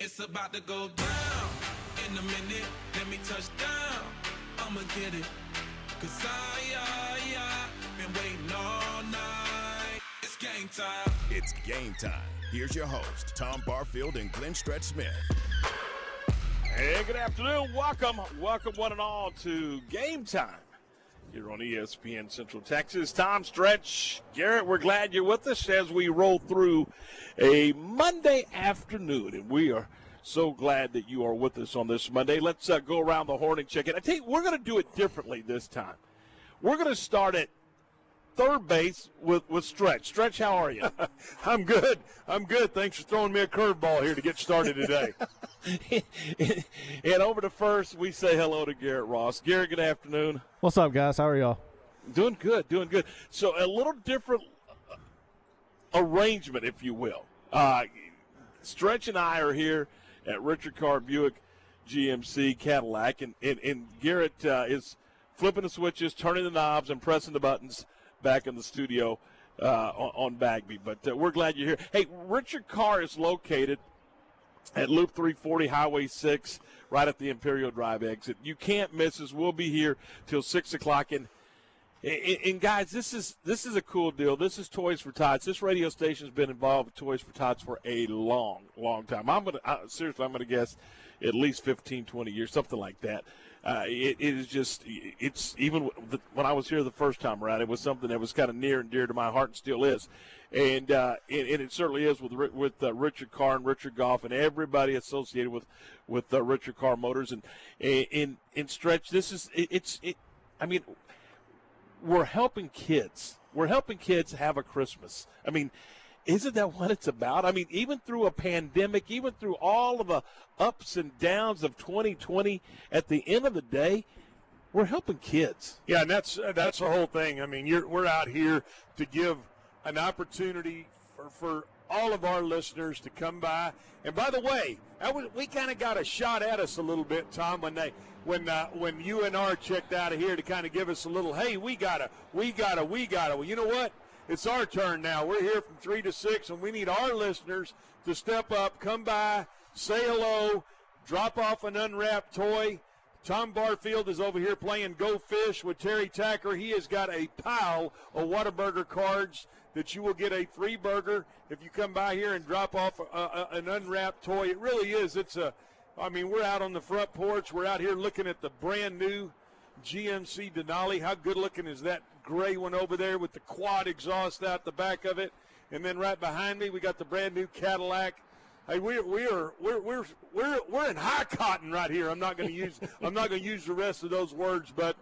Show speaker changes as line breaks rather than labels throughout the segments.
It's about to go down in a minute. Let me touch down. I'ma get it. Cause I, I, I been waiting all night. It's game time.
It's game time. Here's your host, Tom Barfield and Glenn Stretch Smith.
Hey, good afternoon. Welcome, welcome one and all to Game Time here on ESPN Central Texas. Tom Stretch, Garrett, we're glad you're with us as we roll through a Monday afternoon, and we are so glad that you are with us on this Monday. Let's uh, go around the horn and check it. I tell you, we're going to do it differently this time. We're going to start at third base with, with Stretch. Stretch, how are you?
I'm good. I'm good. Thanks for throwing me a curveball here to get started today.
and over to first, we say hello to Garrett Ross. Garrett, good afternoon.
What's up, guys? How are y'all?
Doing good, doing good. So a little different arrangement, if you will. Uh, Stretch and I are here at Richard Carr Buick GMC Cadillac, and, and, and Garrett uh, is flipping the switches, turning the knobs, and pressing the buttons back in the studio uh, on, Bagby. But uh, we're glad you're here. Hey, Richard Carr is located at Loop 340 Highway 6, right at the Imperial Drive exit. You can't miss us. We'll be here till six o'clock. And, and, guys, this is this is a cool deal. This is Toys for Tots. This radio station's been involved with Toys for Tots for a long, long time. I'm gonna uh, seriously, I'm gonna guess at least 15, 20 years, something like that. Uh, it, it is just it's even when I was here the first time around, it was something that was kind of near and dear to my heart and still is, and uh, and, and, it certainly is with with uh, Richard Carr and Richard Goff and everybody associated with with uh, Richard Carr Motors and in in stretch. This is it, it's it, I mean, we're helping kids. We're helping kids have a Christmas. I mean, isn't that what it's about? I mean, even through a pandemic, even through all of the ups and downs of 2020, at the end of the day, we're helping kids.
Yeah, and that's that's the whole thing. I mean, we're out here to give an opportunity for, for all of our listeners to come by. And by the way, was, we kind of got a shot at us a little bit, Tom, when they when uh, when UNR checked out of here to kind of give us a little, hey, we gotta, we gotta, we gotta. Well, you know what? It's our turn now. We're here from 3 to 6, and we need our listeners to step up, come by, say hello, drop off an unwrapped toy. Tom Barfield is over here playing Go Fish with Terry Tacker. He has got a pile of Whataburger cards that you will get a free burger if you come by here and drop off a, a, an unwrapped toy. It really is. It's a, I mean, we're out on the front porch. We're out here looking at the brand new GMC Denali. How good looking is that gray one over there with the quad exhaust out the back of it? And then right behind me, we got the brand new Cadillac. Hey, we're we're we're we're we're we're in high cotton right here. I'm not going to use I'm not going to use the rest of those words, but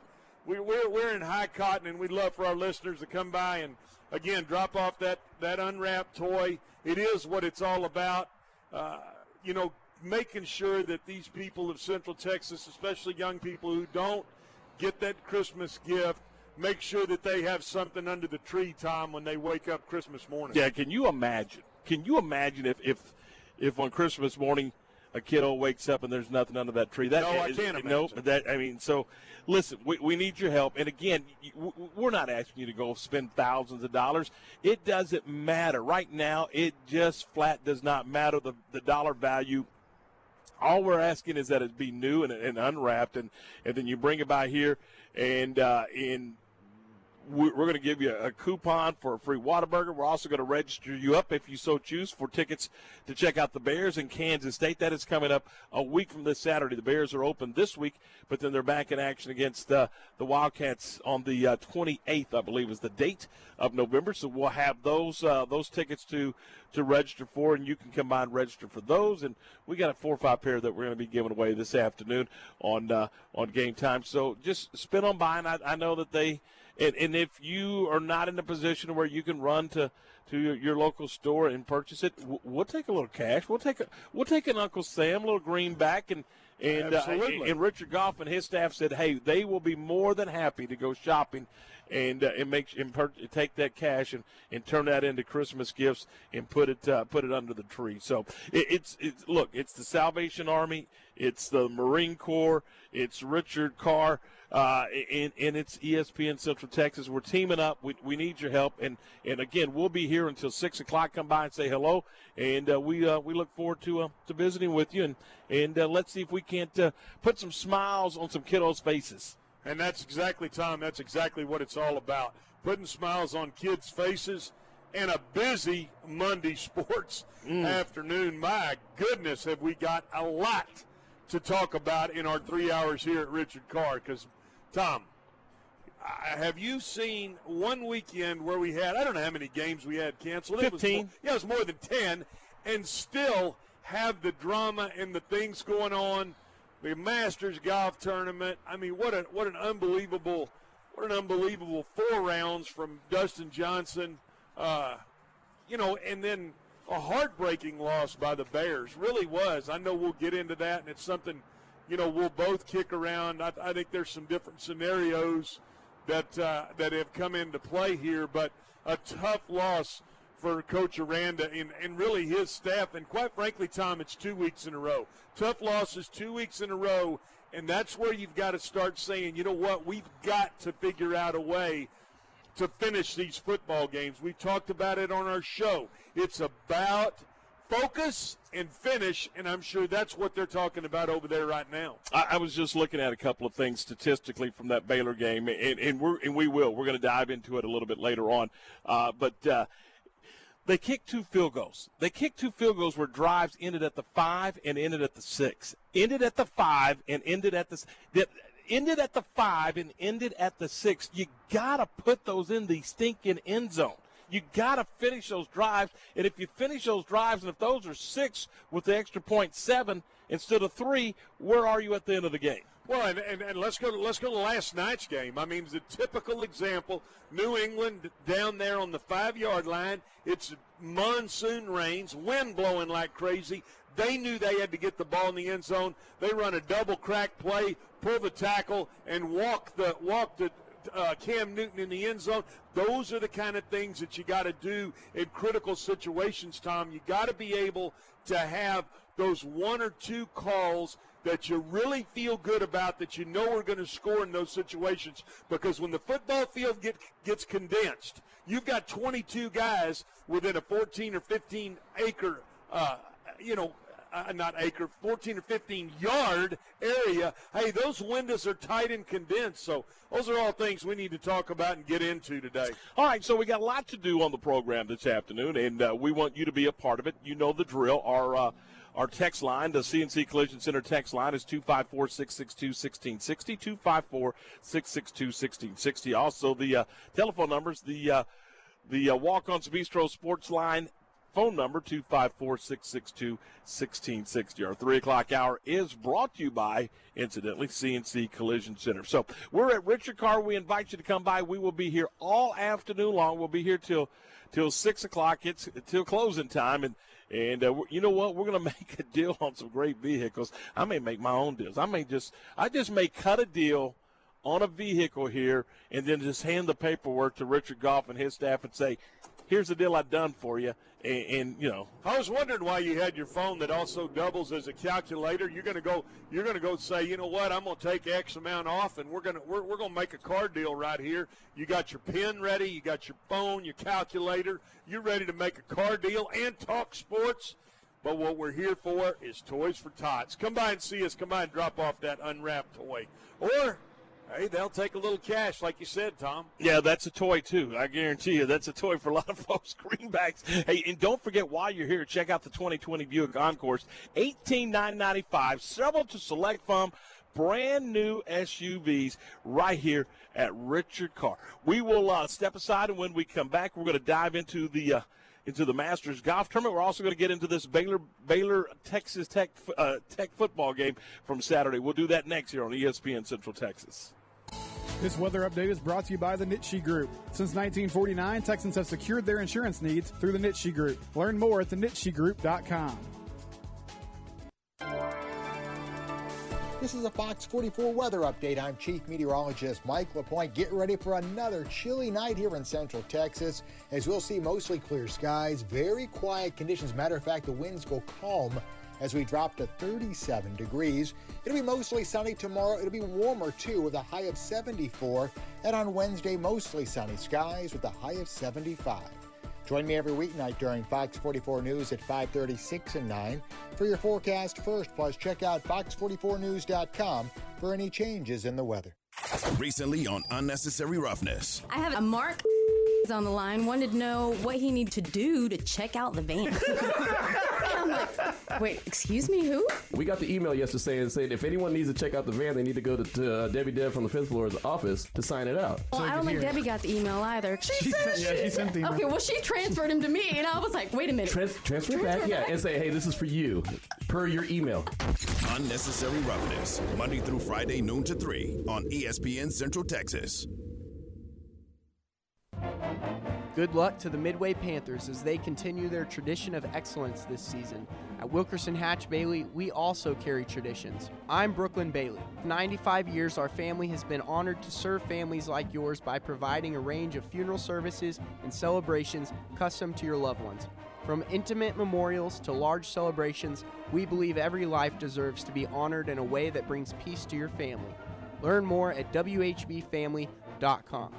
we, we're we're in high cotton, and we'd love for our listeners to come by and again drop off that that unwrapped toy. It is what it's all about. Uh, you know, making sure that these people of Central Texas, especially young people who don't get that Christmas gift. Make sure that they have something under the tree, Tom, when they wake up Christmas morning.
Yeah, can you imagine? Can you imagine if if, if on Christmas morning a kiddo wakes up and there's nothing under that tree? That,
no, I can't imagine.
No, that I mean, so listen, we, we need your help. And again, we're not asking you to go spend thousands of dollars. It doesn't matter right now. It just flat does not matter the the dollar value all we're asking is that it be new and, and unwrapped, and, and then you bring it by here, and uh, in we're going to give you a coupon for a free Whataburger. We're also going to register you up if you so choose for tickets to check out the Bears in Kansas State. That is coming up a week from this Saturday. The Bears are open this week, but then they're back in action against uh, the Wildcats on the uh, 28th, I believe, is the date of November. So we'll have those uh, those tickets to to register for, and you can come and register for those. And we got a four or five pair that we're going to be giving away this afternoon on uh, on game time. So just spin on by, and I, I know that they and, and if you are not in a position where you can run to to your, your local store and purchase it, we'll take a little cash. We'll take a we'll take an Uncle Sam, a little greenback, and and uh, and Richard Goff and his staff said, hey, they will be more than happy to go shopping and uh, and and take that cash and, and turn that into Christmas gifts and put it uh, put it under the tree. So it, it's it's look, it's the Salvation Army, it's the Marine Corps, it's Richard Carr uh, and, and it's ESPN Central Texas. We're teaming up. We, we need your help. And, and again, we'll be here here until six o'clock. Come by and say hello, and uh, we uh, we look forward to uh, to visiting with you, and and uh, let's see if we can't uh, put some smiles on some kiddos' faces.
And that's exactly, Tom. That's exactly what it's all about: putting smiles on kids' faces. And a busy Monday sports mm. afternoon. My goodness, have we got a lot to talk about in our three hours here at Richard Carr? Because, Tom, have you seen one weekend where we had I don't know how many games we had canceled?
Fifteen.
It was, yeah, it was more than ten, and still have the drama and the things going on. The Masters golf tournament. I mean, what a what an unbelievable what an unbelievable four rounds from Dustin Johnson. Uh, you know, and then a heartbreaking loss by the Bears. Really was. I know we'll get into that, and it's something you know we'll both kick around. I, I think there's some different scenarios that uh, that have come into play here, but a tough loss for Coach Aranda and, and really his staff. And quite frankly, Tom, it's two weeks in a row. Tough losses two weeks in a row, and that's where you've got to start saying, you know what, we've got to figure out a way to finish these football games. We talked about it on our show. It's about – focus and finish, and I'm sure that's what they're talking about over there right now.
I, I was just looking at a couple of things statistically from that Baylor game, and, and and we will. We're going to dive into it a little bit later on, uh, but. Uh, they kicked two field goals. They kicked two field goals where drives ended at the five and ended at the six. Ended at the five and ended at the ended at the five and ended at the six. You gotta put those in the stinking end zone. You got to finish those drives. And if you finish those drives, and if those are six with the extra point seven instead of three, where are you at the end of the game?
Well, and, and, and, let's go let's go to last night's game. I mean, the typical example. New England down there on the five yard line. It's monsoon rains, wind blowing like crazy. They knew they had to get the ball in the end zone. They run a double crack play, pull the tackle, and walk the walk the uh, Cam Newton in the end zone. Those are the kind of things that you got to do in critical situations, Tom. You got to be able to have those one or two calls that you really feel good about that you know we're going to score in those situations because when the football field get, gets condensed, you've got 22 guys within a 14 or 15 acre, uh, you know, uh, not acre, 14 or 15 yard area. Hey, those windows are tight and condensed. So those are all things we need to talk about and get into today.
All right, so we got a lot to do on the program this afternoon, and uh, we want you to be a part of it. You know the drill. Our uh, our text line, the CNC Collision Center text line is 254 662 1660. 254 662 1660. Also, the uh, telephone numbers, the uh, the uh, Walk On Bistro Sports Line phone number 254-662-1660 our 3 o'clock hour is brought to you by incidentally cnc collision center. So we're at richard carr. We invite you to come by. We will be here all afternoon long. We'll be here till till 6 o'clock. It's till closing time. And and uh, you know what? We're going to make a deal on some great vehicles. I may make my own deals. I may just, I just may cut a deal on a vehicle here and then just hand the paperwork to Richard Goff and his staff and say, here's the deal I've done for you. And, and, you know,
I was wondering why you had your phone that also doubles as a calculator. You're to go, you're to go say, you know what, I'm to take X amount off, and we're to we're, we're to make a car deal right here. You got your pen ready, you got your phone, your calculator. You're ready to make a car deal and talk sports. But what we're here for is Toys for Tots. Come by and see us. Come by and drop off that unwrapped toy. Or Hey, they'll take a little cash, like you said, Tom.
Yeah, that's a toy too. I guarantee you, that's a toy for a lot of folks. Greenbacks. Hey, and don't forget while you're here, check out the 2020 Buick Encore, 18,995, Several to select from. Brand new SUVs right here at Richard Carr. We will uh, step aside, and when we come back, we're going to dive into the. Uh, into the Masters golf tournament. We're also going to get into this Baylor Baylor Texas Tech uh, Tech football game from Saturday. We'll do that next here on ESPN Central Texas.
This weather update is brought to you by the Nitsche Group. Since 1949, Texans have secured their insurance needs through the Nitsche Group. Learn more at thenitschegroup.com.
This is a Fox 44 weather update. I'm Chief Meteorologist Mike LaPointe. Get ready for another chilly night here in Central Texas, as we'll see mostly clear skies, very quiet conditions. Matter of fact, the winds go calm as we drop to 37 degrees. It'll be mostly sunny tomorrow. It'll be warmer too with a high of 74. And on Wednesday, mostly sunny skies with a high of 75. Join me every weeknight during Fox 44 News at 5:30, 6, and 9 for your forecast first. Plus, check out fox44news.com for any changes in the weather.
Recently on Unnecessary Roughness.
I have a Mark on the line wanted to know what he needed to do to check out the van. I'm like, wait, excuse me, who?
We got the email yesterday and said if anyone needs to check out the van, they need to go to, to uh, Debbie Deb from the fifth floor's office to sign it out.
Well, I don't think Debbie got the email either. She,
She
said
sent- yeah, she sent the email.
Okay, well, she transferred him to me, and I was like, wait a minute.
Trans- transfer, it back,
Transfer
yeah, and say, hey, this is for you, per your email.
Unnecessary Roughness. Monday through Friday, noon to 3 on ESPN Central Texas.
Good luck to the Midway Panthers as they continue their tradition of excellence this season. At Wilkirson Hatch Bailey, we also carry traditions. I'm Brooklyn Bailey. For 95 years, our family has been honored to serve families like yours by providing a range of funeral services and celebrations custom to your loved ones. From intimate memorials to large celebrations, we believe every life deserves to be honored in a way that brings peace to your family. Learn more at WHBFamily.com.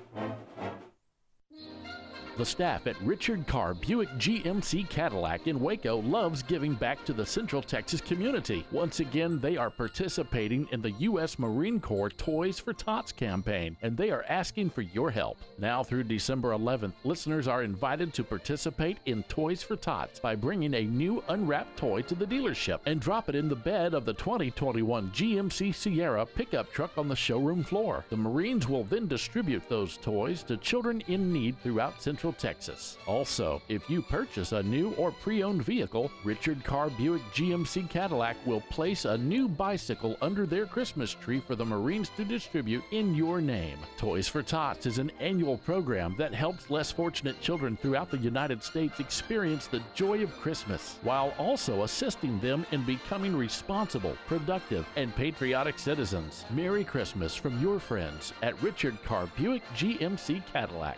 The staff at Richard Carr Buick GMC Cadillac in Waco loves giving back to the Central Texas community. Once again, they are participating in the U.S. Marine Corps Toys for Tots campaign, and they are asking for your help. Now through December 11th, listeners are invited to participate in Toys for Tots by bringing a new unwrapped toy to the dealership and drop it in the bed of the 2021 GMC Sierra pickup truck on the showroom floor. The Marines will then distribute those toys to children in need throughout Central Texas. Also, if you purchase a new or pre owned vehicle, Richard Carr Buick GMC Cadillac will place a new bicycle under their Christmas tree for the Marines to distribute in your name. Toys for Tots is an annual program that helps less fortunate children throughout the United States experience the joy of Christmas while also assisting them in becoming responsible, productive, and patriotic citizens. Merry Christmas from your friends at Richard Carr Buick GMC Cadillac.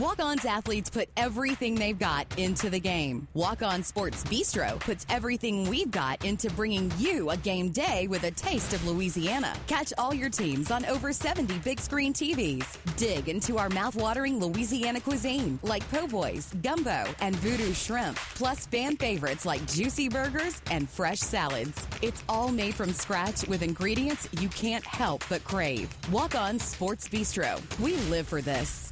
Walk On's athletes put everything they've got into the game. Walk On Sports Bistro puts everything we've got into bringing you a game day with a taste of Louisiana. Catch all your teams on over 70 big screen TVs. Dig into our mouthwatering Louisiana cuisine like po' boys, gumbo, and voodoo shrimp, plus fan favorites like juicy burgers and fresh salads. It's all made from scratch with ingredients you can't help but crave. Walk On Sports Bistro. We live for this.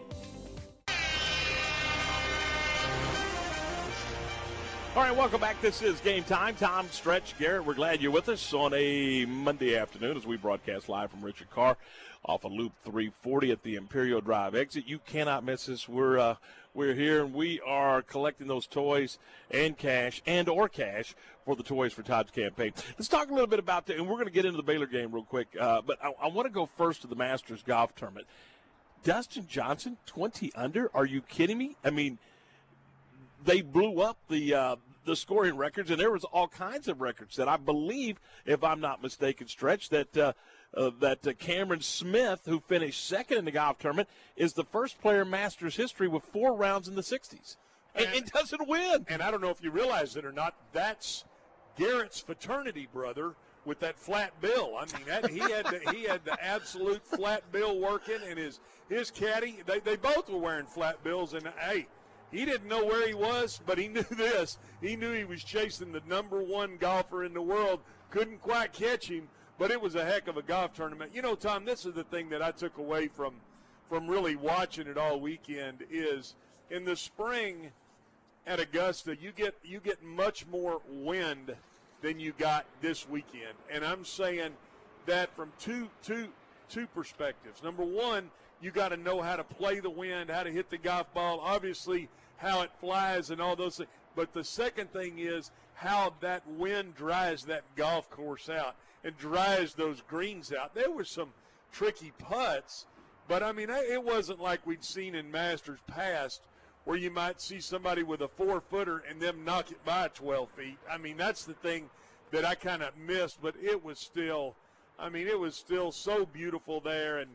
All right, welcome back. This is Game Time. Tom Stretch Garrett. We're glad you're with us on a Monday afternoon as we broadcast live from Richard Carr off of Loop 340 at the Imperial Drive exit. You cannot miss us. We're uh, we're here and we are collecting those toys and cash and or cash for the Toys for Tots campaign. Let's talk a little bit about that, and we're going to get into the Baylor game real quick. Uh, but I, I want to go first to the Masters Golf Tournament. Dustin Johnson, 20 under. Are you kidding me? I mean they blew up the uh, the scoring records, and there was all kinds of records that I believe, if I'm not mistaken, stretch that uh, uh, that uh, Cameron Smith, who finished second in the golf tournament, is the first player in Masters history with four rounds in the 60s, and, and doesn't win.
And I don't know if you realize it or not. That's Garrett's fraternity brother with that flat bill. I mean, that, he had the, he had the absolute flat bill working, and his his caddy. They they both were wearing flat bills, and hey. He didn't know where he was, but he knew this. He knew he was chasing the number one golfer in the world. Couldn't quite catch him, but it was a heck of a golf tournament. You know, Tom, this is the thing that I took away from from really watching it all weekend is in the spring at Augusta, you get you get much more wind than you got this weekend, and I'm saying that from two two two perspectives. Number one, you got to know how to play the wind, how to hit the golf ball, obviously how it flies and all those things. But the second thing is how that wind dries that golf course out and dries those greens out. There were some tricky putts, but I mean, it wasn't like we'd seen in Masters past where you might see somebody with a four footer and them knock it by 12 feet. I mean, that's the thing that I kind of missed, but it was still, I mean, it was still so beautiful there. And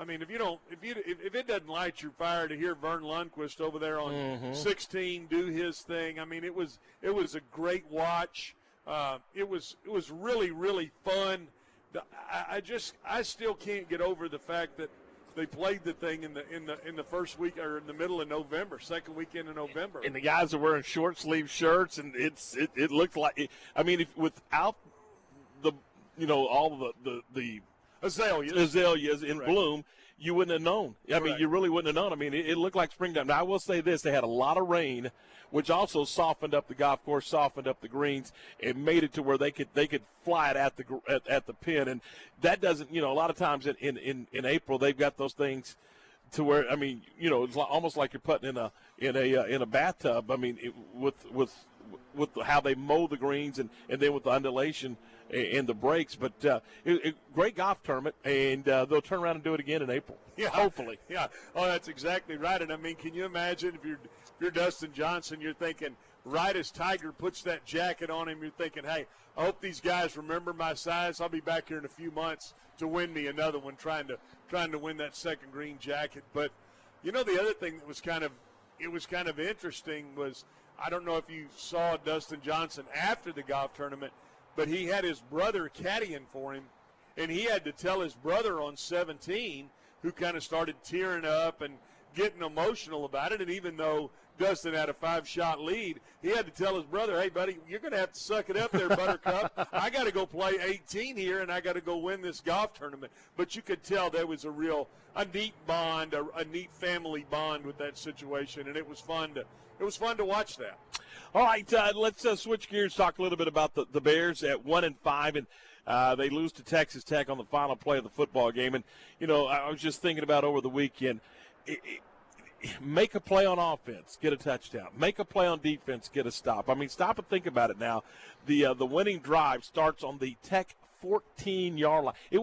I mean, if you don't, if you, if, if it doesn't light your fire to hear Verne Lundquist over there on
Mhm.
16 do his thing, I mean, it was, it was a great watch. Uh, it was, it was really, really fun. The- I, I just, I still can't get over the fact that they played the thing in the in the in the first week or in the middle of November, second weekend in November.
and the guys are wearing short sleeve shirts, and it's it, it looked like. It, I mean, if without the you know all the the the
azaleas
azaleas in
Correct.
bloom, you wouldn't have known. I mean, you really wouldn't have known. I mean, it, it looked like springtime. Now, I will say this: they had a lot of rain, which also softened up the golf course, softened up the greens, and made it to where they could they could fly it at the gr- at, at the pin. And that doesn't, you know, a lot of times in in in, in April they've got those things to where I mean, you know, it's almost like you're putting in a in a uh, in a bathtub. I mean, it, with with with how they mow the greens and and then with the undulation and the breaks. But uh, it, it, great golf tournament, and uh, they'll turn around and do it again in April.
Yeah,
hopefully.
Yeah. Oh, that's exactly right. And I mean, can you imagine if you're if you're Dustin Johnson, you're thinking right as Tiger puts that jacket on him, you're thinking, hey, I hope these guys remember my size. I'll be back here in a few months to win me another one, trying to trying to win that second green jacket. But you know, the other thing that was kind of it was kind of interesting was I don't know if you saw Dustin Johnson after the golf tournament, but he had his brother caddying for him, and he had to tell his brother on 17, who kind of started tearing up and getting emotional about it. And even though Dustin had a five-shot lead, he had to tell his brother, "Hey, buddy, you're going to have to suck it up there, Buttercup. I got to go play 18 here, and I got to go win this golf tournament." But you could tell there was a real, a neat bond, a, a neat family bond with that situation, and it was fun to, it was fun to watch that.
All right, uh, let's uh, switch gears. Talk a little bit about the, the Bears at one and five, and uh, they lose to Texas Tech on the final play of the football game. And you know, I was just thinking about over the weekend. It, it, make a play on offense, get a touchdown. Make a play on defense, get a stop. I mean, stop and think about it now. The uh, the winning drive starts on the Tech 14 yard line. It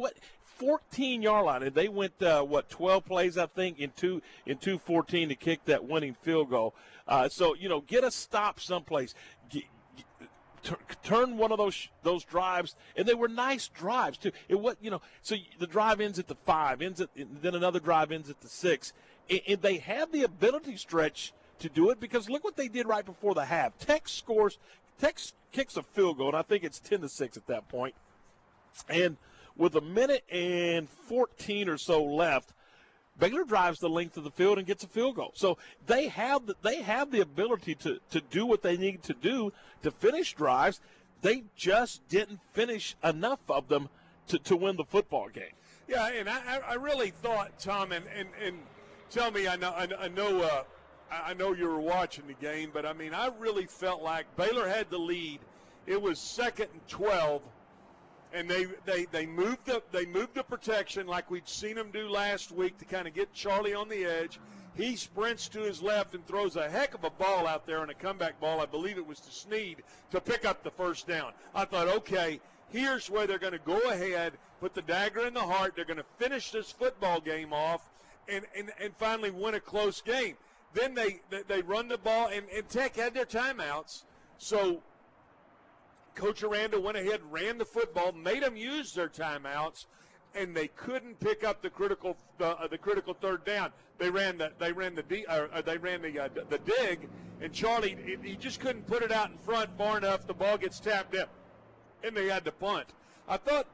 14 yard line, and they went uh, what 12 plays, I think, in two in 214 to kick that winning field goal. Uh, so you know, get a stop someplace. Get, turn one of those those drives, and they were nice drives too. It was you know, so the drive ends at the five, ends at then another drive ends at the six, and, and they have the ability stretch to do it because look what they did right before the half. Tech scores, Tech kicks a field goal, and I think it's ten to six at that point, and with a minute and 14 or so left, Baylor drives the length of the field and gets a field goal. So they have the, they have the ability to, to do what they need to do to finish drives. They just didn't finish enough of them to, to win the football game.
Yeah, and I, I- really thought, Tom, and, and, and tell me, I know, I, know, uh, I know you were watching the game, but I mean, I really felt like Baylor had the lead. It was second and twelve, and they they they moved the they moved the protection like we'd seen them do last week to kind of get Charlie on the edge. He sprints to his left and throws a heck of a ball out there on a comeback ball. I believe it was to Sneed to pick up the first down. I thought, okay, here's where they're going to go ahead, put the dagger in the heart. They're going to finish this football game off, and and, and finally win a close game. Then they they, they run the ball, and, and Tech had their timeouts, so Coach Aranda went ahead, ran the football, made them use their timeouts, and they couldn't pick up the critical uh, the critical third down. They ran the they ran the D, uh, uh, they ran the uh, the dig, and Charlie he- he just couldn't put it out in front far enough. The ball gets tapped in, and they had to punt. I thought.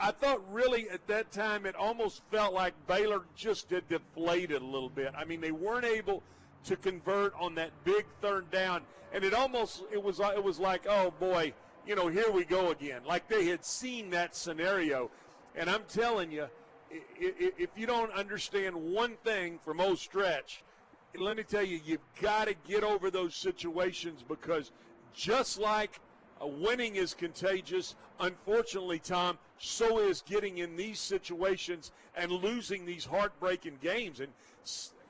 I thought really at that time it almost felt like Baylor just did deflated a little bit. I mean they weren't able to convert on that big third down, and it almost it was it was like oh boy, you know here we go again. Like they had seen that scenario, and I'm telling you, if you don't understand one thing from old stretch, let me tell you, you've got to get over those situations because just like uh, winning is contagious, unfortunately, Tom, so is getting in these situations and losing these heartbreaking games. And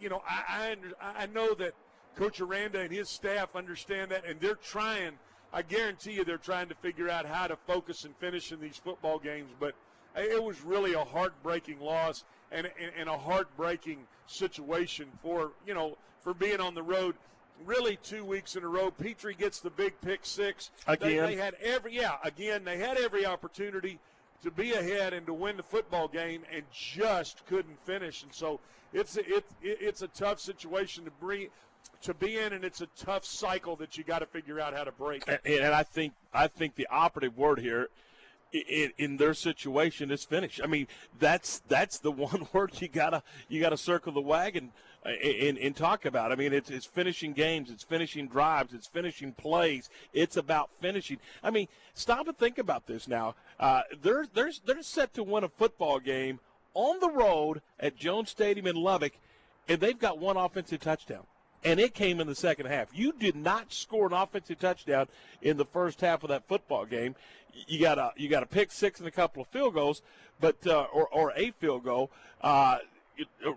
you know, I I, I know that Coach Aranda and his staff understand that, and they're trying. I guarantee you, they're trying to figure out how to focus and finish in these football games. But it was really a heartbreaking loss and, and, and a heartbreaking situation for you know for being on the road really two weeks in a row. Pitre gets the big pick six.
Again,
they, they, had every yeah. Again, they had every opportunity to be ahead and to win the football game, and just couldn't finish. And so it's a, it, it's a tough situation to bring to be in, and it's a tough cycle that you got to figure out how to break.
And, and I think I think the operative word here in, in, their situation is finish. I mean, that's that's the one word you gotta you gotta circle the wagon uh, and, and talk about. I mean, it's, it's finishing games, it's finishing drives, it's finishing plays. It's about finishing. I mean, stop and think about this now. Uh, they're they're they're set to win a football game on the road at Jones Stadium in Lubbock, and they've got one offensive touchdown and it came in the second half. You did not score an offensive touchdown in the first half of that football game. You got a you got a pick six and a couple of field goals, but uh, or or a field goal. Uh,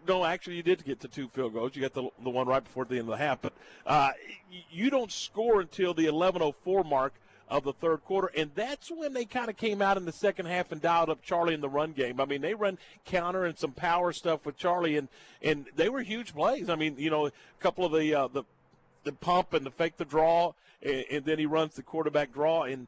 no, actually, you did get the two field goals. You got the the one right before the end of the half, but uh, you don't score until the 11:04 mark of the third quarter. And that's when they kind of came out in the second half and dialed up Charlie in the run game. I mean, they run counter and some power stuff with Charlie, and, and they were huge plays. I mean, you know, a couple of the, uh, the, the pump and the fake the draw, and, and then he runs the quarterback draw. And,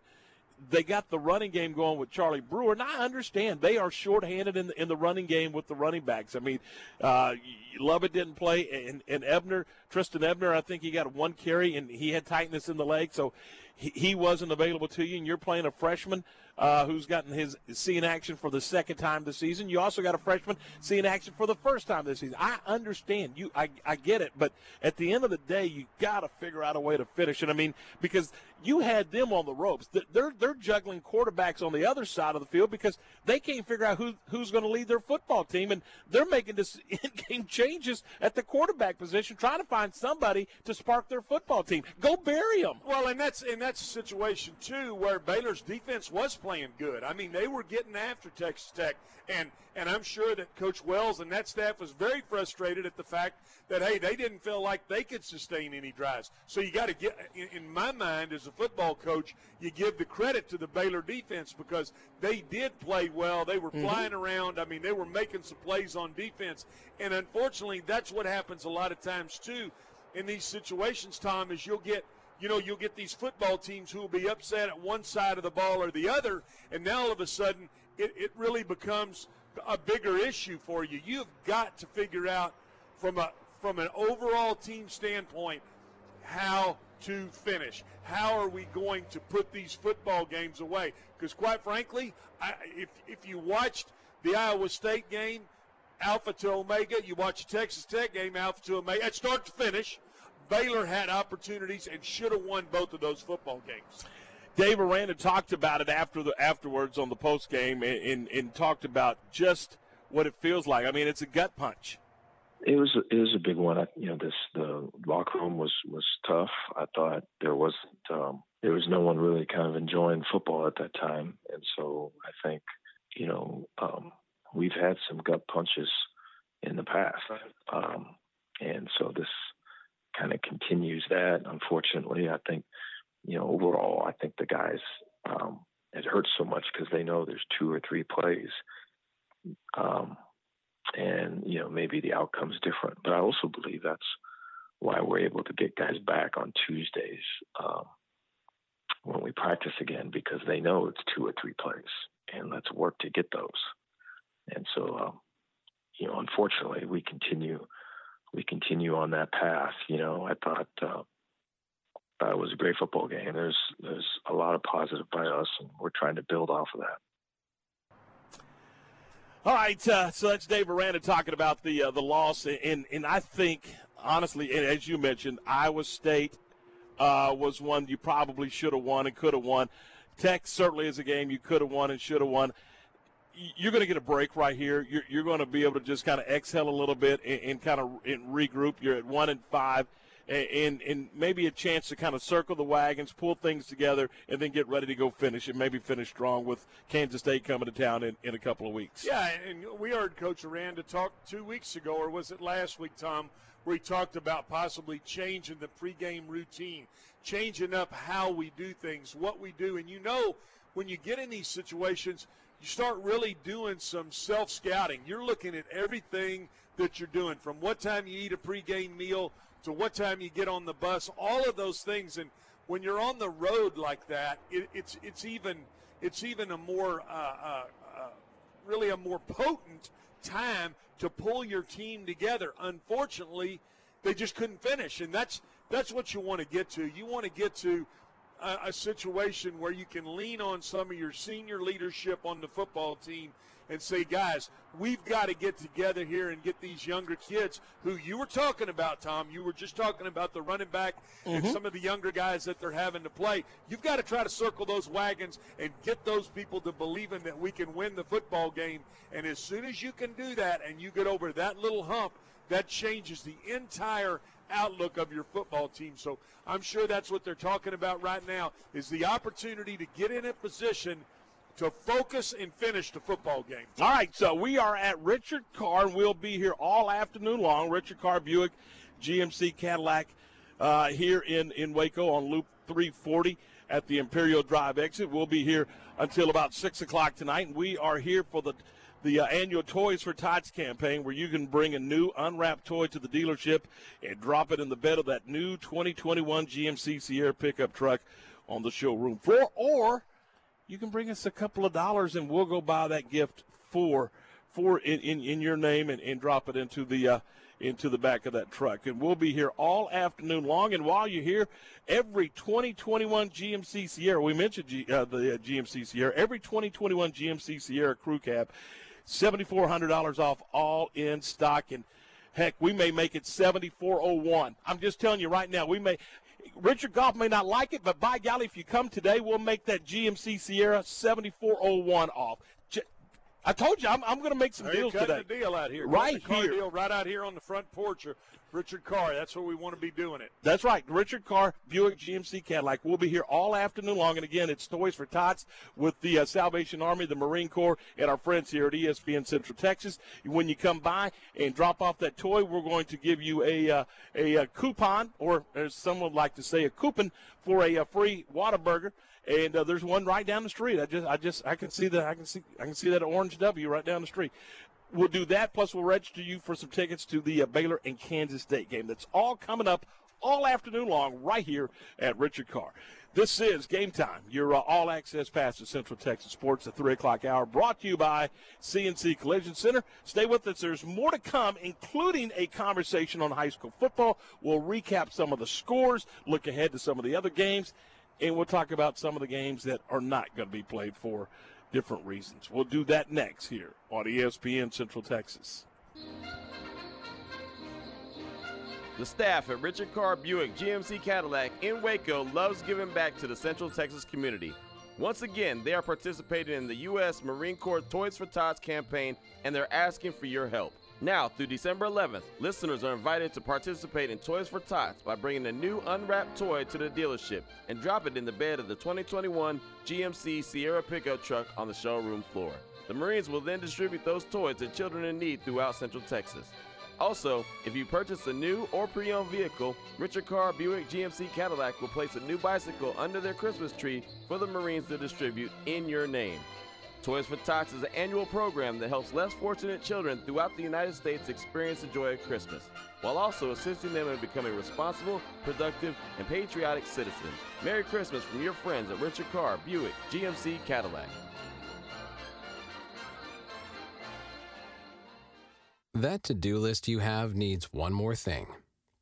they got the running game going with Charlie Brewer, and I understand they are shorthanded in the, in the running game with the running backs. I mean, uh, Lovett didn't play, and, and Ebner, Trestan Ebner, I think he got one carry, and he had tightness in the leg, so he, wasn't available to you, and you're playing a freshman uh, who's gotten his seeing action for the second time this season. You also got a freshman seeing action for the first time this season. I understand you, I, I get it, but at the end of the day, you got to figure out a way to finish it. I mean, because you had them on the ropes. They're they're juggling quarterbacks on the other side of the field because they can't figure out who who's going to lead their football team, and they're making this in-game changes at the quarterback position, trying to find somebody to spark their football team. Go bury them.
Well, and that's and that's a situation too where Baylor's defense was playing good. I mean, they were getting after Texas Tech, and and I'm sure that Coach Wells and that staff was very frustrated at the fact that hey, they didn't feel like they could sustain any drives. So you got to get, in, in my mind, as a football coach, you give the credit to the Baylor defense because they did play well. They were mm-hmm. flying around. I mean, they were making some plays on defense, and unfortunately, that's what happens a lot of times too in these situations. Tom is you'll get you know, you'll get these football teams who will be upset at one side of the ball or the other, and now all of a sudden it, it really becomes a bigger issue for you. You've got to figure out from a from an overall team standpoint how to finish. How are we going to put these football games away? Because quite frankly, I, if if you watched the Iowa State game, Alpha to Omega, you watch the Texas Tech game, Alpha to Omega, at start to finish. Baylor had opportunities and should have won both of those football games.
Dave Aranda talked about it after the afterwards on the post game and, and, and, talked about just what it feels like. I mean, it's a gut punch.
It was it was a big one. I, you know, this the locker room was was tough. I thought there wasn't um, there was no one really kind of enjoying football at that time, and so I think you know um, we've had some gut punches in the past, um, and so this kind of continues that. Unfortunately, I think you know overall, I think the guys um, it hurts so much because they know there's two or three plays, um, and you know maybe the outcome's different. But I also believe that's why we're able to get guys back on Tuesdays um, when we practice again because they know it's two or three plays, and let's work to get those. And so, um, you know, unfortunately, we continue we continue on that path. You know, I thought uh, it was a great football game. There's there's a lot of positive by us, and we're trying to build off of that.
All right, uh, so that's Dave Aranda talking about the uh, the loss, and and I think honestly, and as you mentioned, Iowa State uh, was one you probably should have won and could have won. Tech certainly is a game you could have won and should have won. You're going to get a break right here. You're, you're going to be able to just kind of exhale a little bit and, and kind of and regroup. You're at one and five and, and maybe a chance to kind of circle the wagons, pull things together, and then get ready to go finish and maybe finish strong with Kansas State coming to town in, in a couple of weeks.
Yeah, and we heard Coach Aranda talk two weeks ago, or was it last week, Tom, where he talked about possibly changing the pregame routine, changing up how we do things, what we do. And you know, when you get in these situations, you start really doing some self scouting. You're looking at everything that you're doing from what time you eat a pregame meal to what time you get on the bus, all of those things. And when you're on the road like that, it, it's it's even it's even a more uh, uh, uh, really a more potent time to pull your team together. Unfortunately, they just couldn't finish, and that's that's what you want to get to. You want to get to a, a situation where you can lean on some of your senior leadership on the football team and say, guys, we've got to get together here and get these younger kids who you were talking about, Tom. You were just talking about the running back mm-hmm. and some of the younger guys that they're having to play. You've got to try to circle those wagons and get those people to believing that we can win the football game. And as soon as you can do that and you get over that little hump, that changes the entire outlook of your football team. So I'm sure that's what they're talking about right now is the opportunity to get in a position – to focus and finish the football game.
All right, so we are at Richard Carr, and we'll be here all afternoon long. Richard Carr Buick GMC Cadillac uh, here in, in Waco on Loop 340 at the Imperial Drive exit. We'll be here until about 6 o'clock tonight, and we are here for the the uh, annual Toys for Tots campaign where you can bring a new unwrapped toy to the dealership and drop it in the bed of that new 2021 GMC Sierra pickup truck on the showroom floor or you can bring us a couple of dollars and we'll go buy that gift for for in, in, in your name and, and drop it into the uh, into the back of that truck. And we'll be here all afternoon long. And while you're here, every 2021 GMC Sierra, we mentioned G, uh, the uh, GMC Sierra, every 2021 GMC Sierra crew cab, $7,400 off all in stock. And heck, we may make it 7401. I'm just telling you right now, we may Richard Goff may not like it, but by golly, if you come today, we'll make that GMC Sierra 7401 off. I told you I'm, I'm going to make some deals today.
The deal out here,
right
here, deal right out here on the front porch of Richard Carr. That's where we want to be doing it.
That's right, Richard Carr, Buick GMC Cadillac. We'll be here all afternoon long, and again, it's Toys for Tots with the uh, Salvation Army, the Marine Corps, and our friends here at ESPN Central Texas. When you come by and drop off that toy, we're going to give you a uh, a, a, coupon, or as some would like to say, a coupon for a, a free Whataburger and uh, there's one right down the street. I just, I just, I can see that, I can see, I can see that orange W right down the street. We'll do that. Plus, we'll register you for some tickets to the uh, Baylor and Kansas State game. That's all coming up all afternoon long right here at Richard Carr. This is Game Time, your uh, all access pass to Central Texas Sports at 3 o'clock hour, brought to you by CNC Collision Center. Stay with us. There's more to come, including a conversation on high school football. We'll recap some of the scores, look ahead to some of the other games, and we'll talk about some of the games that are not going to be played for different reasons. We'll do that next here on ESPN Central Texas.
The staff at Richard Carr Buick GMC Cadillac in Waco loves giving back to the Central Texas community. Once again, they are participating in the U.S. Marine Corps Toys for Tots campaign and they're asking for your help. Now, through December 11th, listeners are invited to participate in Toys for Tots by bringing a new unwrapped toy to the dealership and drop it in the bed of the 2021 GMC Sierra pickup truck on the showroom floor. The Marines will then distribute those toys to children in need throughout Central Texas. Also, if you purchase a new or pre owned vehicle, Richard Carr Buick GMC Cadillac will place a new bicycle under their Christmas tree for the Marines to distribute in your name. Toys for Tots is an annual program that helps less fortunate children throughout the United States experience the joy of Christmas, while also assisting them in becoming responsible, productive, and patriotic citizens. Merry Christmas from your friends at Richard Carr, Buick, GMC, Cadillac.
That to do list you have needs one more thing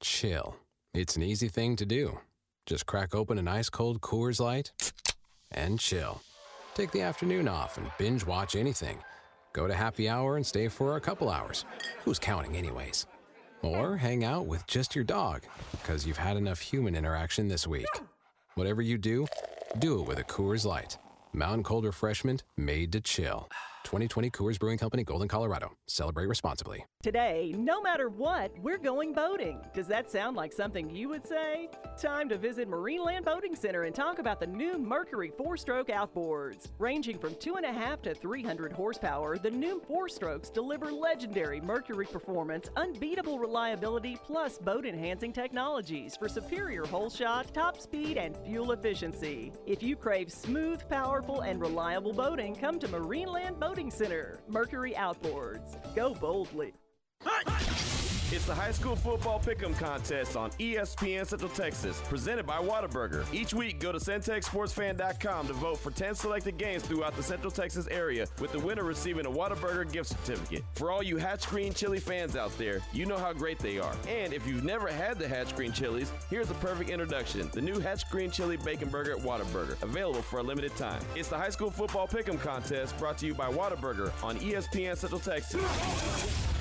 chill. It's an easy thing to do. Just crack open an ice cold Coors Light and chill. Take the afternoon off and binge watch anything. Go to happy hour and stay for a couple hours. Who's counting, anyways? Or hang out with just your dog, because you've had enough human interaction this week. Whatever you do, do it with a Coors Light. Mountain Cold Refreshment made to chill.
2020 Coors Brewing Company, Golden, Colorado. Celebrate responsibly.
Today, no matter what, we're going boating. Does that sound like something you would say? Time to visit Marineland Boating Center and talk about the new Mercury four stroke outboards. Ranging from 2.5 to 300 horsepower, the new four strokes deliver legendary Mercury performance, unbeatable reliability, plus boat enhancing technologies for superior hole shot, top speed, and fuel efficiency. If you crave smooth, powerful, and reliable boating, come to Marineland Boating Center. Mercury Outboards. Go boldly.
It's the high school football pick'em contest on ESPN Central Texas, presented by Whataburger. Each week, go to centexsportsfan.com to vote for 10 selected games throughout the Central Texas area, with the winner receiving a Whataburger gift certificate. For all you Hatch Green Chili fans out there, you know how great they are. And if you've never had the Hatch Green Chilies, here's a perfect introduction: the new Hatch Green Chili Bacon Burger at Whataburger, available for a limited time. It's the high school football pick'em contest brought to you by Whataburger on ESPN Central Texas.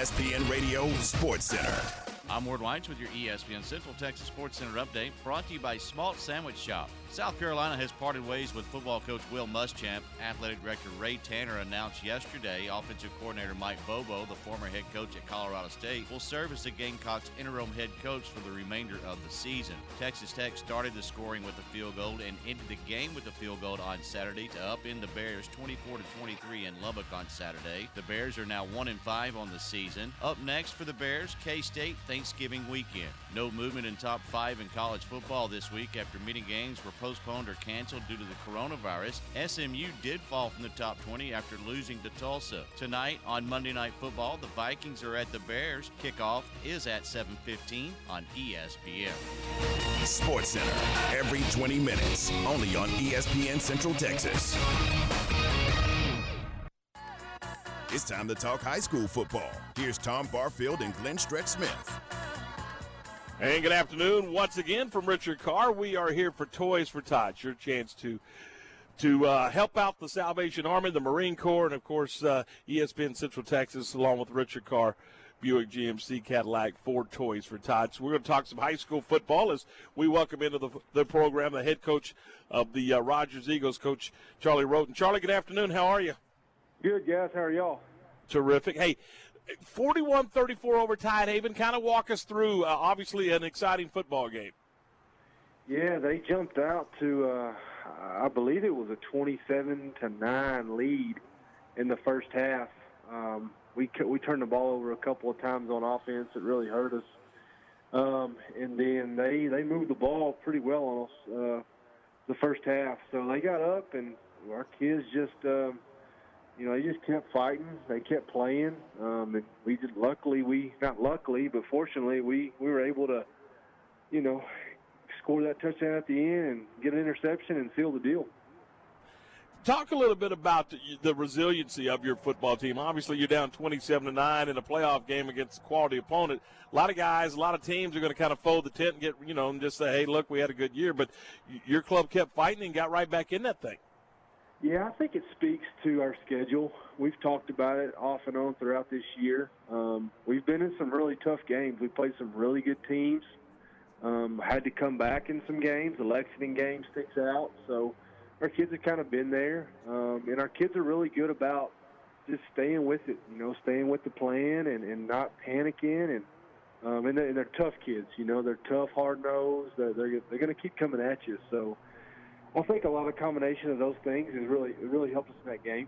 ESPN Radio Sports Center.
I'm Ward White with your ESPN Central Texas Sports Center update, brought to you by Schmaltz Sandwich Shop. South Carolina has parted ways with football coach Will Muschamp. Athletic director Ray Tanner announced yesterday offensive coordinator Mike Bobo, the former head coach at Colorado State, will serve as the Gamecocks' interim head coach for the remainder of the season. Texas Tech started the scoring with a field goal and ended the game with a field goal on Saturday to upend the Bears 24 23 in Lubbock on Saturday. The Bears are now 1 and 5 on the season. Up next for the Bears, K-State Thanksgiving weekend. No movement in top 5 in college football this week after many games were postponed or canceled due to the coronavirus. SMU did fall from the top 20 after losing to Tulsa. Tonight on Monday Night Football, the Vikings are at the Bears. Kickoff is at 7:15 on ESPN.
Sports Center, every 20 minutes, only on ESPN Central Texas. It's time to talk high school football. Here's Tom Barfield and Glenn Stretch Smith.
And good afternoon once again from Richard Karr. We are here for Toys for Tots, your chance to to uh, help out the Salvation Army, the Marine Corps, and of course uh, ESPN Central Texas, along with Richard Karr, Buick GMC Cadillac, Ford Toys for Tots. We're going to talk some high school football as we welcome into the, the program the head coach of the uh, Rogers Eagles, Coach Charlie Roten. Charlie, good afternoon. How are you?
Good, guys. How are y'all?
Terrific. Hey, 41 34 over Tidehaven. Kind of walk us through, uh, obviously, an exciting football game.
Yeah, they jumped out to, uh, I believe it was a 27 to 9 lead in the first half. Um, we we turned the ball over a couple of times on offense. It really hurt us. Um, and then they they moved the ball pretty well on us uh, the first half. So they got up, and our kids just. Um, you know, they just kept fighting. They kept playing, um, and we just luckily we not luckily, but fortunately we we were able to, you know, score that touchdown at the end and get an interception and seal the deal.
Talk a little bit about the, the resiliency of your football team. Obviously, you're down 27 to nine in a playoff game against a quality opponent. A lot of guys, a lot of teams are going to kind of fold the tent and get, you know, and just say, "Hey, look, we had a good year." But your club kept fighting and got right back in that thing.
Yeah, I think it speaks to our schedule. We've talked about it off and on throughout this year. Um, we've been in some really tough games. We played some really good teams. Um, had to come back in some games. The Lexington game sticks out. So our kids have kind of been there, um, and our kids are really good about just staying with it. You know, staying with the plan and, and not panicking. And um, and, they're, and they're tough kids. You know, they're tough, hard nosed. They're they're, they're going to keep coming at you. So. I think a lot of combination of those things has really really helped us in that game.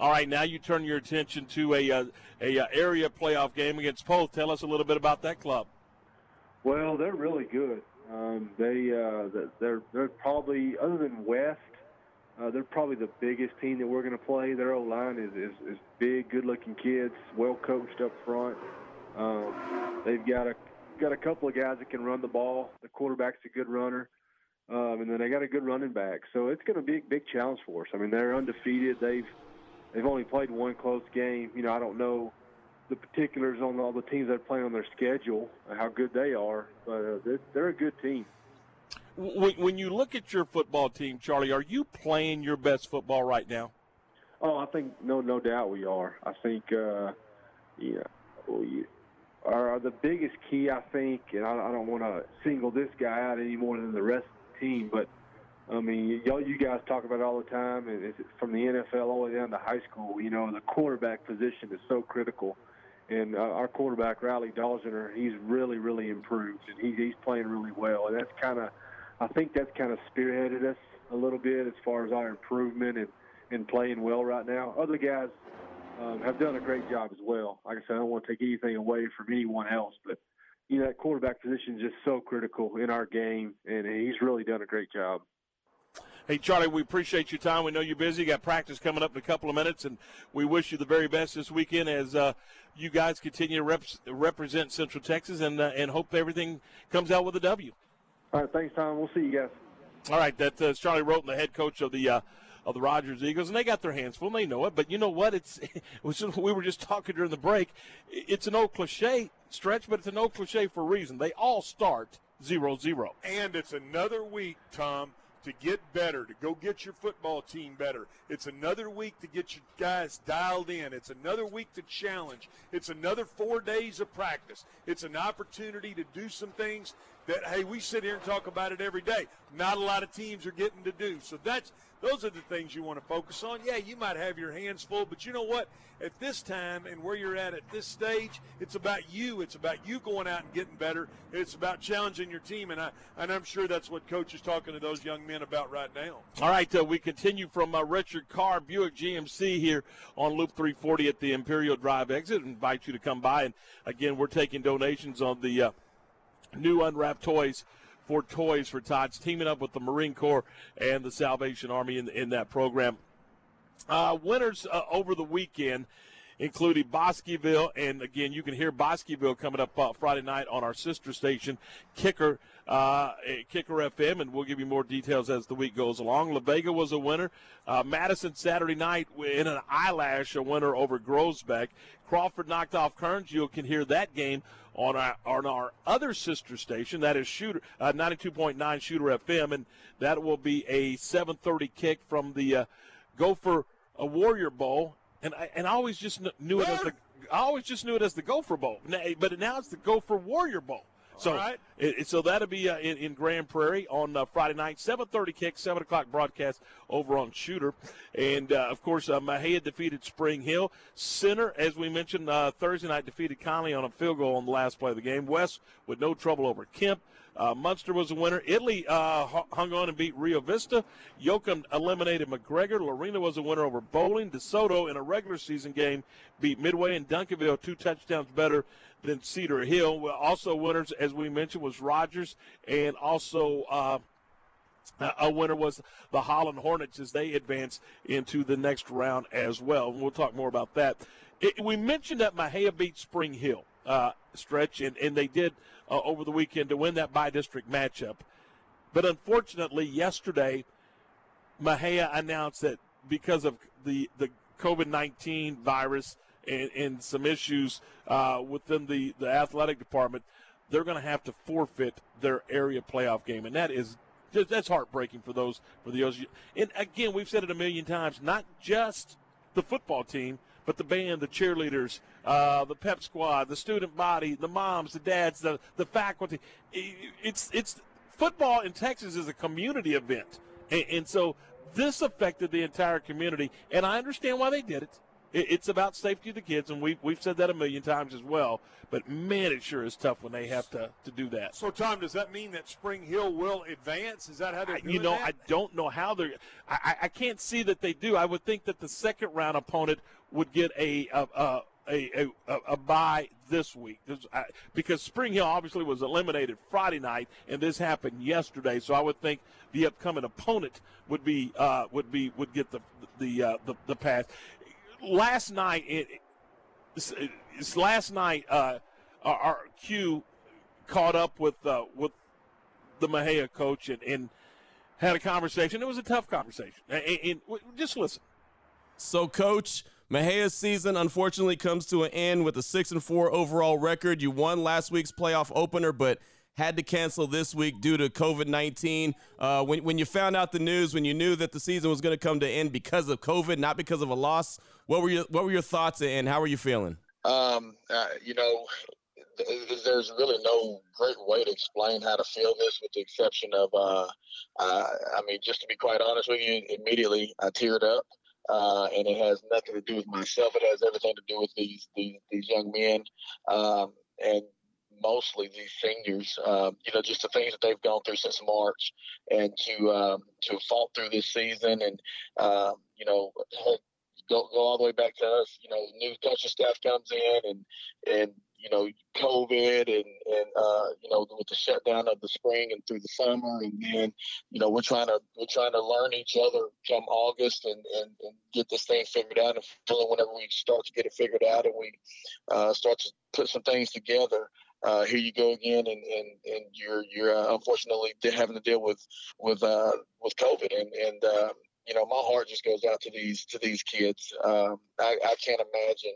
All right, now you turn your attention to a uh, a uh, area playoff game against Poth. Tell us a little bit about that club.
Well, they're really good. Um, they uh, they're they're probably other than West, uh, they're probably the biggest team that we're going to play. Their O line is, is is big, good-looking kids, well coached up front. Um, they've got a got a couple of guys that can run the ball. The quarterback's a good runner. Um, and then they got a good running back. So it's going to be a big challenge for us. I mean, they're undefeated. They've they've only played one close game. You know, I don't know the particulars on all the teams that are playing on their schedule, how good they are, but uh, they're, they're a good team.
When, when you look at your football team, Charlie, are you playing your best football right now?
Oh, I think no, no doubt we are. I think, uh, yeah, we are the biggest key. I think, and I, I don't want to single this guy out any more than the rest of the team, but I mean, y'all, you guys talk about it all the time, and it's from the NFL all the way down to high school. You know, the quarterback position is so critical and uh, our quarterback Riley Dalgener, he's really, really improved, and he, he's playing really well. And that's kind of, I think that's kind of spearheaded us a little bit as far as our improvement and and playing well right now. Other guys um, have done a great job as well. Like I said, I don't want to take anything away from anyone else, but you know that quarterback position is just so critical in our game, and he's really done a great job.
Hey, Charlie, we appreciate your time. We know you're busy. You got practice coming up in a couple of minutes, and we wish you the very best this weekend as uh, you guys continue to rep- represent Central Texas and uh, and hope everything comes out with a W.
All right, thanks, Tom. We'll see you guys.
All right, that's uh, Charlie Roten, the head coach of the uh, of the Rogers Eagles, and they got their hands full. And they know it, but you know what? It's we were just talking during the break. It's an old cliche stretch, but it's an old cliche for a reason. They all start zero zero,
and it's another week, Tom to get better, to go get your football team better. It's another week to get your guys dialed in. It's another week to challenge. It's another four days of practice. It's an opportunity to do some things that, hey, we sit here and talk about it every day. Not a lot of teams are getting to do. So that's those are the things you want to focus on. Yeah, you might have your hands full, but you know what? At this time and where you're at at this stage, it's about you. It's about you going out and getting better. It's about challenging your team, and I and I'm sure that's what coach is talking to those young men about right now.
All right, uh, we continue from uh, Richard Karr Buick GMC here on Loop 340 at the Imperial Drive exit. invite you to come by, and again, we're taking donations on the uh, new unwrapped toys for Toys for Tots, teaming up with the Marine Corps and the Salvation Army in, in that program. Uh, winners uh, over the weekend including Bosqueville, and again, you can hear Bosqueville coming up uh, Friday night on our sister station, Kicker, uh, Kicker FM, and we'll give you more details as the week goes along. La Vega was a winner. Uh, Madison Saturday night in an eyelash, a winner over Groesbeck. Crawford knocked off Kerens. You can hear that game on our on our other sister station that is shooter uh, 92.9 shooter fm and that will be a 7.30 kick from the uh, gopher a warrior bowl. And I, and I always just knew it as the I always just knew it as the gopher bowl. But now it's the gopher warrior bowl so, right. it, so that'll be uh, in, in, Grand Prairie on uh, Friday night, 7:30 kick, 7 o'clock broadcast over on Shooter, and uh, of course uh, Mexia defeated Spring Hill. Center, as we mentioned, uh, Thursday night defeated Conley on a field goal on the last play of the game. West with no trouble over Kemp. Uh, Muenster was a winner. Italy uh, hung on and beat Rio Vista. Yoakum eliminated McGregor. Lorena was a winner over Bowling. DeSoto in a regular season game beat Midway and Duncanville two touchdowns better than Cedar Hill. Also winners, as we mentioned, was Rogers and also. Uh, a winner was the Holland Hornets as they advance into the next round as well. And we'll talk more about that. It, we mentioned that Mexia beat Spring Hill uh, stretch, and, and they did uh, over the weekend to win that by district matchup. But unfortunately, yesterday, Mexia announced that because of the, the COVID 19 virus and, and, some issues uh, within the, the athletic department, they're going to have to forfeit their area playoff game. And that is that's heartbreaking for those for the OSU. And again, we've said it a million times, not just the football team, but the band, the cheerleaders, uh, the pep squad, the student body, the moms, the dads, the, the faculty. It's, it's football in Texas is a community event. And, and so this affected the entire community. And I understand why they did it. It's about safety of the kids, and we've, we've said that a million times as well. But man, it sure is tough when they have to, to do that.
So, Tom, does that mean that Spring Hill will advance? Is that how they're doing
You know,
that?
I don't know how they're. I, I can't see that they do. I would think that the second round opponent would get a a a, a, a, a bye this week because Spring Hill obviously was eliminated Friday night, and this happened yesterday. So I would think the upcoming opponent would be uh, would be would get the the uh, the, the pass last night, it, it's, last night, uh, our, Q caught up with uh, with the Mexia coach, and, and had a conversation. It was a tough conversation. And, and, and just listen.
So, Coach, Mexia's season unfortunately comes to an end with a six and four overall record. You won last week's playoff opener, but had to cancel this week due to COVID 19. Uh, when, when you found out the news, when you knew that the season was going to come to end because of COVID, not because of a loss, what were your, what were your thoughts and how were you feeling?
Um, uh, you know, there's really no great way to explain how to feel this, with the exception of, uh, uh, I mean, just to be quite honest with you, immediately I teared up. Uh, and it has nothing to do with myself. It has everything to do with these these, these young men, um, and mostly these seniors. Um, you know, just the things that they've gone through since March, and to um, to fought through this season, and um, you know, go go all the way back to us. You know, new coaching staff comes in, and and you know, COVID and, and uh, you know, with the shutdown of the spring and through the summer. And then, you know, we're trying to, we're trying to learn each other come August and, and, and get this thing figured out. And whenever we start to get it figured out and we uh, start to put some things together, uh, here you go again, and and, and you're you're uh, unfortunately having to deal with with uh, with COVID, and and uh, you know, my heart just goes out to these to these kids. Um, I, I, can't imagine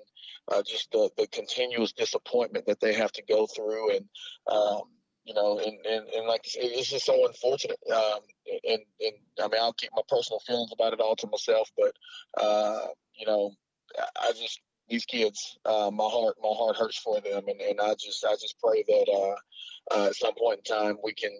uh, just the, the continuous disappointment that they have to go through, and um, you know, and, and, and like it's just so unfortunate. Um, and and I mean, I'll keep my personal feelings about it all to myself, but uh, you know, I just these kids, uh, my heart my heart hurts for them, and, and I just I just pray that uh, uh, at some point in time we can.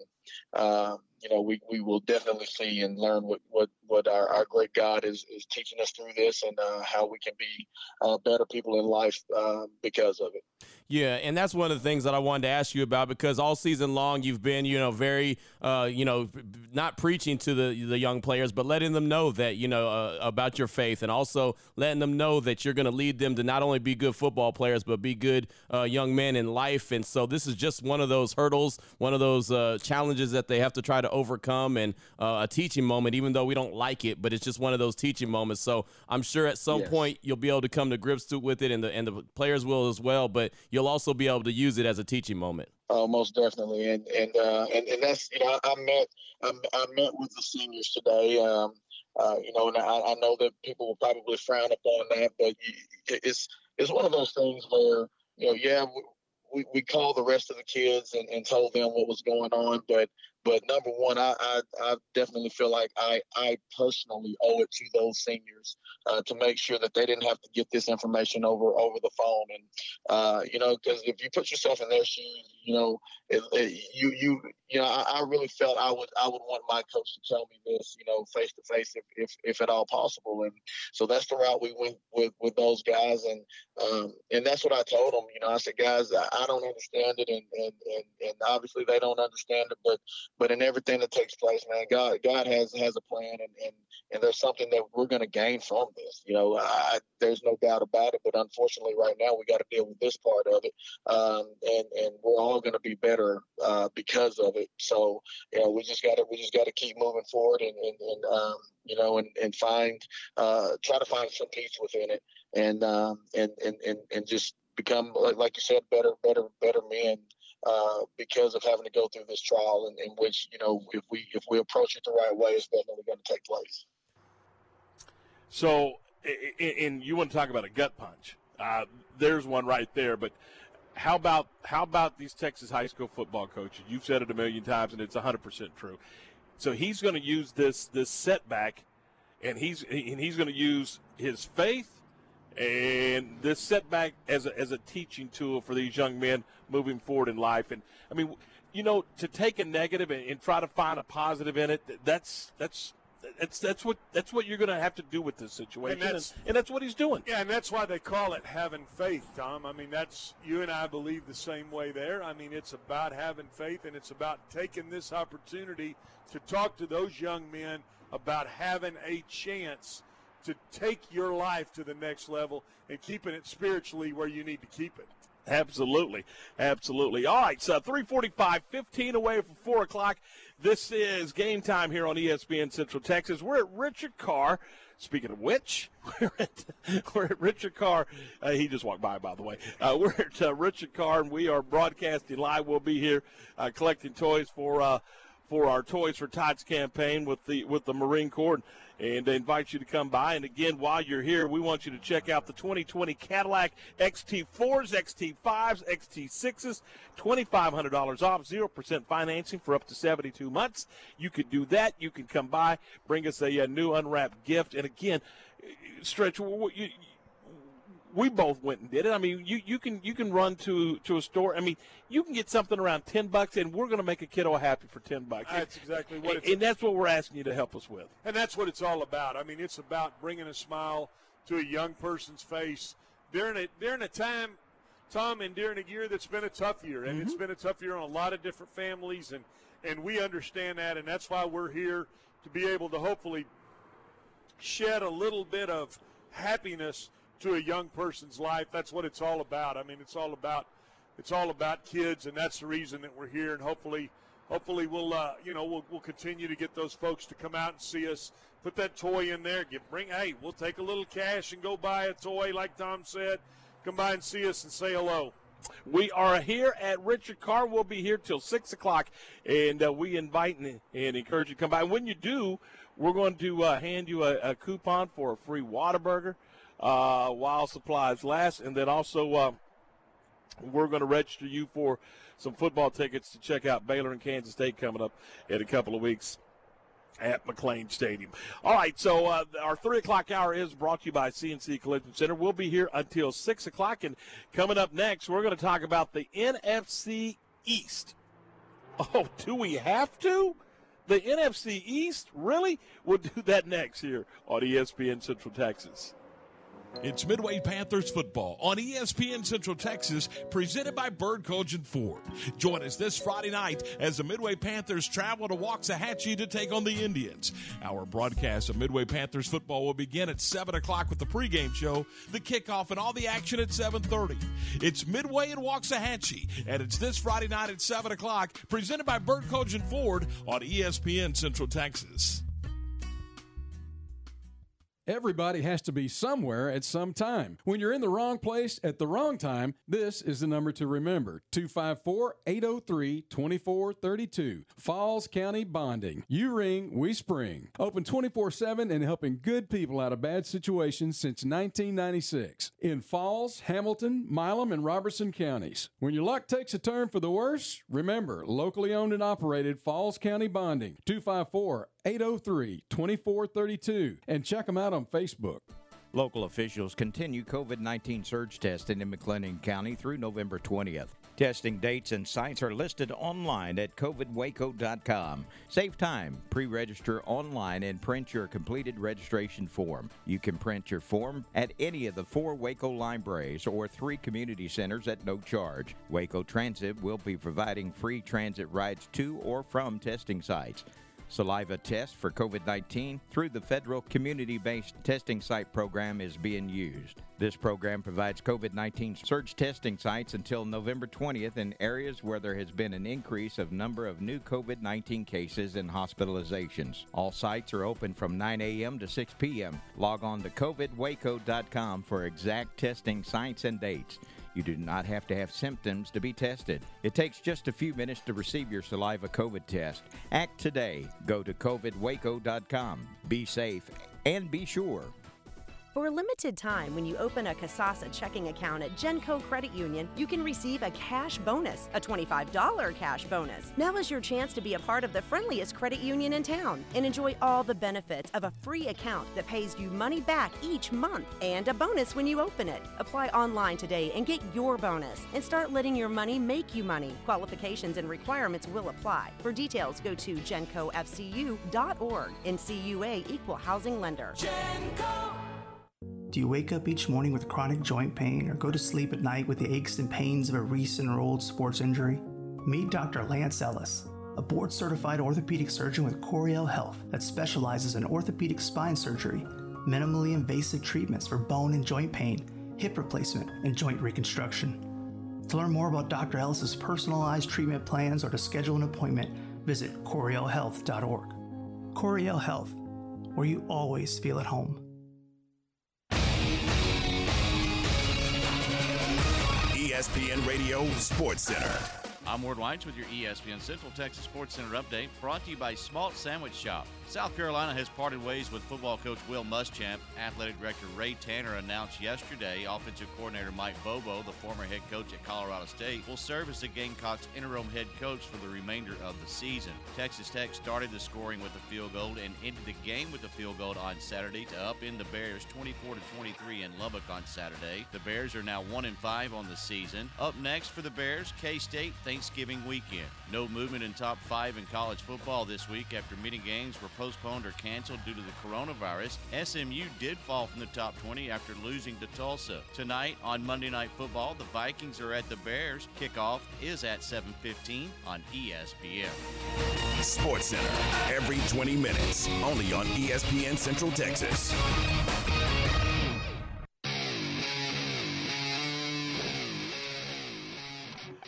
Um, you know, we, we will definitely see and learn what, what, what our, our great God is, is teaching us through this and uh, how we can be uh, better people in life uh, because of it.
Yeah, and that's one of the things that I wanted to ask you about because all season long you've been, you know, very, uh, you know, not preaching to the the young players, but letting them know that you know uh, about your faith, and also letting them know that you're going to lead them to not only be good football players, but be good uh, young men in life. And so this is just one of those hurdles, one of those uh, challenges that they have to try to overcome, and uh, a teaching moment, even though we don't like it, but it's just one of those teaching moments. So I'm sure at some yes. point you'll be able to come to grips to, with it, and the and the players will as well. But you'll also be able to use it as a teaching moment.
Oh, most definitely, and and uh, and, and that's you know I, met I, I, met with the seniors today. Um, uh, you know, and I, I, know that people will probably frown upon that, but it's it's one of those things where you know, yeah, we, we called the rest of the kids and, and told them what was going on, but but number one, I, I, I, definitely feel like I, I personally owe it to those seniors uh, to make sure that they didn't have to get this information over over the phone. And uh, you know, because if you put yourself in their shoes, you know, it, it, you you you know, I, I, really felt I would I would want my coach to tell me this, you know, face to face if, if if at all possible. And so that's the route we went with with those guys. And um, and that's what I told them. You know, I said, guys, I, I don't understand it, and, and and and obviously they don't understand it, but but in everything that takes place, man, God God has has a plan, and and, and there's something that we're going to gain from this. You know, I, there's no doubt about it. But unfortunately, right now we got to deal with this part of it, um, and and we're all going to be better uh, because of it. So you know, we just got to we just got to keep moving forward, and and, and um, you know, and and find uh, try to find some peace within it, and um, and and and and just become like, you said better better better men uh, because of having to go through this trial, in, in which you know if we if we approach it the right way, it's definitely going to take place.
So, and you want to talk about a gut punch? Uh, there's one right there. But how about how about these Texas high school football coaches? You've said it a million times, and it's 100 percent true. So he's going to use this this setback, and he's and he's going to use his faith and this setback as a, as a teaching tool for these young men moving forward in life. And I mean, you know, to take a negative and, and try to find a positive in it, that's that's that's that's what that's what you're going to have to do with this situation, and that's, and, and that's, what he's doing.
Yeah, and that's why they call it having faith, Tom. I mean, that's you and I believe the same way there. I mean, it's about having faith, and it's about taking this opportunity to talk to those young men about having a chance to take your life to the next level and keeping it spiritually where you need to keep it.
Absolutely. Absolutely. All right, so 345, 15 away from 4 o'clock. This is game time here on ESPN Central Texas. We're at Richard Karr. Speaking of which, we're at, we're at Richard Karr. Uh, he just walked by, by the way. Uh, we're at uh, Richard Karr, and we are broadcasting live. We'll be here uh, collecting toys for uh, for our Toys for Tots campaign with the with the Marine Corps and invite you to come by. And again, while you're here, we want you to check out the 2020 Cadillac XT4s, XT5s, XT6s, $2,500 off, 0% financing for up to 72 months. You could do that. You can come by, bring us a, a new unwrapped gift. And again, Stretch, you, we both went and did it. I mean, you, you can you can run to to a store. I mean, you can get something around ten bucks, and we're going to make a kiddo happy for ten bucks.
That's exactly what.
And, and that's what we're asking you to help us with.
And that's what it's all about. I mean, it's about bringing a smile to a young person's face during a during a time, Tom, and during a year that's been a tough year, and mm-hmm. it's been a tough year on a lot of different families, and and we understand that, and that's why we're here to be able to hopefully shed a little bit of happiness to a young person's life. That's what it's all about. I mean, it's all about it's all about kids, and that's the reason that we're here. And hopefully, hopefully we'll uh, you know we'll, we'll continue to get those folks to come out and see us. Put that toy in there. Get bring. Hey, we'll take a little cash and go buy a toy, like Tom said. Come by and see us and say hello.
We are here at Richard Karr. We'll be here till six o'clock, and uh, we invite and, and, encourage you to come by. And when you do, we're going to uh, hand you a, a, coupon for a free Whataburger uh, while supplies last. And then also, uh, we're going to register you for some football tickets to check out Baylor and Kansas State coming up in a couple of weeks at McLane Stadium. All right, so uh, our three o'clock hour is brought to you by CNC Collision Center. We'll be here until six o'clock, and coming up next, we're going to talk about the NFC East. Oh, do we have to? The NFC East? Really? We'll do that next here on ESPN Central Texas.
It's Midway Panthers football on ESPN Central Texas, presented by Bird Kultgen Ford. Join us this Friday night as the Midway Panthers travel to Waxahachie to take on the Indians. Our broadcast of Midway Panthers football will begin at 7 o'clock with the pregame show, the kickoff, and all the action at 7.30. It's Midway in Waxahachie, and it's this Friday night at 7 o'clock, presented by Bird Kultgen Ford on ESPN Central Texas.
Everybody has to be somewhere at some time. When you're in the wrong place at the wrong time, this is the number to remember 254 803 2432. Falls County Bonding. You ring, we spring. Open 24 7 and helping good people out of bad situations since 1996. In Falls, Hamilton, Milam, and Robertson counties. When your luck takes a turn for the worse, remember locally owned and operated Falls County Bonding. 254 803 2432 and check them out on Facebook.
Local officials continue COVID 19 surge testing in McLennan County through November 20th. Testing dates and sites are listed online at covidwaco.com. Save time, pre register online, and print your completed registration form. You can print your form at any of the four Waco libraries or three community centers at no charge. Waco Transit will be providing free transit rides to or from testing sites saliva test for COVID 19 through the federal community based testing site program is being used. This program provides COVID 19 surge testing sites until November 20th in areas where there has been an increase of number of new COVID 19 cases and hospitalizations. All sites are open from 9 a.m. to 6 p.m. Log on to covidwaco.com for exact testing sites and dates. You do not have to have symptoms to be tested. It takes just a few minutes to receive your saliva COVID test. Act today. Go to covidwaco.com. Be safe and be sure.
For a limited time, when you open a Kasasa checking account at Genco Credit Union, you can receive a cash bonus, a $25 cash bonus. Now is your chance to be a part of the friendliest credit union in town and enjoy all the benefits of a free account that pays you money back each month and a bonus when you open it. Apply online today and get your bonus and start letting your money make you money. Qualifications and requirements will apply. For details, go to gencofcu.org. NCUA Equal Housing Lender. Genco.
Do you wake up each morning with chronic joint pain or go to sleep at night with the aches and pains of a recent or old sports injury? Meet Dr. Lance Ellis, a board certified orthopedic surgeon with Coryell Health that specializes in orthopedic spine surgery, minimally invasive treatments for bone and joint pain, hip replacement, and joint reconstruction. To learn more about Dr. Ellis's personalized treatment plans or to schedule an appointment, visit CoryellHealth.org. Coryell Health, where you always feel at home.
ESPN Radio Sports Center.
I'm Ward White with your ESPN Central Texas Sports Center update, brought to you by Schmaltz Sandwich Shop. South Carolina has parted ways with football coach Will Muschamp. Athletic director Ray Tanner announced yesterday offensive coordinator Mike Bobo, the former head coach at Colorado State, will serve as the Gamecocks interim head coach for the remainder of the season. Texas Tech started the scoring with a field goal and ended the game with a field goal on Saturday to upend the Bears 24 to 23 in Lubbock on Saturday. The Bears are now 1 and 5 on the season. Up next for the Bears, K-State Thanksgiving weekend. No movement in top 5 in college football this week after many games were postponed or canceled due to the coronavirus. SMU did fall from the top 20 after losing to Tulsa. Tonight on Monday Night Football, the Vikings are at the Bears. Kickoff is at 7:15 on ESPN.
Sports Center every 20 minutes, only on ESPN Central Texas.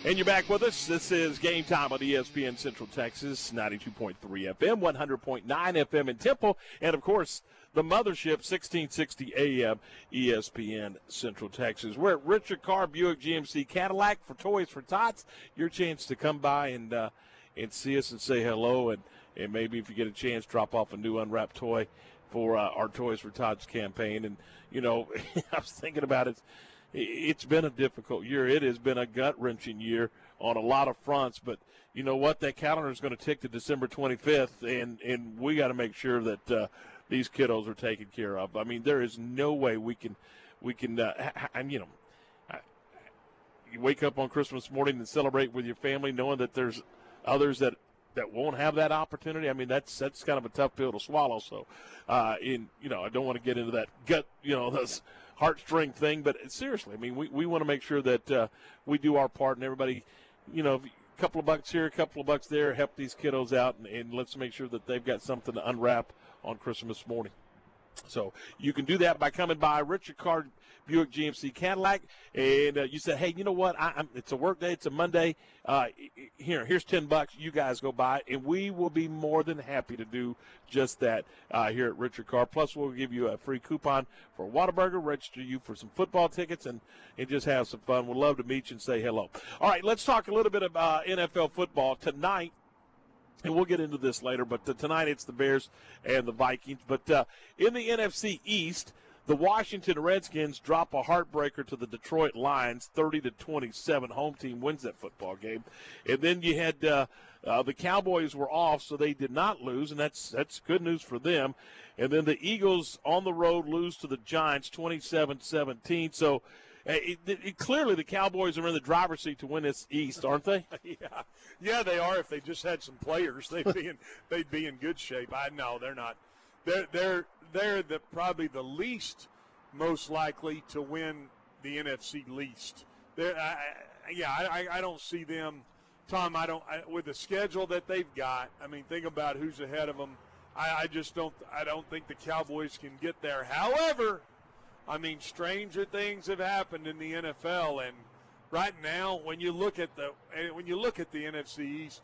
And you're back with us. This is Game Time on ESPN Central Texas, 92.3 FM, 100.9 FM in Temple, and of course, the mothership, 1660 AM, ESPN Central Texas. We're at Richard Karr Buick GMC Cadillac for Toys for Tots. Your chance to come by and uh, and see us and say hello, and, and maybe if you get a chance, drop off a new unwrapped toy for uh, our Toys for Tots campaign. And, you know, I was thinking about it it's been a difficult year. It has been a gut wrenching year on a lot of fronts. But you know what? That calendar is going to tick to December 25th, and and we got to make sure that uh, these kiddos are taken care of. I mean, there is no way we can we can. Uh, and you know, you wake up on Christmas morning and celebrate with your family, knowing that there's others that that won't have that opportunity. I mean, that's that's kind of a tough pill to swallow. So, uh, in you know, I don't want to get into that gut, you know, those heartstring thing. But seriously, I mean, we, we want to make sure that uh, we do our part and everybody, you know, a couple of bucks here, a couple of bucks there, help these kiddos out, and, and let's make sure that they've got something to unwrap on Christmas morning. So you can do that by coming by Richard Karr Buick GMC Cadillac, and uh, you said, "Hey, you know what? I, it's a work day. It's a Monday. Uh, here, here's ten bucks. You guys go buy, and we will be more than happy to do just that uh, here at Richard Karr. Plus, we'll give you a free coupon for Whataburger, register you for some football tickets, and and just have some fun. We'd love to meet you and say hello. All right, let's talk a little bit about NFL football tonight and we'll get into this later. But tonight it's the Bears and the Vikings. But uh, in the NFC East, the Washington Redskins drop a heartbreaker to the Detroit Lions, 30 to 27. Home team wins that football game, and then you had uh, uh, the Cowboys were off, so they did not lose, and that's that's good news for them. And then the Eagles on the road lose to the Giants, 27-17. So. Uh, it, it, it, clearly, the Cowboys are in the driver's seat to win this East, aren't they?
yeah, yeah, they are. If they just had some players, they'd be in they'd be in good shape. I know they're not. They're they're they're the probably the least most likely to win the NFC least. They're, I, yeah, I, I don't see them. Tom, I don't I, with the schedule that they've got. I mean, think about who's ahead of them. I, I just don't. I don't think the Cowboys can get there. However, I mean, stranger things have happened in the NFL, and right now, when you look at the eh, when you look at the NFC East,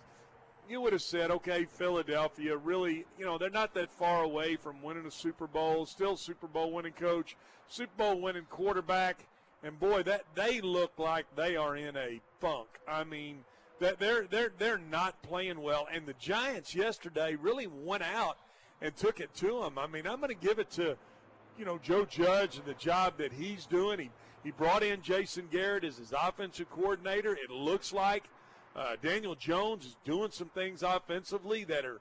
you would have said, okay, Philadelphia really, you know, they're not that far away from winning a Super Bowl, still Super Bowl winning coach, Super Bowl winning quarterback, and boy, that they look like they are in a funk. I mean, that they're they're they're not playing well, and the Giants yesterday really went out and took it to them. I mean, I'm going to give it to, you know, Joe Judge and the job that he's doing. He he brought in Jason Garrett as his offensive coordinator. It looks like uh, Daniel Jones is doing some things offensively that are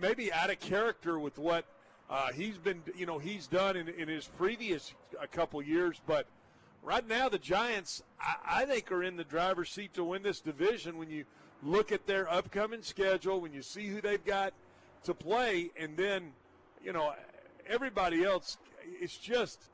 maybe out of character with what uh, he's been, you know, he's done in, in his previous a uh, couple years. But right now, the Giants, I, I think, are in the driver's seat to win this division. When you look at their upcoming schedule, when you see who they've got to play, and then, you know, everybody else, it's just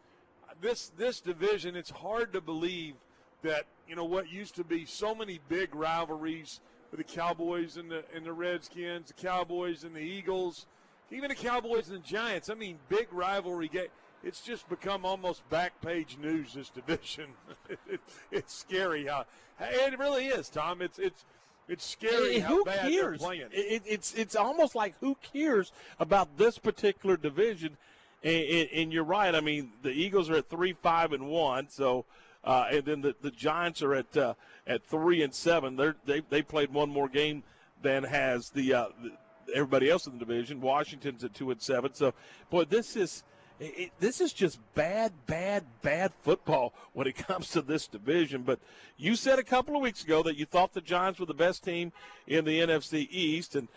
this this division. It's hard to believe that you know what used to be so many big rivalries with the Cowboys and the and the Redskins, the Cowboys and the Eagles, even the Cowboys and the Giants. I mean, big rivalry game. It's just become almost back page news. This division, it, it's scary how it really is, Tom. It's it's it's scary how
who
bad
cares?
they're playing.
It, it's it's almost like who cares about this particular division? And, and, and, you're right. I mean, the Eagles are at three, five, and one, so Uh, and then the, the Giants are at uh, at three and seven. They're, they they played one more game than has the, uh, the everybody else in the division. Washington's at two and seven. So, boy, this is it, this is just bad, bad, bad football when it comes to this division. But you said a couple of weeks ago that you thought the Giants were the best team in the NFC East, and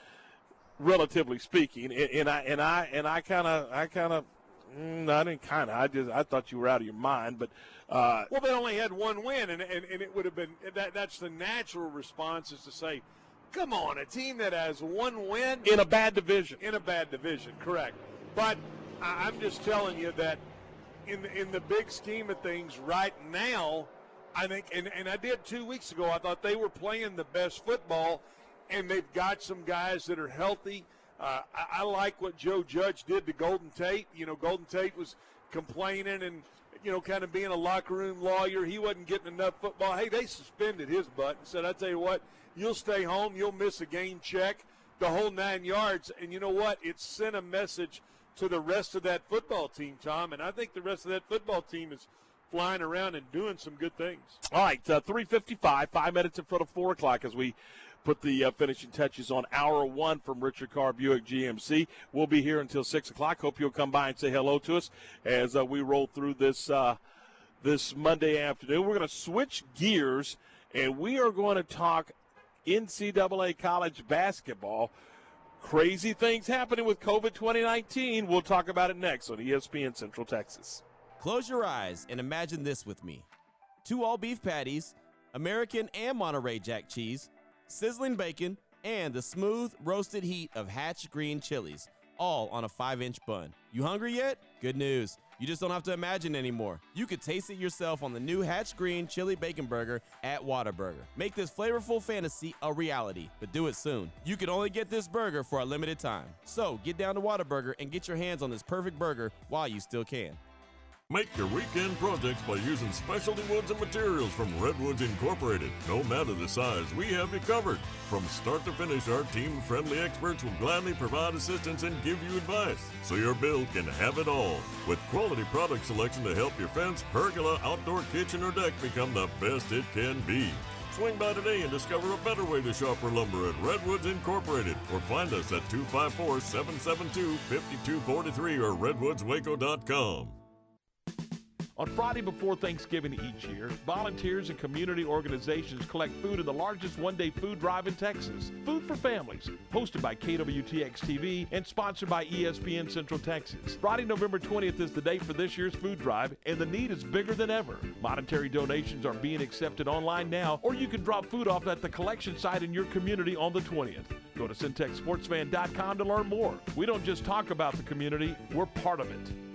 relatively speaking, and, and I and I and I kind of I kind of. Mm, I didn't kind of. I just I thought you were out of your mind, but uh,
well, they only had one win, and, and, and it would have been that. That's the natural response is to say, "Come on, a team that has one win
in a bad division,
in a bad division, correct?" But I'm just telling you that in the, in the big scheme of things, right now, I think, and, and I did two weeks ago. I thought they were playing the best football, and they've got some guys that are healthy. Uh, I, I, like what Joe Judge did to Golden Tate. You know, Golden Tate was complaining and you know, kind of being a locker room lawyer. He wasn't getting enough football. Hey, they suspended his butt and said, "I tell you what, you'll stay home. You'll miss a game check, the whole nine yards." And you know what? It sent a message to the rest of that football team, Tom. And I think the rest of that football team is flying around and doing some good things.
All right, uh, 355, five minutes in front of 4 o'clock as we put the uh, finishing touches on hour one from Richard Karr Buick GMC. We'll be here until 6 o'clock. Hope you'll come by and say hello to us as uh, we roll through this, uh, this Monday afternoon. We're going to switch gears and we are going to talk NCAA college basketball. Crazy things happening with COVID 2019. We'll talk about it next on ESPN Central Texas.
Close your eyes and imagine this with me two all beef patties, American and Monterey Jack cheese sizzling bacon, and the smooth roasted heat of Hatch green chilies, all on a 5 inch bun. You hungry yet? Good news. You just don't have to imagine anymore. You could taste it yourself on the new Hatch Green Chili Bacon Burger at Whataburger. Make this flavorful fantasy a reality, but do it soon. You can only get this burger for a limited time. So get down to Whataburger and get your hands on this perfect burger while you still can.
Make your weekend projects by using specialty woods and materials from Redwoods Incorporated. No matter the size, we have you covered. From start to finish, our team friendly experts will gladly provide assistance and give you advice so your build can have it all. With quality product selection to help your fence, pergola, outdoor kitchen, or deck become the best it can be. Swing by today and discover a better way to shop for lumber at Redwoods Incorporated or find us at 254 772 5243 or redwoodswaco.com.
On Friday before Thanksgiving each year, volunteers and community organizations collect food in the largest one day food drive in Texas. Food for Families, hosted by KWTX TV and sponsored by ESPN Central Texas. Friday, November 20th is the date for this year's food drive, and the need is bigger than ever. Monetary donations are being accepted online now, or you can drop food off at the collection site in your community on the 20th. Go to centexsportsfan.com to learn more. We don't just talk about the community, we're part of it.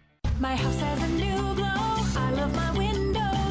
My house has a new glow. I love my windows.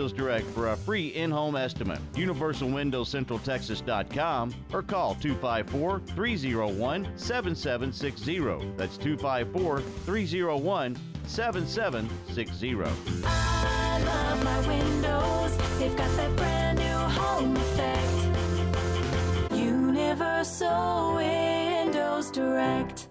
Direct for a free in home estimate. UniversalWindowsCentralTexas.com or call 254 301 7760. That's 254 301 7760.
I love my windows. They've got that brand new home effect. Universal Windows Direct.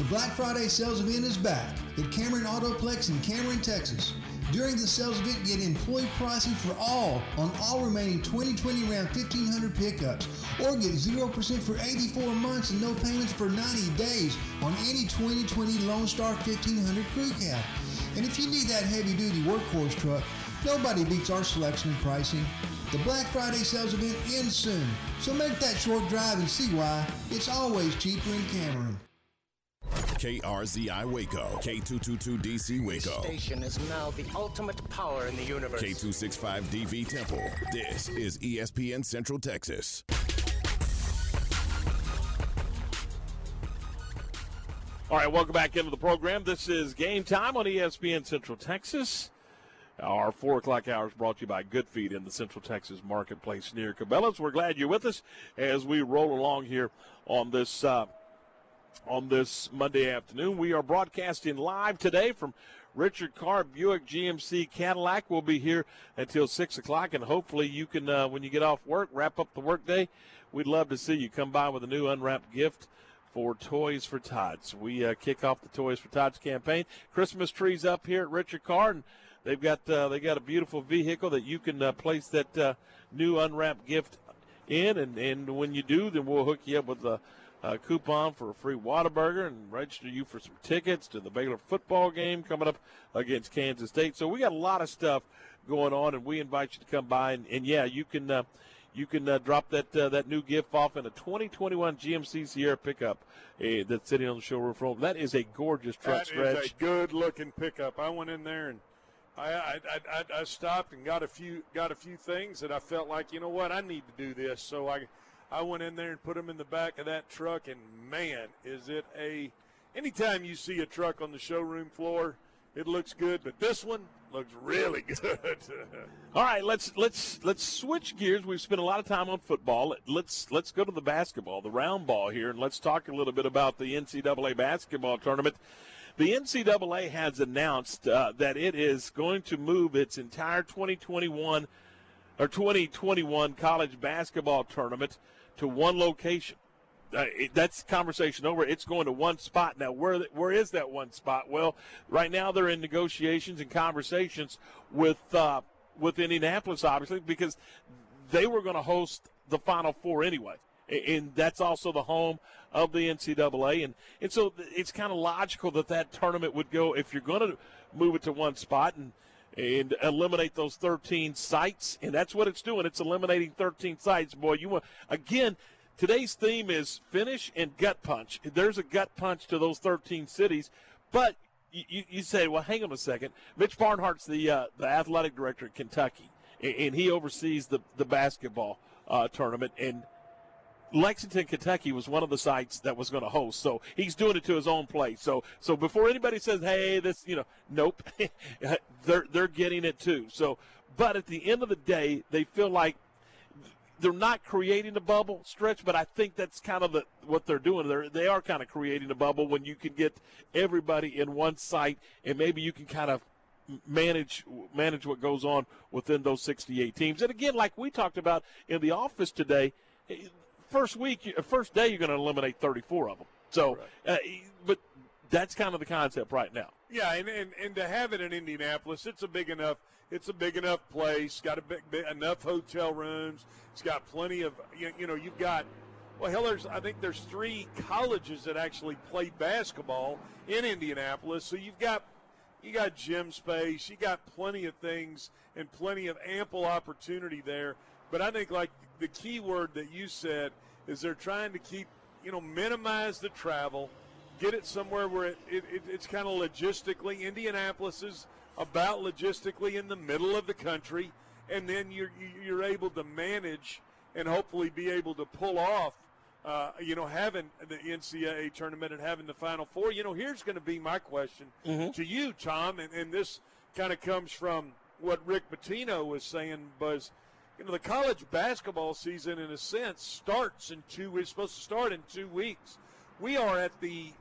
The Black Friday sales event is back at Cameron Autoplex in Cameron, Texas. During the sales event, get employee pricing for all on all remaining 2020 Ram 1500 pickups, or get 0% for 84 months and no payments for 90 days on any 2020 Lone Star 1500 crew cab. And if you need that heavy duty workhorse truck, nobody beats our selection and pricing. The Black Friday sales event ends soon, so make that short drive and see why it's always cheaper in Cameron.
KRZI Waco, K222DC Waco,
Station is now the ultimate power in the universe.
K265DV Temple. This is ESPN Central Texas.
All right, welcome back into the program. This is game time on ESPN Central Texas. Our four o'clock hour is brought to you by Good Feed in the Central Texas Marketplace near Cabela's. We're glad you're with us as we roll along here on this uh, on this Monday afternoon. We are broadcasting live today from Richard Karr Buick GMC Cadillac. We'll be here until six o'clock, and hopefully you can, uh, when you get off work, wrap up the workday. We'd love to see you come by with a new unwrapped gift for Toys for Tots. We uh, kick off the Toys for Tots campaign. Christmas trees up here at Richard Karr, and they've got uh, they got a beautiful vehicle that you can uh, place that uh, new unwrapped gift in, and and when you do, then we'll hook you up with a. a coupon for a free Whataburger and register you for some tickets to the Baylor football game coming up against Kansas State. So we got a lot of stuff going on, and we invite you to come by. And, and yeah, you can uh, you can uh, drop that uh, that new gift off in a 2021 GMC Sierra pickup uh, that's sitting on the showroom floor. That is a gorgeous truck
That
stretch.
is a good-looking pickup. I went in there and I, I, I, I, I stopped and got a few got a few things that I felt like you know what I need to do this. So I I went in there and put them in the back of that truck, and man, is it a anytime you see a truck on the showroom floor, it looks good, but this one looks really good.
All right, let's let's let's switch gears. We've spent a lot of time on football. Let's let's go to the basketball, the round ball here, and let's talk a little bit about the NCAA basketball tournament. The NCAA has announced uh, that it is going to move its entire 2021 or 2021 college basketball tournament to one location. Uh, it, that's conversation over. It's going to one spot now. Where where is that one spot? Well, right now they're in negotiations and conversations with uh, with Indianapolis, obviously, because they were going to host the Final Four anyway, and that's also the home of the NCAA, and and so it's kind of logical that that tournament would go if you're going to move it to one spot and and eliminate those 13 sites, and that's what it's doing. It's eliminating 13 sites. Boy, you want again. Today's theme is finish and gut punch. There's a gut punch to those 13 cities, but you, you, say, well, hang on a second. Mitch Barnhart's the uh, the athletic director at Kentucky, and, and he oversees the the basketball uh, tournament. And Lexington, Kentucky was one of the sites that was going to host. So he's doing it to his own place. So so before anybody says, "Hey, this," you know, nope, they're they're getting it too. So, but at the end of the day, they feel like they're not creating a bubble stretch, but I think that's kind of the, what they're doing. They're they are kind of creating a bubble when you can get everybody in one site, and maybe you can kind of manage manage what goes on within those 68 teams. And again, like we talked about in the office today, first week, first day, you're going to eliminate 34 of them. So, uh, but that's kind of the concept right now.
Yeah, and, and, and to have it in Indianapolis, it's a big enough it's a big enough place. Got a big, big enough hotel rooms. It's got plenty of you, you know you've got well hell there's I think there's three colleges that actually play basketball in Indianapolis. So you've got you got gym space, you got plenty of things and plenty of ample opportunity there. But I think like the key word that you said is they're trying to keep you know minimize the travel get it somewhere where it, it, it it's kind of logistically Indianapolis is about logistically in the middle of the country and then you're you're able to manage and hopefully be able to pull off uh, you know, having the NCAA tournament and having the Final Four. You know, here's going to be my question
Mhm.
to you, Tom, and, and this kind of comes from what Rick Pitino was saying, was, you know, the college basketball season, in a sense, starts in two. It's supposed to start in two weeks. We are at the.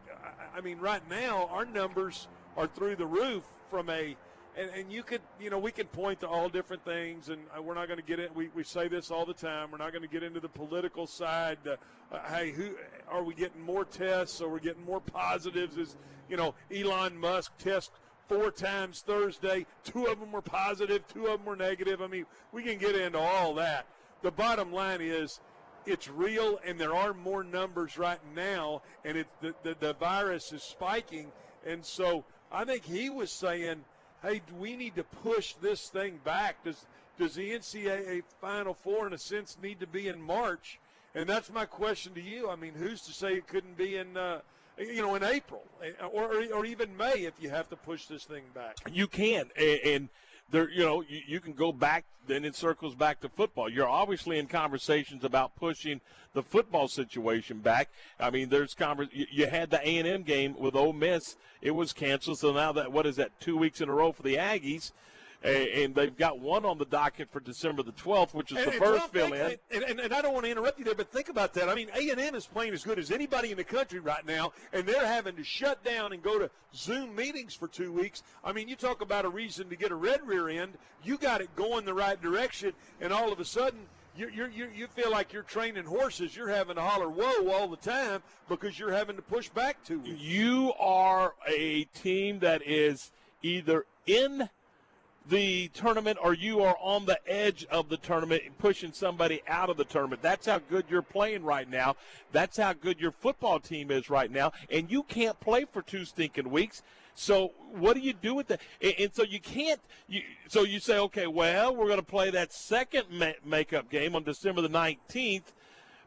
I- mean, right now our numbers are through the roof from a. And, and you could, you know, we can point to all different things, and uh, we're not going to get it. We, we say this all the time. We're not going to get into the political side. Uh, uh, hey, who are we getting more tests? Or we're getting more positives? Is you know, Elon Musk test four times Thursday. Two of them were positive, two of them were negative. I mean, we can get into all that. The bottom line is it's real, and there are more numbers right now, and it, the, the, the virus is spiking. And so I think he was saying, hey, do we need to push this thing back? Does, does the NCAA Final Four, in a sense, need to be in March? And that's my question to you. I mean, who's to say it couldn't be in, uh, you know, in April eh, or, or even May if you have to push this thing back?
You can, and, and there, you know, you, you can go back. Then it circles back to football. You're obviously in conversations about pushing the football situation back. I mean, there's convers- you, you had the A and M game with Ole Miss. It was canceled. So now that what is that? Two weeks in a row for the Aggies. And they've got one on the docket for December the 12th, which is
And-
the
and
first fill-in.
And, and, and I don't want to interrupt you there, but think about that. I mean, A and M is playing as good as anybody in the country right now, and they're having to shut down and go to Zoom meetings for two weeks. I mean, you talk about a reason to get a red rear end. You got it going the right direction, and all of a sudden. You, you you you feel like you're training horses. You're having to holler "whoa" all the time because you're having to push back two weeks.
You are a team that is either in the tournament or you are on the edge of the tournament and pushing somebody out of the tournament. That's how good you're playing right now. That's how good your football team is right now. And you can't play for two stinking weeks. So what do you do with that? And, and so you can't. You, so you say, okay, well, we're going to play that second ma- makeup game on December the 19th.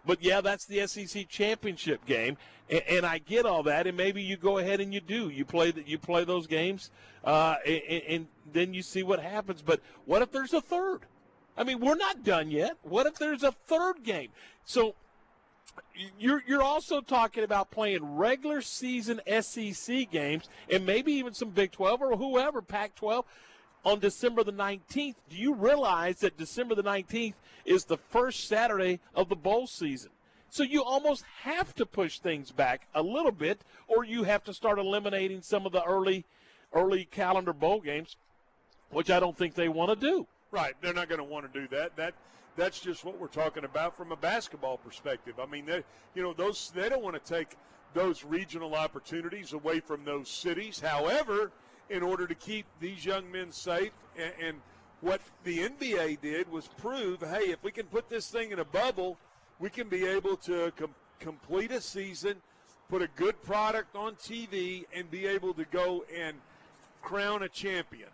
But yeah, that's the SEC championship game, and, and I get all that. And maybe you go ahead and you do. You play that. You play those games, uh, and, and then you see what happens. But what if there's a third? I mean, we're not done yet. What if there's a third game? So you're you're also talking about playing regular season SEC games and maybe even some Big 12 or whoever Pac-12 on December the 19th. Do you realize that December the 19th is the first Saturday of the bowl season? So you almost have to push things back a little bit or you have to start eliminating some of the early early calendar bowl games, which I don't think they want to do.
Right, they're not going to want to do that. That that's just what we're talking about from a basketball perspective. I mean, they, you know, those they don't want to take those regional opportunities away from those cities. However, in order to keep these young men safe, and, and what the NBA did was prove, hey, if we can put this thing in a bubble, we can be able to com- complete a season, put a good product on TV, and be able to go and crown a champion.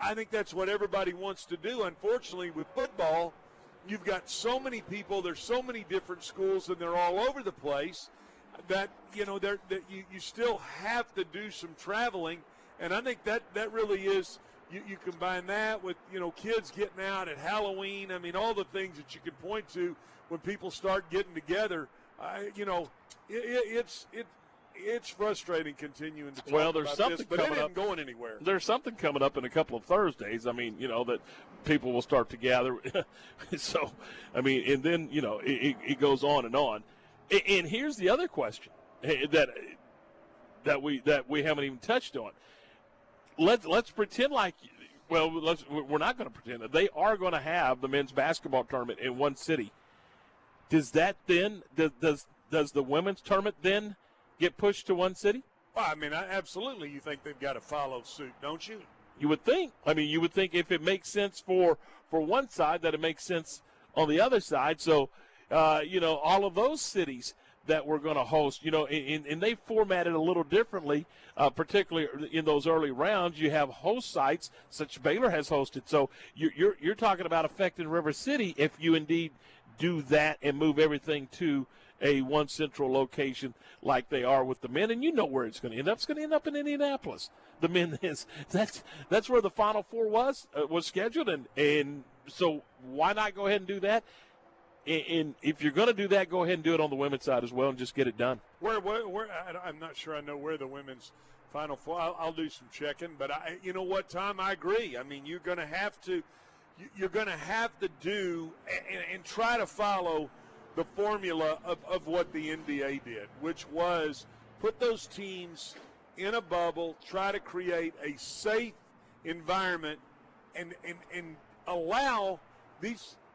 I think that's what everybody wants to do. Unfortunately, with football, you've got so many people. There's so many different schools, and they're all over the place. That you know, that you, you still have to do some traveling, and I think that that really is. You, you combine that with you know kids getting out at Halloween. I mean, all the things that you can point to when people start getting together. I, you know, it, it, it's it it's frustrating continuing to talk
Well, there's something
this, but
coming
isn't
up.
going anywhere.
There's something coming up in a couple of Thursdays. I mean, you know that people will start to gather. so, I mean, and then you know it, it, it goes on and on. And, and here's the other question eh, that that we that we haven't even touched on. Let's let's pretend like. Well, let's, we're not going to pretend that they are going to have the men's basketball tournament in one city. Does that then does does, does the women's tournament then get pushed to one city?
Well, I mean, I, absolutely, you think they've got to follow suit, don't you?
You would think. I mean, you would think if it makes sense for for one side, that it makes sense on the other side. So, uh, you know, all of those cities that we're going to host, you know, and, and they formatted a little differently, uh, particularly in those early rounds. You have host sites, such Baylor has hosted. So you're you're, you're talking about affecting River City if you indeed do that and move everything to a one central location like they are with the men, and you know where it's going to end up. It's going to end up in Indianapolis. The men is that's that's where the Final Four was uh, was scheduled, and and so why not go ahead and do that? And, if you're going to do that, go ahead and do it on the women's side as well, and just get it done.
Where, where, where I'm not sure I know where the women's final four. I'll, I'll do some checking, but I, you know what, Tom, I agree. I mean, you're going to have to, you- you're going to have to do and, and try to follow the formula of, of what the NBA did, which was put those teams in a bubble, try to create a safe environment, and and and allow these the-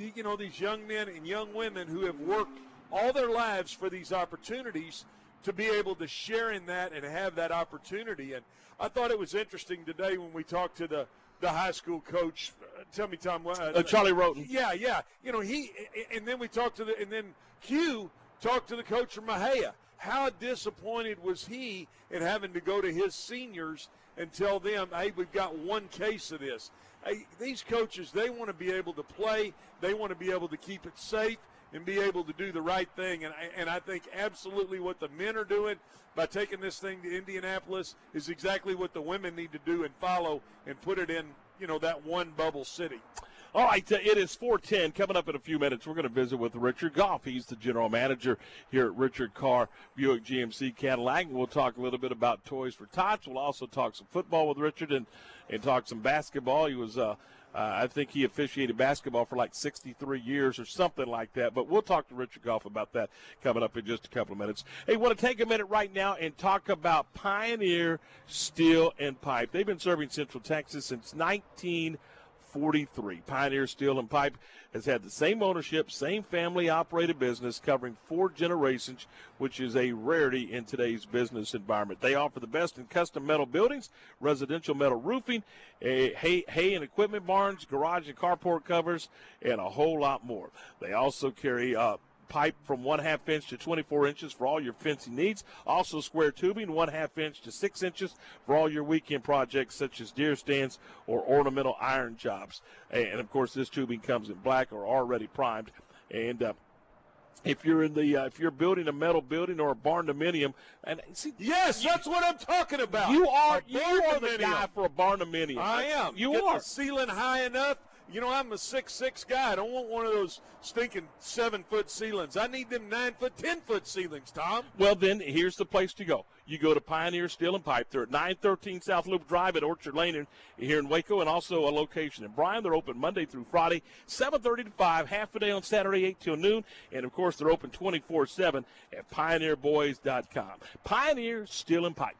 you know these young men and young women who have worked all their lives for these opportunities to be able to share in that and have that opportunity. And i thought it was interesting today when we talked to the the high school coach. Uh, tell me tom uh,
Uh, Charlie Roten.
yeah yeah. You know he and then we talked to the and then hugh talked to the coach from Mexia how disappointed was he in having to go to his seniors and tell them hey we've got one case of this these coaches they want to be able to play they want to be able to keep it safe and be able to do the right thing and I, and I think absolutely what the men are doing by taking this thing to Indianapolis is exactly what the women need to do and follow and put it in you know that one bubble city
All right, uh, it is 410. Coming up in a few minutes, we're going to visit with Richard Goff. He's the general manager here at Richard Karr Buick GMC Cadillac. We'll talk a little bit about Toys for Tots. We'll also talk some football with Richard and, and talk some basketball. He was, uh, uh, I think he officiated basketball for like 63 years or something like that. But we'll talk to Richard Goff about that coming up in just a couple of minutes. Hey, want to take a minute right now and talk about Pioneer Steel and Pipe. They've been serving Central Texas since 19- 43. Pioneer Steel and Pipe has had the same ownership, same family operated business covering four generations, which is a rarity in today's business environment. They offer the best in custom metal buildings, residential metal roofing, eh, hay, hay and equipment barns, garage and carport covers, and a whole lot more. They also carry uh, pipe from one half inch to 24 inches for all your fencing needs. Also, square tubing, one half inch to six inches for all your weekend projects such as deer stands or ornamental iron jobs. And of course, this tubing comes in black or already primed. And uh, if you're in the uh, if you're building a metal building or a barn dominium, and see,
yes, that's what I'm talking about.
You are you are the guy for a barn dominium.
I am.
You
Get
are.
the ceiling high enough. You know, I'm a six six guy. I don't want one of those stinking seven foot ceilings. I need them nine foot, ten foot ceilings, Tom.
Well, then here's the place to go. You go to Pioneer Steel and Pipe. They're at 913 South Loop Drive at Orchard Lane in, here in Waco, and also a location in Bryan. They're open Monday through Friday, 7:30 to 5, half a day on Saturday, 8 till noon, and of course they're open 24/7 at PioneerBoys.com. Pioneer Steel and Pipe.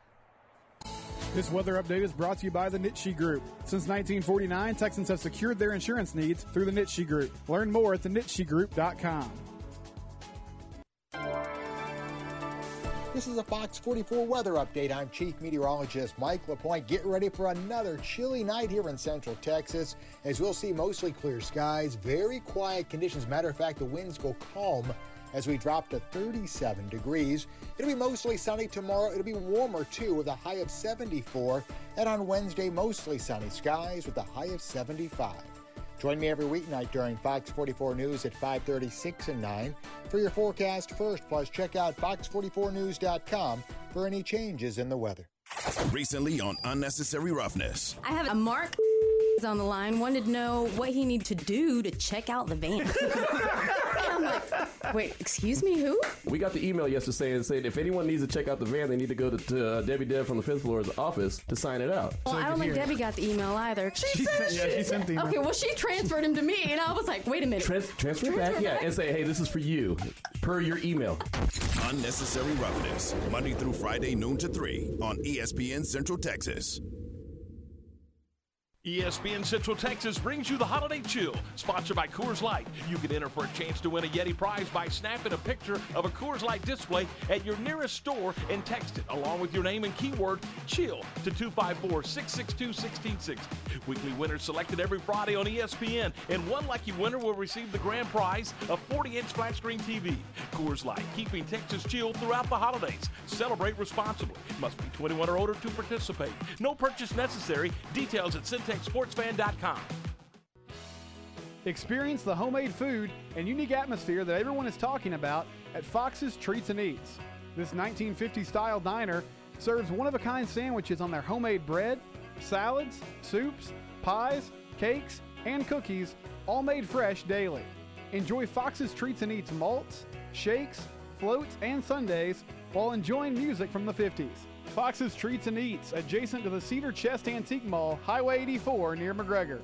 This weather update is brought to you by the Nitshe Group. Since 1949, Texans have secured their insurance needs through the Nitshe Group. Learn more at thenitshegroup.com.
This is a Fox 44 weather update. I'm Chief Meteorologist Mike LaPointe. Get ready for another chilly night here in Central Texas, as we'll see mostly clear skies, very quiet conditions. Matter of fact, the winds go calm as we drop to 37 degrees. It'll be mostly sunny tomorrow. It'll be warmer too, with a high of 74. And on Wednesday, mostly sunny skies with a high of 75. Join me every weeknight during Fox 44 News at 5:30, 6, and 9 for your forecast first. Plus, check out fox44news.com for any changes in the weather.
Recently on Unnecessary Roughness.
I have a Mark on the line, wanted to know what he needed to do to check out the van. I'm like, wait, excuse me, who?
We got the email yesterday and saying if anyone needs to check out the van, they need to go to, to uh, Debbie Deb from the fifth floor's office to sign it out.
Well, I don't think Debbie got the email either. She, said
yeah, she sent the email.
Okay, well, she transferred him to me, and I was like, wait a minute.
Trans- transfer it back, yeah, and say, hey, this is for you, per your email.
Unnecessary Roughness. Monday through Friday, noon to 3 on ESPN Central Texas.
ESPN Central Texas brings you the Holiday Chill, sponsored by Coors Light. You can enter for a chance to win a Yeti prize by snapping a picture of a Coors Light display at your nearest store and text it along with your name and keyword CHILL to 254-662-1660. Weekly winners selected every Friday on ESPN, and one lucky winner will receive the grand prize, of a 40-inch flat screen TV. Coors Light, keeping Texas chill throughout the holidays. Celebrate responsibly. Must be 21 or older to participate. No purchase necessary. Details at syntechsportsfan.com.
Experience the homemade food and unique atmosphere that everyone is talking about at Fox's Treats and Eats. This 1950 style diner serves one of a kind sandwiches on their homemade bread, salads, soups, pies, cakes, and cookies, all made fresh daily. Enjoy Fox's Treats and Eats malts, shakes, floats, and sundaes while enjoying music from the 50s. Fox's Treats and Eats, adjacent to the Cedar Chest Antique Mall, Highway 84 near McGregor.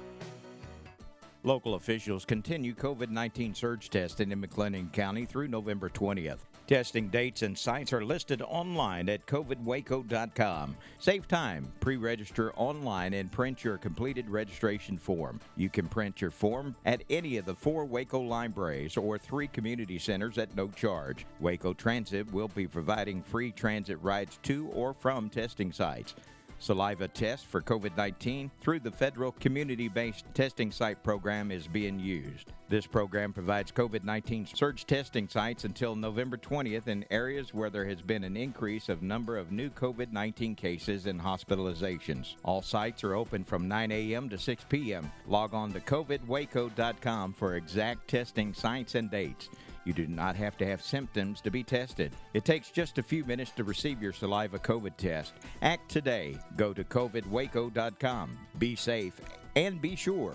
Local officials continue COVID 19 surge testing in McLennan County through November 20th. Testing dates and sites are listed online at covidwaco.com. Save time, pre register online, and print your completed registration form. You can print your form at any of the four Waco libraries or three community centers at no charge. Waco Transit will be providing free transit rides to or from testing sites saliva test for COVID 19 through the federal community based testing site program is being used. This program provides COVID 19 surge testing sites until November 20th in areas where there has been an increase of number of new COVID 19 cases and hospitalizations. All sites are open from 9 a.m. to 6 p.m. Log on to covidwaco.com for exact testing sites and dates. You do not have to have symptoms to be tested. It takes just a few minutes to receive your saliva COVID test. Act today. Go to covidwaco.com. Be safe and be sure.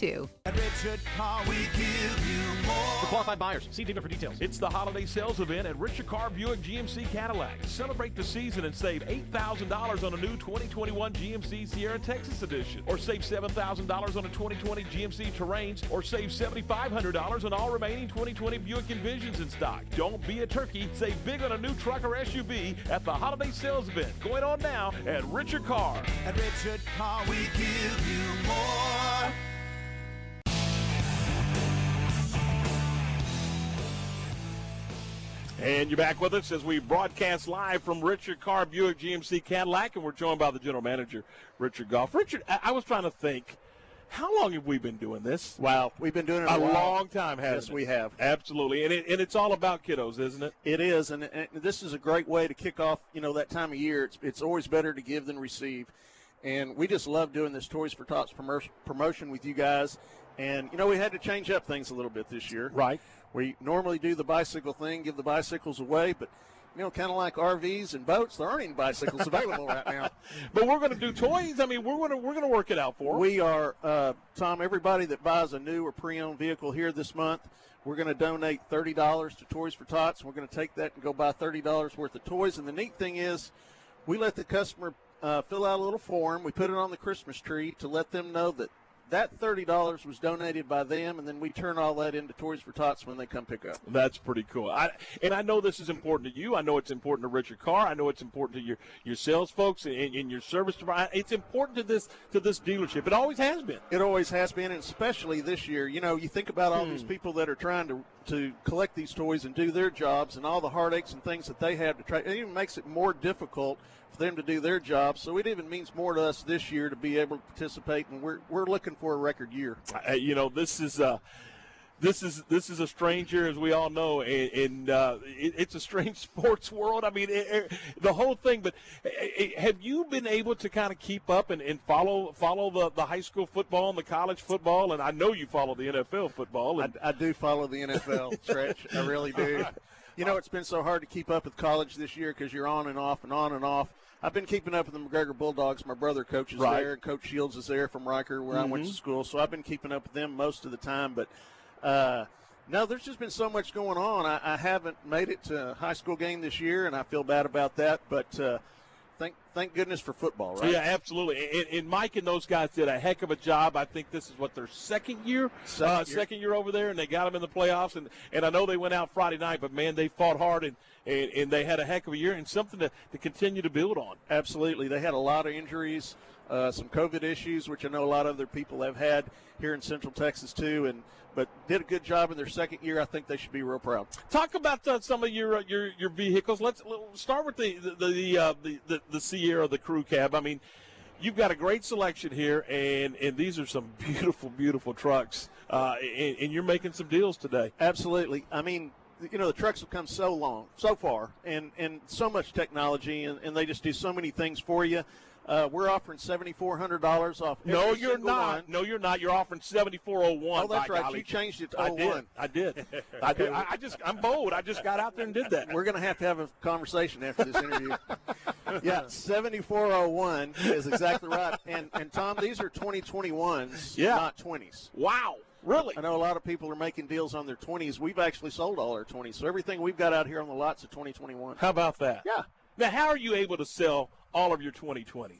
At Richard Karr, we give you more.
For qualified buyers, see dealer for details. It's the holiday sales event at Richard Karr Buick GMC Cadillac. Celebrate the season and save $8,000 on a new 2021 GMC Sierra Texas Edition, or save $7,000 on a 2020 GMC Terrains, or save $7,500 on all remaining 2020 Buick Envisions in stock. Don't be a turkey. Save big on a new truck or SUV at the holiday sales event going on now at Richard Karr.
At Richard Karr, we give you more.
And you're back with us as we broadcast live from Richard Karr Buick GMC Cadillac, and we're joined by the general manager, Richard Goff. Richard, I, I was trying to think, how long have we been doing this?
Wow, we've been doing it a,
a long time, hasn't
Yes,
it?
we have.
Absolutely, and, it, and it's all about kiddos, isn't it?
It is, and, and this is a great way to kick off. You know that time of year. It's it's always better to give than receive, and we just love doing this Toys for Tots promotion with you guys. And you know we had to change up things a little bit this year.
Right.
We normally do the bicycle thing, give the bicycles away, but you know, kind of like RVs and boats, there aren't any bicycles available right now.
But we're going to do toys. I mean, we're going to we're going to work it out for 'em.
We are, uh, Tom. Everybody that buys a new or pre-owned vehicle here this month, we're going to donate thirty dollars to Toys for Tots. We're going to take that and go buy thirty dollars worth of toys. And the neat thing is, we let the customer uh, fill out a little form. We put it on the Christmas tree to let them know that that thirty dollars was donated by them, and then we turn all that into Toys for Tots when they come pick up.
That's pretty cool. I, and I know this is important to you. I know it's important to Richard Karr. I know it's important to your, your sales folks and, and your service provider. It's important to this to this dealership. It always has been.
It always has been, and especially this year. You know, you think about all these
Hmm.
people that are trying to to collect these toys and do their jobs, and all the heartaches and things that they have to try. It even makes it more difficult for them to do their job. So it even means more to us this year to be able to participate, and we're we're looking for a record year.
Uh, you know, this is uh, this is this is a strange year, as we all know, and, and uh, it, it's a strange sports world. I mean, it, it- the whole thing. But uh, uh, have you been able to kind of keep up and, and follow follow the, the high school football and the college football? And I know you follow the NFL football. And,
I, I do follow the NFL, Stretch. I really do. You know, it's been so hard to keep up with college this year because you're on and off and on and off. I've been keeping up with the McGregor Bulldogs. My brother coaches
Right.
there, and Coach Shields is there from Riker, where I went to
Mhm.
school. So I've been keeping up with them most of the time. But uh, no, there's just been so much going on. I, I haven't made it to a high school game this year, and I feel bad about that. But uh, thank thank goodness for football, right?
Yeah, absolutely. And, and Mike and those guys did a heck of a job. I think this is what their second year,
Second
uh,
year.
second year over there, and they got them in the playoffs. And, and I know they went out Friday night, but man, they fought hard and, and, and they had a heck of a year and something to, to continue to build on.
Absolutely. They had a lot of injuries, uh, some COVID issues, which I know a lot of other people have had here in Central Texas too, and but did a good job in their second year. I think they should be real proud.
Talk about uh, some of your uh, your your vehicles. Let's, let's start with the the the, uh, the the the Sierra, the crew cab. I mean, you've got a great selection here, and and these are some beautiful, beautiful trucks, uh, and, and you're making some deals today.
Absolutely. I mean, you know, the trucks have come so long, so far, and, and so much technology, and, and they just do so many things for you. Uh, we're offering seventy four hundred dollars off.
No, you're not.
one.
No, you're not. You're offering seventy four oh one.
Oh, that's right. You changed it to
I
01.
did. I did. I did. I, I just. I'm bold. I just got out there and did that.
We're going to have to have a conversation after this interview. yeah, 7401 is exactly right. And and Tom, these are 2021s,
Yeah.
not 20s.
Wow. Really?
I know a lot of people are making deals on their 20s. We've actually sold all our 20s. So everything we've got out here on the lots of 2021.
How about that?
Yeah.
Now, how are you able to sell all of your 2020s?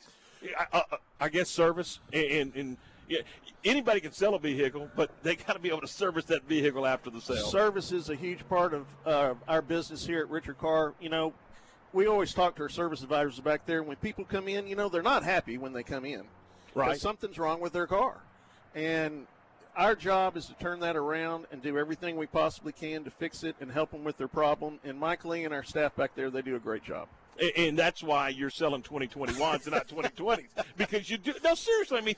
I, I, I guess service and, and, yeah, anybody can sell a vehicle, but they got to be able to service that vehicle after the sale.
Service is a huge part of uh, our business here at Richard Karr. You know, we always talk to our service advisors back there. When people come in, you know, they're not happy when they come in.
Right.
Something's wrong with their car. And our job is to turn that around and do everything we possibly can to fix it and help them with their problem. And Mike Lee and our staff back there, they do a great job.
And- that's why you're selling 2021s and not 2020s because you do. No, seriously. I mean,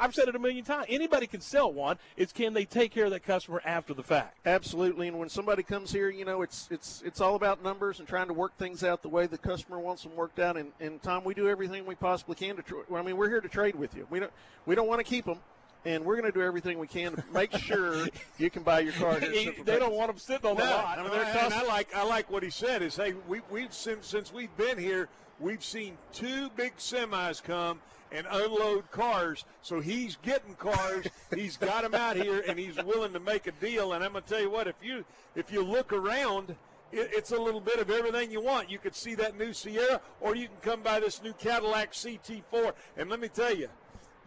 I've said it a million times. Anybody can sell one. It's can they take care of that customer after the fact?
Absolutely, and when somebody comes here, you know, it's it's it's all about numbers and trying to work things out the way the customer wants them worked out. And, and Tom, we do everything we possibly can to. Tr- I mean, we're here to trade with you. We don't we don't want to keep them, and we're going to do everything we can to make sure you can buy your car here. at
they don't want them sitting on the
No,
lot.
I mean, they're and I like I like what he said is hey we we've since since we've been here we've seen two big semis come and unload cars. So he's getting cars. He's got them out here and he's willing to make a deal. And I'm gonna tell you what if you if you look around it, it's a little bit of everything you want. You could see that new Sierra or you can come by this new Cadillac CT4 and let me tell you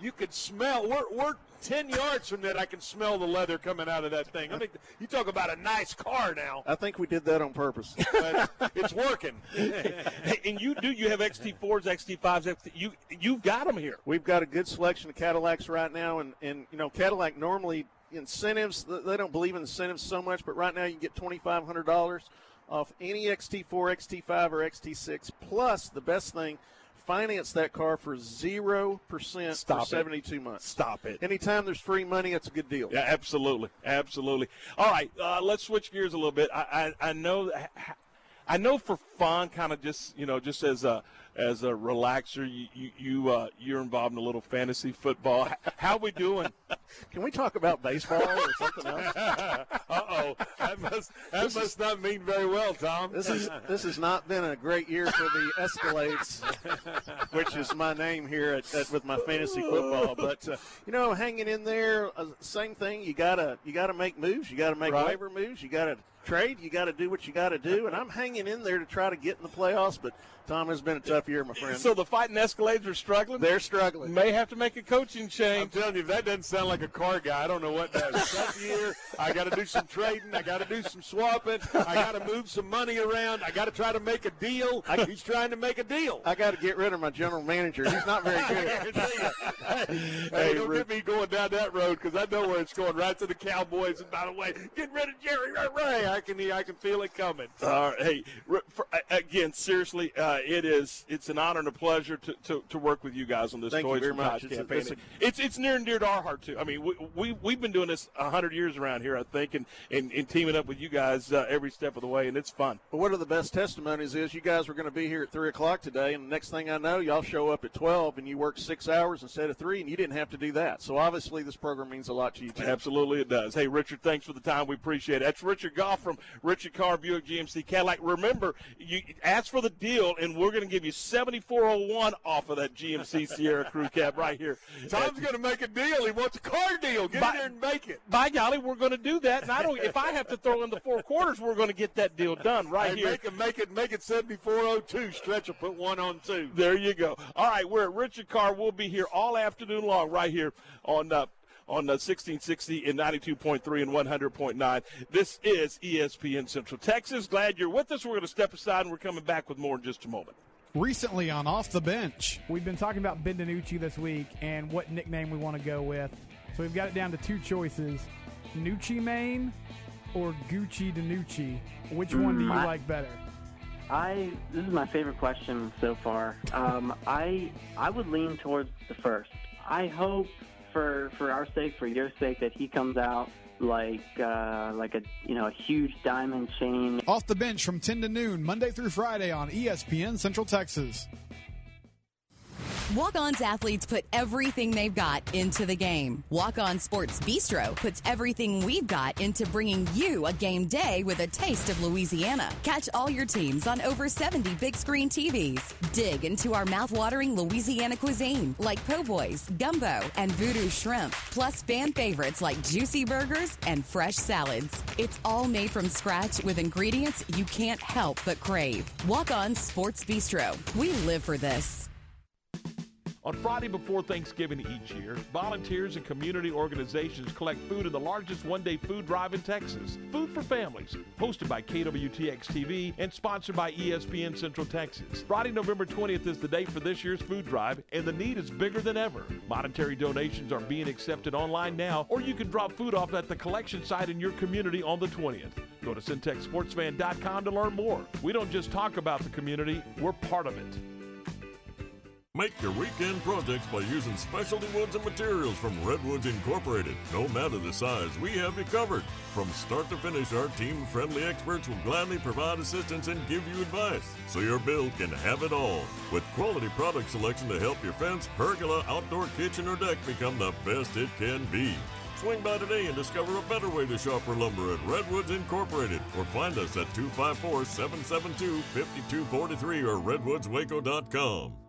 you could smell. We're, we're 10 yards from that. I can smell the leather coming out of that thing. I mean, you talk about a nice car now.
I think we did that on purpose.
But it's working.
and you do. You have XT4s, XT5s. XT, you you've got them here.
We've got a good selection of Cadillacs right now, and, and you know Cadillac normally incentives they don't believe in incentives so much, but right now you can get twenty five hundred dollars off any XT4, XT5, or XT6. Plus, the best thing, finance that car for zero percent for
Stop it.
seventy two months.
Stop it.
Anytime there's free money, that's a good deal.
Yeah, absolutely, absolutely. All right, uh, let's switch gears a little bit. I I, I know. I know for fun, kind of just you know, just as a as a relaxer, you you, you uh, you're involved in a little fantasy football. How we doing?
Can we talk about baseball or something else?
uh oh, that must that
This is-
must not mean very well, Tom.
This is this has not been a great year for the Escalades, which is my name here at, at with my fantasy football. But uh, you know, hanging in there, uh, same thing. You gotta you gotta make moves. You gotta make
Right.
waiver moves. You gotta trade. You gotta do what you gotta do. And I'm hanging in there to try to get in the playoffs. But Tom has been a tough year, my friend.
So the fighting Escalades are struggling.
They're struggling.
May have to make a coaching change.
I'm telling you, if that doesn't sound like a car guy, I don't know what does. Tough year. I got to do some trading. I got to do some swapping. I got to move some money around. I got to try to make a deal. He's trying to make a deal.
I got to get rid of my general manager. He's not very good.
hey, don't get me going down that road because I know where it's going. Right to the Cowboys. And by the way, get rid of Jerry Ray Ray. I can I can feel it coming.
All right, hey, for, again, seriously, uh, it is it's an honor and a pleasure to, to, to work with you guys on this
Thank you very much. It's a-
campaign.
it's a-
it's it's near and dear to our heart too. I mean, we, we we've been doing this hundred years around here, I think, and, and, and teaming up with you guys uh, every step of the way, and it's fun.
But one of the best testimonies is you guys were going to be here at three o'clock today, and the next thing I know, y'all show up at twelve, and you work six hours instead of three, and you didn't have to do that. So obviously, this program means a lot to you too.
Absolutely, it does. Hey, Richard, thanks for the time. We appreciate it. That's Richard Goff from Richard Karr Buick GMC Cadillac. Remember, you ask for the deal, and we're going to give you seventy four oh one off of that GMC Sierra Crew Cab right here.
Tom's going to make a deal. He wants a car deal. Get
By-
in there and make it.
By golly, we're going to do that. And I don't. If I have to throw in the four quarters, we're going to get that deal done right
Hey,
here.
Make it, make it, make it 7402. Stretch will put one on two.
There you go. All right, we're at Richard Karr. We'll be here all afternoon long, right here on uh, on uh, 1660 and 92.3 and 100.9. This is ESPN Central Texas. Glad you're with us. We're going to step aside, and we're coming back with more in just a moment.
Recently on Off the Bench, we've been talking about Ben DiNucci this week and what nickname we want to go with. So we've got it down to two choices: Nucci Mane or Gucci DiNucci. Which one do you
Mm, I-
like better?
I this is my favorite question so far. Um, I I would lean towards the first. I hope for for our sake, for your sake, that he comes out like uh, like a you know a huge diamond chain.
Off the bench from 10 to noon, Monday through Friday on ESPN Central Texas.
Walk On's athletes put everything they've got into the game. Walk On Sports Bistro puts everything we've got into bringing you a game day with a taste of Louisiana. Catch all your teams on over 70 big screen TVs. Dig into our mouthwatering Louisiana cuisine like po' boys, gumbo, and voodoo shrimp, plus fan favorites like juicy burgers and fresh salads. It's all made from scratch with ingredients you can't help but crave. Walk On Sports Bistro. We live for this.
On Friday before Thanksgiving each year, volunteers and community organizations collect food in the largest one day food drive in Texas. Food for Families, hosted by KWTX TV and sponsored by ESPN Central Texas. Friday, November 20th is the date for this year's food drive, and the need is bigger than ever. Monetary donations are being accepted online now, or you can drop food off at the collection site in your community on the 20th. Go to syntechsportsfan.com to learn more. We don't just talk about the community, we're part of it.
Make your weekend projects by using specialty woods and materials from Redwoods Incorporated. No matter the size, we have you covered. From start to finish, our team friendly experts will gladly provide assistance and give you advice so your build can have it all. With quality product selection to help your fence, pergola, outdoor kitchen, or deck become the best it can be. Swing by today and discover a better way to shop for lumber at Redwoods Incorporated or find us at 254 772 5243 or redwoodswaco.com.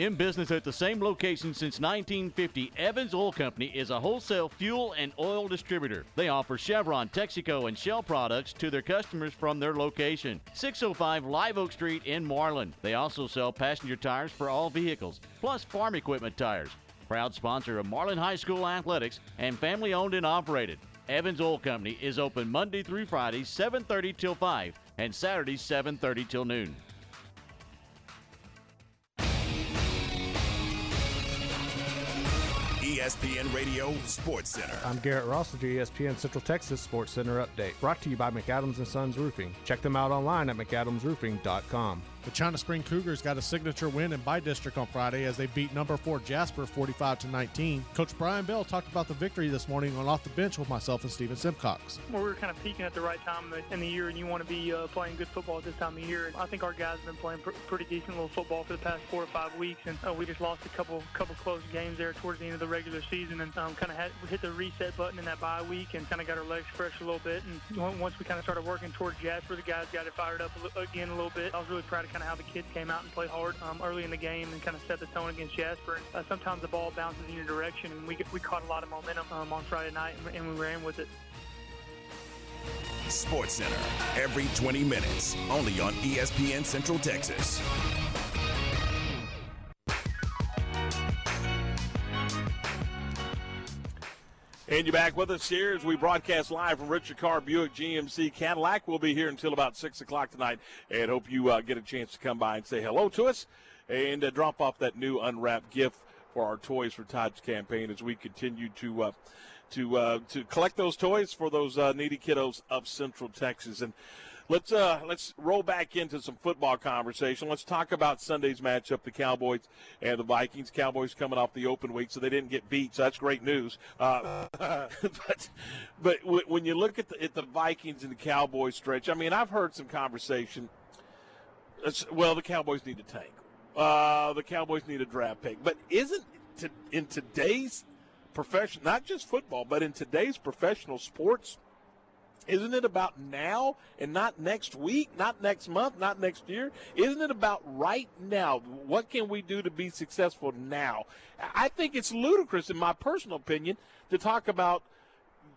In business at the same location since 1950, Evans Oil Company is a wholesale fuel and oil distributor. They offer Chevron, Texaco, and Shell products to their customers from their location. 605 Live Oak Street in Marlin. They also sell passenger tires for all vehicles, plus farm equipment tires. Proud sponsor of Marlin High School Athletics and family owned and operated. Evans Oil Company is open Monday through Friday, 7:30 till 5, and Saturday 7:30 till noon.
ESPN Radio Sports Center.
I'm Garrett Ross with your E ESPN Central Texas Sports Center update. Brought to you by McAdams and Sons Roofing. Check them out online at mcadamsroofing.com.
The China Spring Cougars got a signature win in by district on Friday as they beat number four Jasper 45 to 19. Coach Brian Bell talked about the victory this morning on off the bench with myself and Steven Simcox.
Well, we were kind of peaking at the right time in the year, and you want to be uh, playing good football at this time of year. I think our guys have been playing pr- pretty decent little football for the past four or five weeks, and uh, we just lost a couple couple close games there towards the end of the regular season, and um, kind of had hit the reset button in that bye week, and kind of got our legs fresh a little bit. And once we kind of started working towards Jasper, the guys got it fired up again a little bit. I was really proud of kind of how the kids came out and played hard um, early in the game and kind of set the tone against Jasper. And, uh, sometimes the ball bounces in your direction, and we we caught a lot of momentum um, on Friday night, and, and we ran with it.
Sports Center every 20 minutes, only on ESPN Central Texas.
And you're back with us here as we broadcast live from Richard Karr Buick GMC Cadillac. We'll be here until about 6 o'clock tonight and hope you uh, get a chance to come by and say hello to us and uh, drop off that new unwrapped gift for our Toys for Tots campaign as we continue to. Uh, to uh, to collect those toys for those uh, needy kiddos of Central Texas, and let's uh, let's roll back into some football conversation. Let's talk about Sunday's matchup: the Cowboys and the Vikings. Cowboys coming off the open week, so they didn't get beat. So that's great news. Uh, but but when you look at the, at the Vikings and the Cowboys stretch, I mean, I've heard some conversation. Well, the Cowboys need a tank. Uh, the Cowboys need a draft pick. But isn't to, in today's profession, not just football, but in today's professional sports, isn't it about now and not next week, not next month, not next year? Isn't it about right now? What can we do to be successful now? I think it's ludicrous, in my personal opinion, to talk about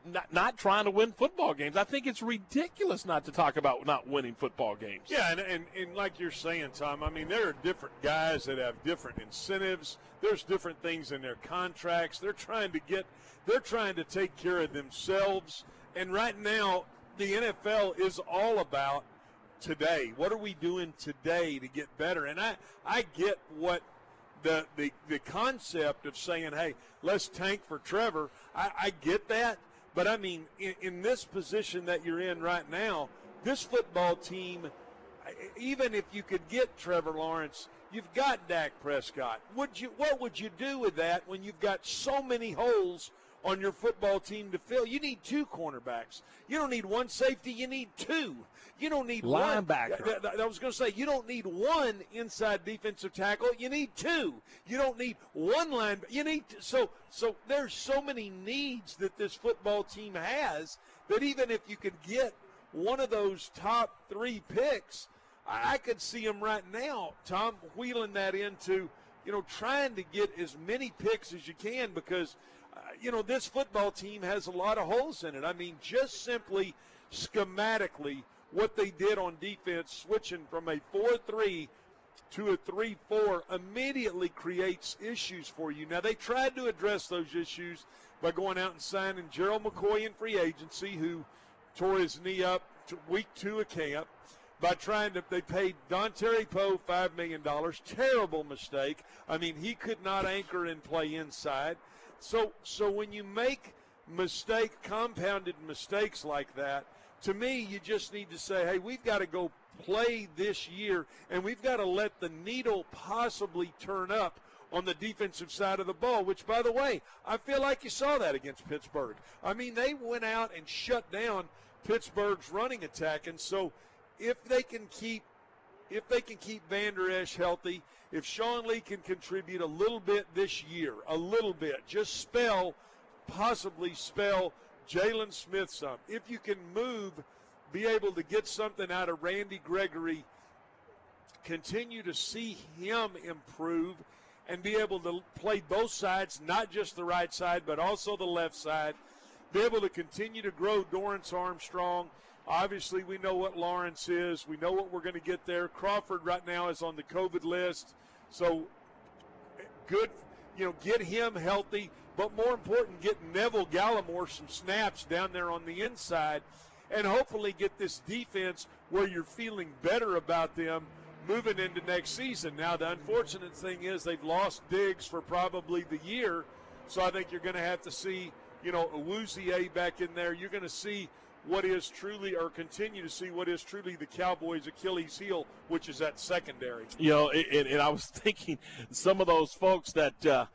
not, not trying to win football games. I think it's ridiculous not to talk about not winning football games.
Yeah, and, and, and like you're saying, Tom, I mean, there are different guys that have different incentives. There's different things in their contracts. They're trying to get, they're trying to take care of themselves. And right now, the NFL is all about today. What are we doing today to get better? And I, I get what the, the, the concept of saying, hey, let's tank for Trevor. I, I get that. But I mean, in, in this position that you're in right now, this football team, even if you could get Trevor Lawrence, you've got Dak Prescott. Would you? What would you do with that when you've got so many holes on your football team to fill? You need two cornerbacks. You don't need one safety. You need two. You don't need
linebacker.
One, I was going to say you don't need one inside defensive tackle. You need two. You don't need one line. You need so so. There's so many needs that this football team has that even if you could get one of those top three picks, I, I could see them right now, Tom, wheeling that into you know trying to get as many picks as you can because you know this football team has a lot of holes in it. I mean, just simply schematically what they did on defense, switching from a 4 3 to a 3 4, immediately creates issues for you. Now, they tried to address those issues by going out and signing Gerald McCoy in free agency, who tore his knee up week two of camp. By trying to, they paid Dontari Poe $5 million. Terrible mistake. I mean, he could not anchor and play inside. So, so when you make mistake, compounded mistakes like that, to me, you just need to say, hey, we've got to go play this year, and we've got to let the needle possibly turn up on the defensive side of the ball, which, by the way, I feel like you saw that against Pittsburgh. I mean, they went out and shut down Pittsburgh's running attack, and so if they can keep if they can keep Vander Esch healthy, if Sean Lee can contribute a little bit this year, a little bit, just spell, possibly spell Jaylon Smith some. If you can move, be able to get something out of Randy Gregory, continue to see him improve and be able to play both sides, not just the right side, but also the left side. Be able to continue to grow Dorance Armstrong. Obviously, we know what Lawrence is. We know what we're going to get there. Crawford right now is on the COVID list. So good, you know, get him healthy but more important, get Neville Gallimore some snaps down there on the inside and hopefully get this defense where you're feeling better about them moving into next season. Now, the unfortunate thing is they've lost Diggs for probably the year, so I think you're going to have to see, you know, Awuzie back in there. You're going to see what is truly, or continue to see what is truly the Cowboys' Achilles heel, which is that secondary.
You know, and, and I was thinking some of those folks that. Uh,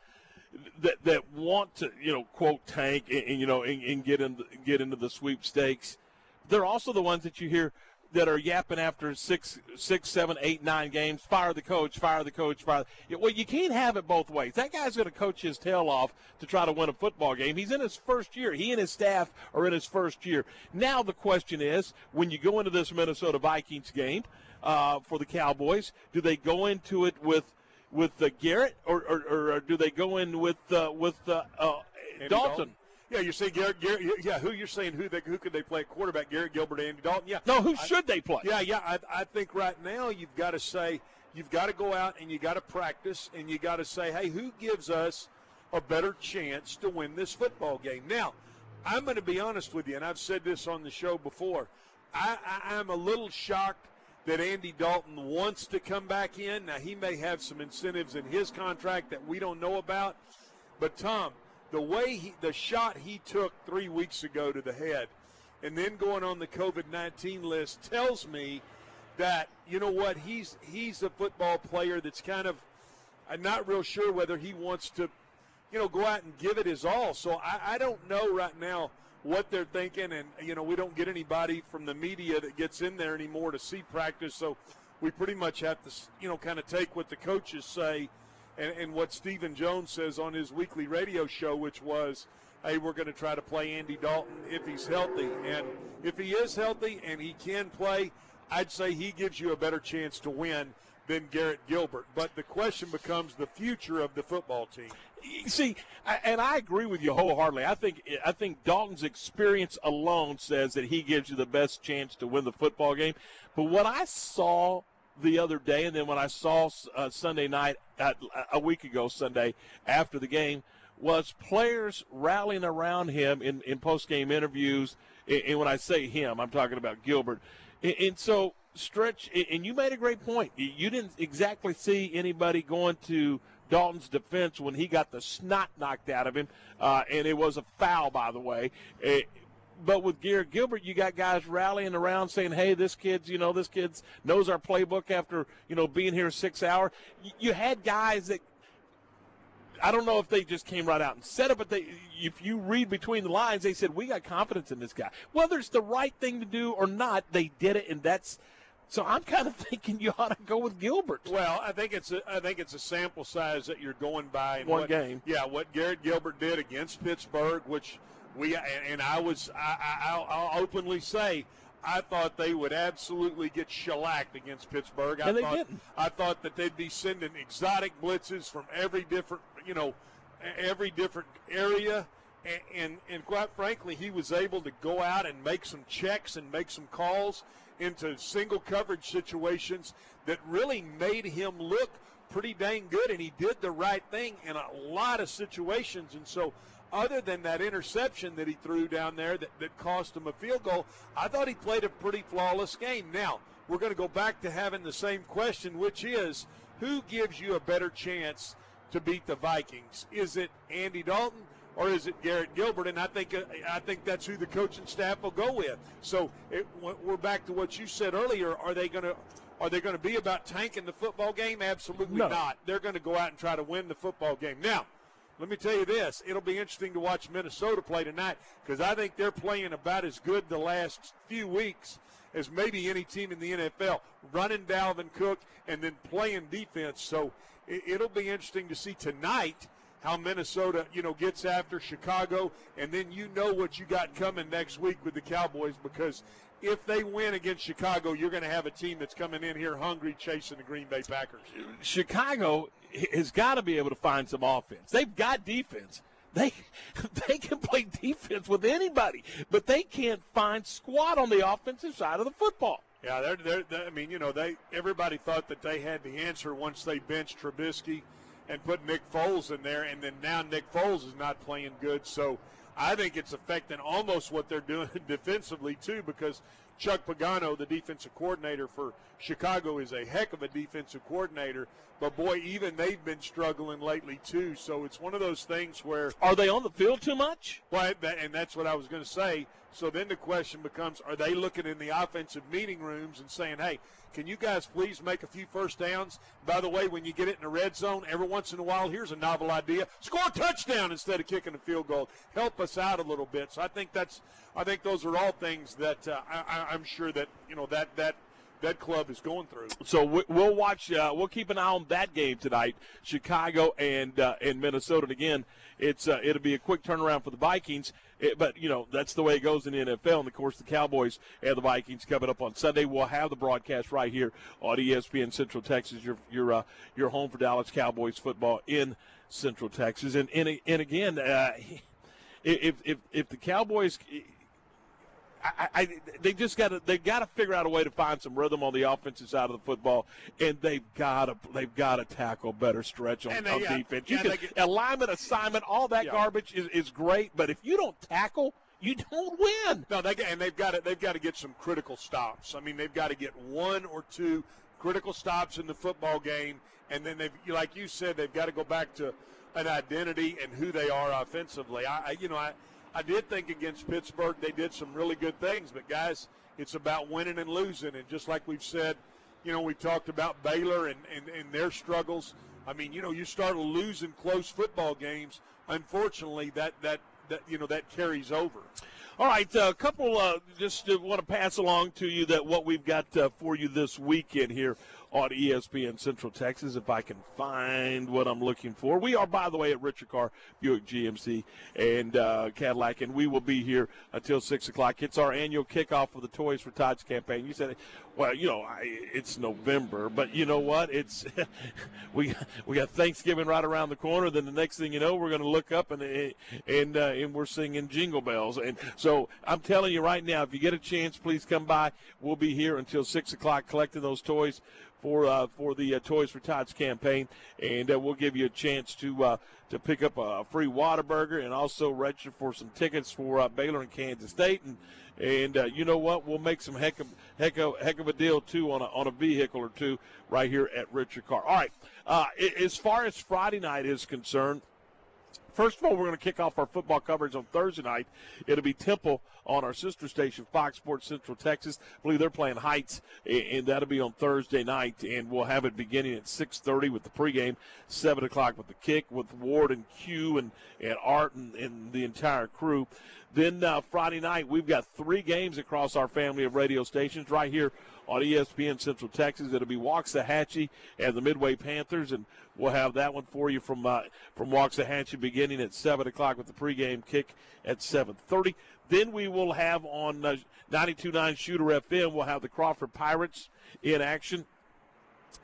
that that want to you know quote tank and, and you know and, and, get in get into the sweepstakes. They're also the ones that you hear that are yapping after six, six, seven, eight, nine games. Fire the coach, fire the coach, fire. The, Well, you can't have it both ways. That guy's going to coach his tail off to try to win a football game. He's in his first year. He and his staff are in his first year. Now the question is, when you go into this Minnesota Vikings game uh, for the Cowboys, do they go into it with with uh, Garrett, or, or, or, do they go in with uh, with uh, uh Dalton?
Dalton? Yeah, you're saying Garrett, Garrett. Yeah, who you're saying who they, who could they play quarterback? Garrett Gilbert, Andy Dalton. Yeah.
No, who should they play?
Yeah, yeah. I, I think right now you've got to say you've got to go out and you got to practice and you got to say, hey, who gives us a better chance to win this football game? Now, I'm going to be honest with you, and I've said this on the show before. I, I, I'm a little shocked that Andy Dalton wants to come back in. Now, he may have some incentives in his contract that we don't know about. But, Tom, the way he, the shot he took three weeks ago to the head and then going on the COVID 19 list tells me that, you know what, he's, he's a football player that's kind of, I'm not real sure whether he wants to, you know, go out and give it his all. So I, I don't know right now what they're thinking. And, you know, we don't get anybody from the media that gets in there anymore to see practice. So we pretty much have to, you know, kind of take what the coaches say and, and what Stephen Jones says on his weekly radio show, which was, hey, we're going to try to play Andy Dalton if he's healthy. And if he is healthy and he can play, I'd say he gives you a better chance to win than Garrett Gilbert. But the question becomes the future of the football team.
See, and I agree with you wholeheartedly. I think I think Dalton's experience alone says that he gives you the best chance to win the football game. But what I saw the other day, and then when I saw uh, Sunday night a week ago Sunday after the game, was players rallying around him in, in post game interviews. And, when I say him, I'm talking about Gilbert. And, so stretch, and you made a great point. You didn't exactly see anybody going to Dalton's defense when he got the snot knocked out of him, uh, and it was a foul, by the way. But with Garrett Gilbert, you got guys rallying around saying, "Hey, this kid's, you know, this kid's knows our playbook after you know being here six hours." You had guys that I don't know if they just came right out and said it, but they, if you read between the lines, they said we got confidence in this guy. Whether it's the right thing to do or not, they did it, and that's. So I'm kind of thinking you ought to go with Gilbert.
Well, I think it's a, I think it's a sample size that you're going by.
In one
what,
game.
Yeah, what Garrett Gilbert did against Pittsburgh, which we and, I was I, I, I'll, I'll openly say I thought they would absolutely get shellacked against Pittsburgh. I
And
thought,
didn't.
I thought that they'd be sending exotic blitzes from every different, you know, every different area. And, and, and quite frankly, he was able to go out and make some checks and make some calls into single coverage situations that really made him look pretty dang good. And he did the right thing in a lot of situations. And so, other than that interception that he threw down there that, that cost him a field goal, I thought he played a pretty flawless game. Now, we're going to go back to having the same question, which is who gives you a better chance to beat the Vikings? Is it Andy Dalton or is it Garrett Gilbert? And I think uh, I think that's who the coaching staff will go with. So it, we're back to what you said earlier. Are they going to are they going to be about tanking the football game? Absolutely
No.
not. They're going to go out and try to win the football game. Now, let me tell you this: it'll be interesting to watch Minnesota play tonight because I think they're playing about as good the last few weeks as maybe any team in the NFL, running Dalvin Cook and then playing defense. So it, it'll be interesting to see tonight how Minnesota, you know, gets after Chicago, and then you know what you got coming next week with the Cowboys because if they win against Chicago, you're going to have a team that's coming in here hungry, chasing the Green Bay Packers.
Chicago has got to be able to find some offense. They've got defense. They they can play defense with anybody, but they can't find squat on the offensive side of the football.
Yeah, they're, they're, they I mean, you know, they everybody thought that they had the answer once they benched Trubisky and put Nick Foles in there, and then now Nick Foles is not playing good. So I think it's affecting almost what they're doing defensively too, because Chuck Pagano, the defensive coordinator for Chicago, is a heck of a defensive coordinator. But boy, even they've been struggling lately too. So it's one of those things where
Are they on the field too much?
well, that, and that's what I was going to say. So then the question becomes: Are they looking in the offensive meeting rooms and saying, "Hey, can you guys please make a few first downs? By the way, when you get it in the red zone, every once in a while, here's a novel idea: score a touchdown instead of kicking a field goal. Help us out a little bit." So I think that's, I think those are all things that uh, I, I'm sure that you know that that that club is going through.
So we- we'll watch. Uh, we'll keep an eye on that game tonight, Chicago and uh, and Minnesota. And again, it's uh, it'll be a quick turnaround for the Vikings. It- but you know that's the way it goes in the NFL. And of course, the Cowboys and the Vikings coming up on Sunday. We'll have the broadcast right here on ESPN Central Texas. Your your uh, your home for Dallas Cowboys football in Central Texas. And and and again, uh, if if if the Cowboys. I, I, they just got to they got to figure out a way to find some rhythm on the offensive side of the football, and they've got to they've got to tackle better stretch on,
they
on
got-
defense. You
yeah,
can
get-
alignment, assignment, all that
Yeah.
garbage is, is great, but if you don't tackle, you don't win.
No, they and they've got to they've got to get some critical stops. I mean, they've got to get one or two critical stops in the football game, and then they've like you said, they've got to go back to an identity and who they are offensively. I, I you know I. I did think against Pittsburgh they did some really good things, but guys, it's about winning and losing. And just like we've said, you know, we talked about Baylor and, and, and their struggles. I mean, you know, you start losing close football games. Unfortunately, that that that you know that carries over.
All right, a couple uh, just uh, want to pass along to you that what we've got uh, for you this weekend here on ESPN Central Texas if I can find what I'm looking for. We are, by the way, at Richard Karr Buick GMC and uh, Cadillac, and we will be here until 6 o'clock. It's our annual kickoff of the Toys for Tots campaign. You said, well, you know, I, it's November, but you know what? It's we we got Thanksgiving right around the corner. Then the next thing you know, we're going to look up and and uh, and we're singing Jingle Bells. And so I'm telling you right now, if you get a chance, please come by. We'll be here until 6 o'clock collecting those toys for uh, for the uh, Toys for Tots campaign, and uh, we'll give you a chance to uh, to pick up a free Whataburger and also register for some tickets for uh, Baylor and Kansas State. And and uh, you know what? We'll make some heck of heck of, heck of a deal too on a on a vehicle or two right here at Richard Karr. All right. as far as Friday night is concerned. First of all, we're going to kick off our football coverage on Thursday night. It'll be Temple on our sister station, Fox Sports Central Texas. I believe they're playing Heights, and that'll be on Thursday night. And we'll have it beginning at 6:30 with the pregame, 7 o'clock with the kick with Ward and Q and, and Art and, and the entire crew. Then uh, Friday night, we've got three games across our family of radio stations right here on ESPN Central Texas. It'll be Waxahachie and the Midway Panthers, and we'll have that one for you from uh, from Waxahachie beginning at seven o'clock with the pregame kick at seven thirty. Then we will have on uh, 92.9 Shooter FM. We'll have the Crawford Pirates in action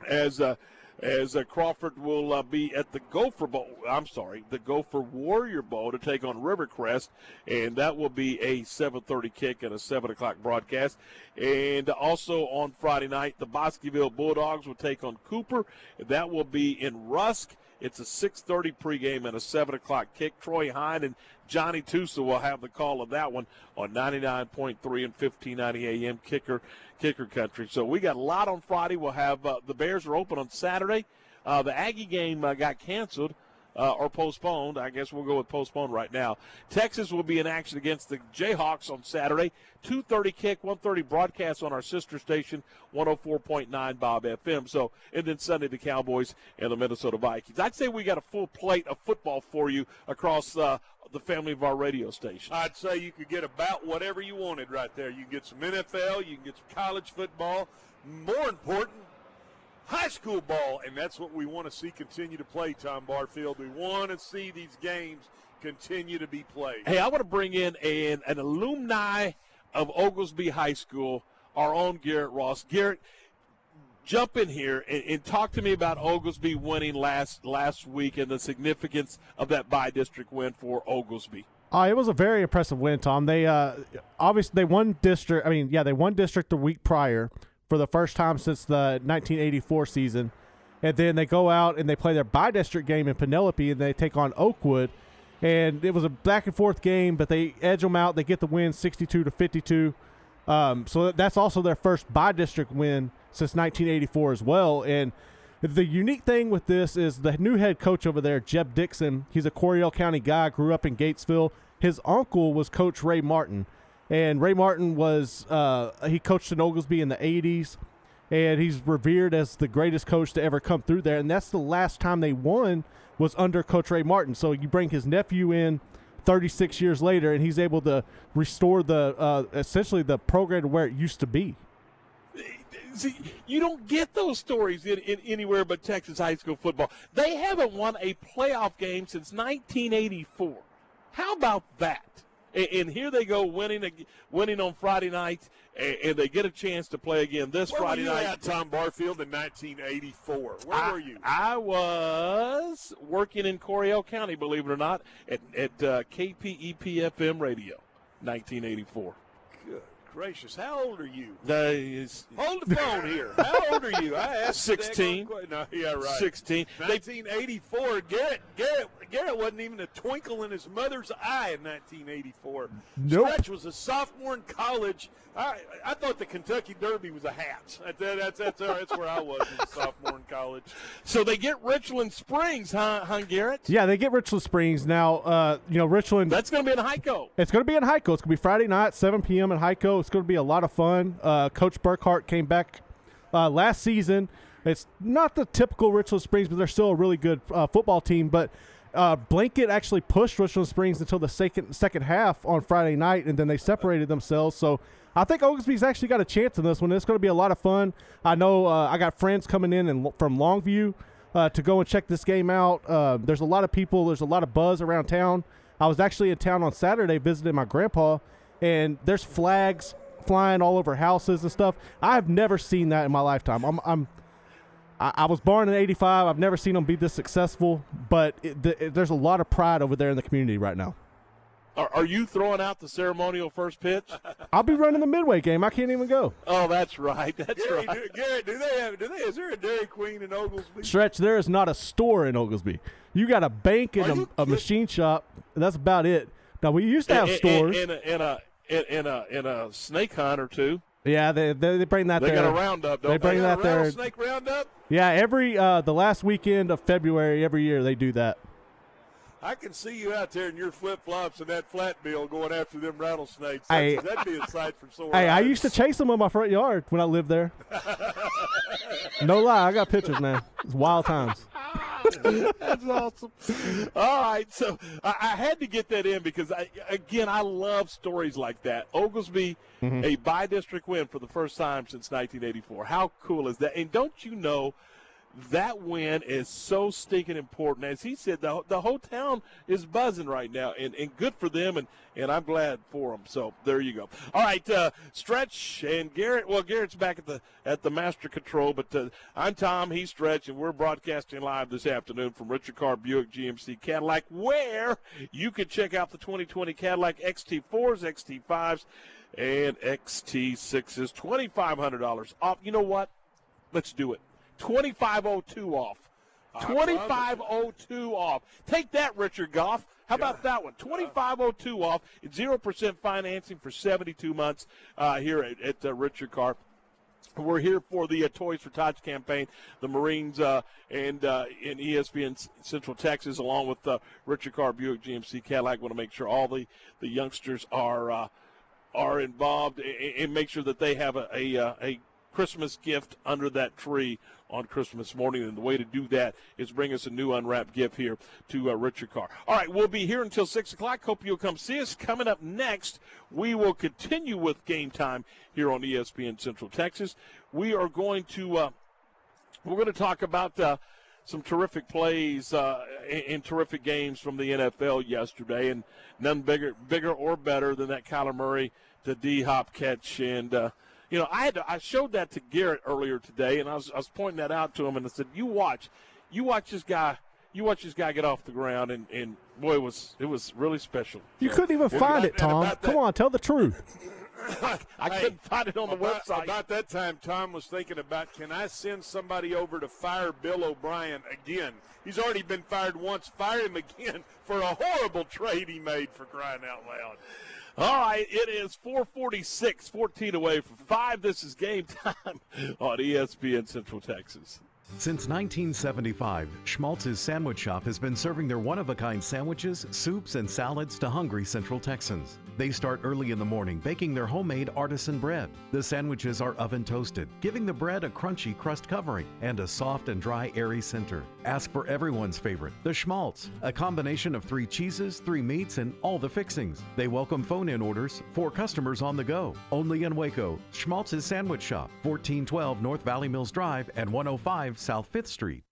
as. Uh, as uh, Crawford will uh, be at the Gopher Bowl. I'm sorry, the Gopher Warrior Bowl to take on Rivercrest, and that will be a 7:30 kick and a 7 o'clock broadcast. And also on Friday night, the Bosqueville Bulldogs will take on Cooper. That will be in Rusk. It's a 6:30 pregame and a 7 o'clock kick. Troy Hine and Johnny Tusa will have the call of that one on 99.3 and 1590 AM kicker kicker country. So we got a lot on Friday. We'll have uh, the Bears are open on Saturday. Uh, the Aggie game uh, got canceled. Uh, or postponed. I guess we'll go with postponed right now. Texas will be in action against the Jayhawks on Saturday. 2:30 kick, 1:30 broadcast on our sister station, 104.9 Bob FM. So, and then Sunday the Cowboys and the Minnesota Vikings. I'd say we got a full plate of football for you across uh, the family of our radio station.
I'd say you could get about whatever you wanted right there. You can get some NFL, you can get some college football. More important, high school ball, and that's what we want to see continue to play, Tom Barfield. We want to see these games continue to be played.
Hey, I want to bring in an, an alumni of Oglesby High School, our own Garrett Ross. Garrett, jump in here and, and, talk to me about Oglesby winning last last week and the significance of that by district win for Oglesby.
Uh, it was a very impressive win, Tom. They uh, obviously they won district. I mean, yeah, they won district the week prior for the first time since the 1984 season, and then they go out and they play their by district game in Penelope and they take on Oakwood, and it was a back and forth game, but they edge them out. They get the win, 62 to 52. Um, so that's also their first by district win since 1984 as well. And the unique thing with this is the new head coach over there, Jeb Dixon. He's a Coryell County guy, grew up in Gatesville. His uncle was Coach Ray Martin, and Ray Martin was uh, he coached in Oglesby in the 80s, and he's revered as the greatest coach to ever come through there. And that's the last time they won was under Coach Ray Martin. So you bring his nephew in 36 years later, and he's able to restore the uh, essentially the program to where it used to be.
See, you don't get those stories in, in anywhere but Texas high school football. They haven't won a playoff game since 1984. How about that? And, and here they go winning winning on Friday night, and, and, they get a chance to play again this
Where
Friday
were you
night.
At Tom Barfield in 1984. Where
I,
were you?
I was working in Coryell County, believe it or not, at, at uh, KPEPFM Radio, 1984.
Good gracious, how old are you?
Uh,
Hold the phone here. How old are you? I asked
16.
No, yeah, right.
16.
1984. Garrett, Garrett, Garrett wasn't even a twinkle in his mother's eye in 1984.
Nope.
Stretch was a sophomore in college. I, I thought the Kentucky Derby was a hat. That's that's that's, that's where I was as a sophomore in college.
So they get Richland Springs, huh, huh Garrett?
Yeah, they get Richland Springs now. Uh, you know, Richland.
That's going to be in Hico.
It's going to be in Hico. It's going to be Friday night, 7 p.m. in Hico. It's going to be a lot of fun. Uh, Coach Burkhart came back uh, last season. It's not the typical Richland Springs, but they're still a really good uh, football team. But uh, Blanket actually pushed Richland Springs until the second second half on Friday night, and then they separated themselves. So I think Oglesby's actually got a chance in this one. It's going to be a lot of fun. I know uh, I got friends coming in and from Longview uh, to go and check this game out. There's a lot of people. There's a lot of buzz around town. I was actually in town on Saturday visiting my grandpa, and there's flags flying all over houses and stuff. I've never seen that in my lifetime. I'm, I'm I, I was born in '85. I've never seen them be this successful, but it, the, it, there's a lot of pride over there in the community right now.
Are, are, you throwing out the ceremonial first pitch?
I'll be running the midway game. I can't even go.
Oh, that's right. That's
Gary,
right.
Do, Garrett, do they have? Do they? Is there a Dairy Queen in Oglesby?
Stretch. There is not a store in Oglesby. You got a bank and a, a, machine shop. that's about it. Now we used to have
in,
stores
in, in, a, in a in a in a snake hunt or two.
Yeah, they they, they bring that
they
there.
got a roundup.
They
they bring
that there.
Snake roundup.
Yeah, every uh, the last weekend of February every year they do that.
I can see you out there in your flip flops and that flat bill going after them rattlesnakes.
Hey,
that'd be a sight for sore
Hey,
eyes.
I used to chase them in my front yard when I lived there. no lie, I got pictures, man. It's wild times.
That's awesome. All right, so I, I, had to get that in because, I, again, I love stories like that. Oglesby, mm-hmm. a by-district win for the first time since 1984. How cool is that? And don't you know – that win is so stinking important. As he said, the, the whole town is buzzing right now, and, and good for them, and, and I'm glad for them. So there you go. All right, uh, Stretch and Garrett. Well, Garrett's back at the at the master control, but uh, I'm Tom. He's Stretch, and we're broadcasting live this afternoon from Richard Karr Buick GMC Cadillac, where you can check out the 2020 Cadillac XT4s, XT5s, and XT6s. $2,500 off. You know what? Let's do it. 2502 off. 2502 off. Take that, Richard Goff. How about that one? 2502 off. 0% financing for 72 months uh, here at, at uh, Richard Karr. We're here for the uh, Toys for Tots campaign. The Marines uh, and uh, in ESPN Central Texas, along with uh, Richard Karr Buick GMC Cadillac, want to make sure all the, the youngsters are uh, are involved and, and, make sure that they have a, a, uh, a Christmas gift under that tree on Christmas morning. And the way to do that is bring us a new unwrapped gift here to uh, Richard Karr. All right, we'll be here until 6 o'clock. Hope you'll come see us. Coming up next, we will continue with game time here on ESPN Central Texas. We are going to, uh, we're going to talk about, uh, some terrific plays uh, in, terrific games from the NFL yesterday, and none bigger, bigger or better than that Kyler Murray to D Hop catch. And uh, you know, I had to, I showed that to Garrett earlier today, and I was I was pointing that out to him, and I said, "You watch, you watch this guy." You watch this guy get off the ground, and, and boy, it was it was really special.
You couldn't even find it, Tom. Come on, tell the truth.
I
hey,
couldn't find it on the
about,
website.
About that time, Tom was thinking about can I send somebody over to fire Bill O'Brien again? He's already been fired once. Fire him again for a horrible trade he made for crying out loud.
All right, it is 446, 14 away from 5. This is game time on ESPN Central Texas.
Since 1975, Schmaltz's Sandwich Shop has been serving their one of a kind sandwiches, soups, and salads to hungry Central Texans. They start early in the morning baking their homemade artisan bread. The sandwiches are oven toasted, giving the bread a crunchy crust covering and a soft and dry, airy center. Ask for everyone's favorite, the Schmaltz, a combination of three cheeses, three meats, and all the fixings. They welcome phone in orders for customers on the go. Only in Waco, Schmaltz's Sandwich Shop, 1412 North Valley Mills Drive and 105 South 5th Street.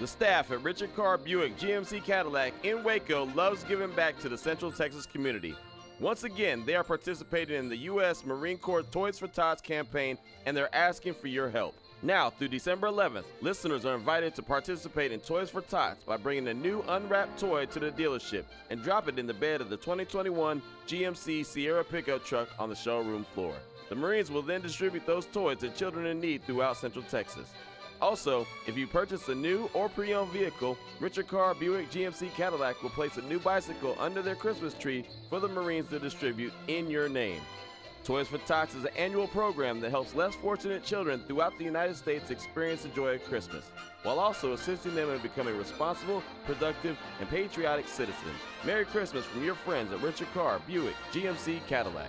The staff at Richard Karr Buick GMC Cadillac in Waco loves giving back to the Central Texas community. Once again, they are participating in the U.S. Marine Corps Toys for Tots campaign and they're asking for your help. Now, through December 11th, listeners are invited to participate in Toys for Tots by bringing a new unwrapped toy to the dealership and drop it in the bed of the 2021 GMC Sierra pickup truck on the showroom floor. The Marines will then distribute those toys to children in need throughout Central Texas. Also, if you purchase a new or pre-owned vehicle, Richard Karr Buick GMC Cadillac will place a new bicycle under their Christmas tree for the Marines to distribute in your name. Toys for Tots is an annual program that helps less fortunate children throughout the United States experience the joy of Christmas, while also assisting them in becoming responsible, productive, and patriotic citizens. Merry Christmas from your friends at Richard Karr Buick GMC Cadillac.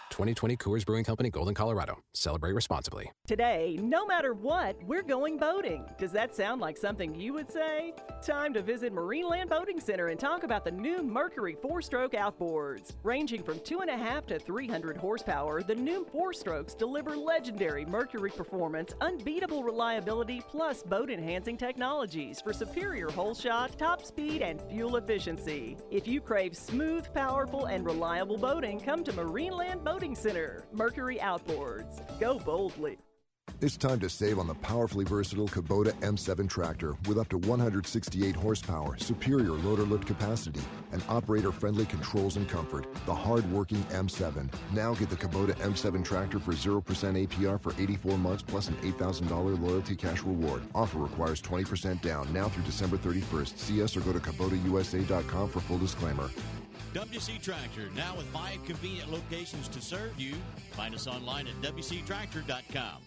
2020 Coors Brewing Company, Golden, Colorado. Celebrate responsibly.
Today, no matter what, we're going boating. Does that sound like something you would say? Time to visit Marineland Boating Center and talk about the new Mercury four stroke outboards. Ranging from 2.5 to 300 horsepower, the new four strokes deliver legendary Mercury performance, unbeatable reliability, plus boat enhancing technologies for superior hole shot, top speed, and fuel efficiency. If you crave smooth, powerful, and reliable boating, come to Marineland Boating Center. Mercury Outboards. Go boldly.
It's time to save on the powerfully versatile Kubota M7 tractor with up to 168 horsepower, superior loader lift capacity, and operator friendly controls and comfort. The hard working M7. Now get the Kubota M7 tractor for 0% APR for 84 months plus an $8,000 loyalty cash reward. Offer requires 20% down now through December 31st. See us or go to KubotaUSA.com for full disclaimer.
WC Tractor, now with five convenient locations to serve you. Find us online at WCTractor.com.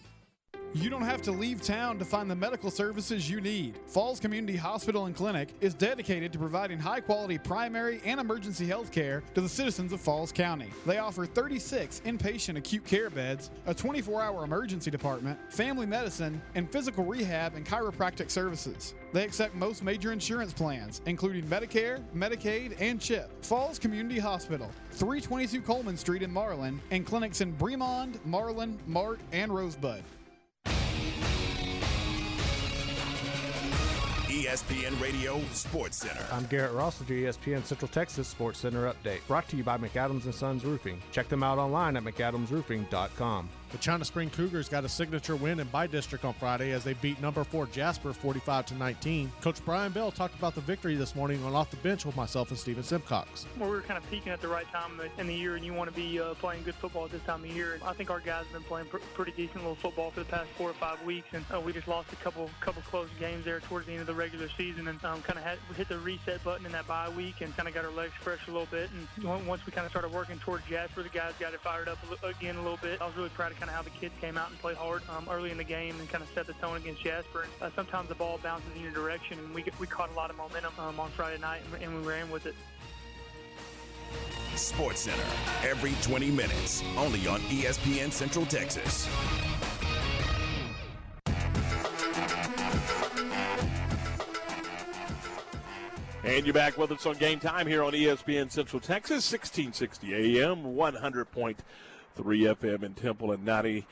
You don't have to leave town to find the medical services you need. Falls Community Hospital and Clinic is dedicated to providing high quality primary and emergency health care to the citizens of Falls County. They offer 36 inpatient acute care beds, a 24 hour emergency department, family medicine, and physical rehab and chiropractic services. They accept most major insurance plans, including Medicare, Medicaid, and CHIP. Falls Community Hospital, 322 Coleman Street in Marlin, and clinics in Bremond, Marlin, Mart, and Rosebud.
ESPN Radio Sports Center.
I'm Garrett Ross with your ESPN Central Texas Sports Center update. Brought to you by McAdams and Sons Roofing. Check them out online at McAdamsRoofing.com.
The China Spring Cougars got a signature win in by district on Friday as they beat number four Jasper 45 to 19. Coach Brian Bell talked about the victory this morning on off the bench with myself and Steven Simcox.
Well, we were kind of peaking at the right time in the year, and you want to be uh, playing good football at this time of year. I think our guys have been playing pr- pretty decent little football for the past four or five weeks, and uh, we just lost a couple couple close games there towards the end of the regular season, and um, kind of had hit the reset button in that bye week, and kind of got our legs fresh a little bit. And once we kind of started working towards Jasper, the guys got it fired up again a little bit. I was really proud kind of how the kids came out and played hard um, early in the game and kind of set the tone against Jasper. And, uh, sometimes the ball bounces in your direction, and we we caught a lot of momentum um, on Friday night, and, and we ran with it.
Sports Center every 20 minutes, only on ESPN Central Texas.
And you're back with us on game time here on ESPN Central Texas, 1660 AM, 100.3 FM in Temple, and 90.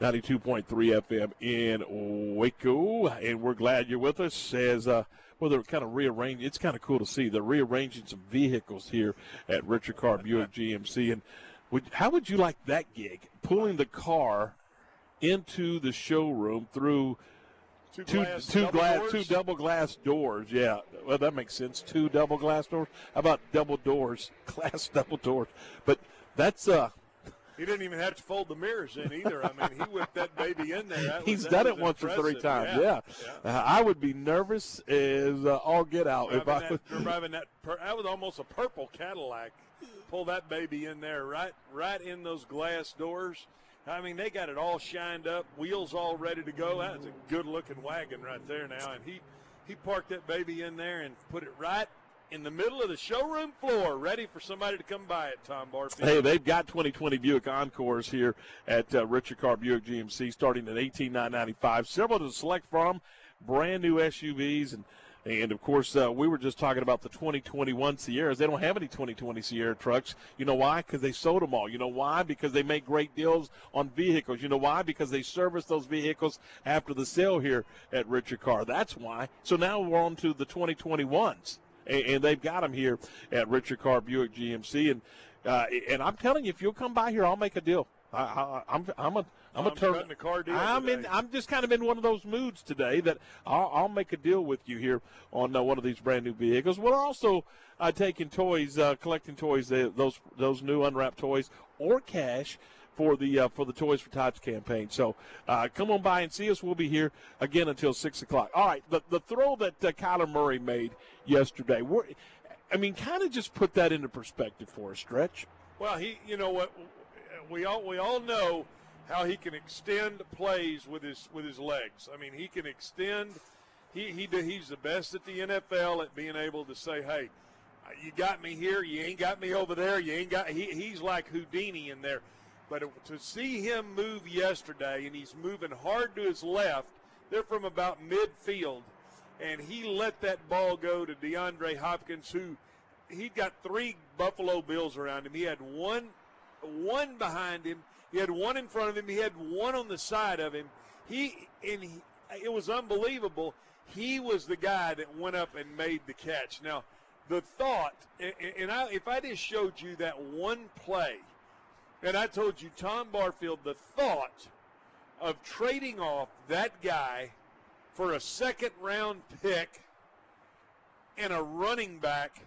92.3 FM in Waco, and we're glad you're with us as uh, well, they're kind of rearranging. It's kind of cool to see. They're rearranging some vehicles here at Richard Karr Buick GMC. And would, how would you like that gig? Pulling the car into the showroom through
Two
two,
glass
two
double
glass
doors?
two double glass doors. Yeah, well that makes sense. Two double glass doors. How about double doors, glass double doors? But that's uh,
He didn't even have to fold the mirrors in either. I mean, he whipped that baby in there. That
he's
that
done
was
it once or three times. Yeah, Uh, I would be nervous as uh, all get out if
Driving
I.
that, driving that, pur- that was almost a purple Cadillac. Pull that baby in there, right, right in those glass doors. I mean, they got it all shined up, wheels all ready to go. That's a good-looking wagon right there now, and he he parked that baby in there and put it right in the middle of the showroom floor, ready for somebody to come buy it. Tom Barfield.
Hey, they've got 2020 Buick Encores here at uh, Richard Karr Buick GMC starting at 18995 Several to select from, brand new SUVs and and of course, uh, we were just talking about the 2021 Sierras. They don't have any 2020 Sierra trucks. You know why? Because they sold them all. You know why? Because they make great deals on vehicles. You know why? Because they service those vehicles after the sale here at Richard Karr. That's why. So now we're on to the 2021s and, and they've got them here at Richard Karr Buick GMC. And uh, and I'm telling you, if you'll come by here, I'll make a deal. I, I, I'm I'm a I'm a turn.
cutting car deal
I'm in. I'm just kind of in one of those moods today that I'll, I'll make a deal with you here on uh, one of these brand new vehicles. We're also uh, taking toys, uh, collecting toys, uh, those those new unwrapped toys or cash for the uh, for the Toys for Tots campaign. So uh, come on by and see us. We'll be here again until six o'clock. All right, the the throw that uh, Kyler Murray made yesterday. I mean, kind of just put that into perspective for a stretch.
Well, he, you know what, we all we all know how he can extend plays with his with his legs. I mean, he can extend. He he he's the best at the NFL at being able to say, "Hey, you got me here. You ain't got me over there. You ain't got." He, he's like Houdini in there. But to see him move yesterday, and he's moving hard to his left, they're from about midfield, and he let that ball go to DeAndre Hopkins, who he got three Buffalo Bills around him. He had one one behind him. He had one in front of him. He had one on the side of him. He and he, it was unbelievable. He was the guy that went up and made the catch. Now, the thought, and I, if I just showed you that one play, and I told you Tom Barfield, the thought of trading off that guy for a second round pick and a running back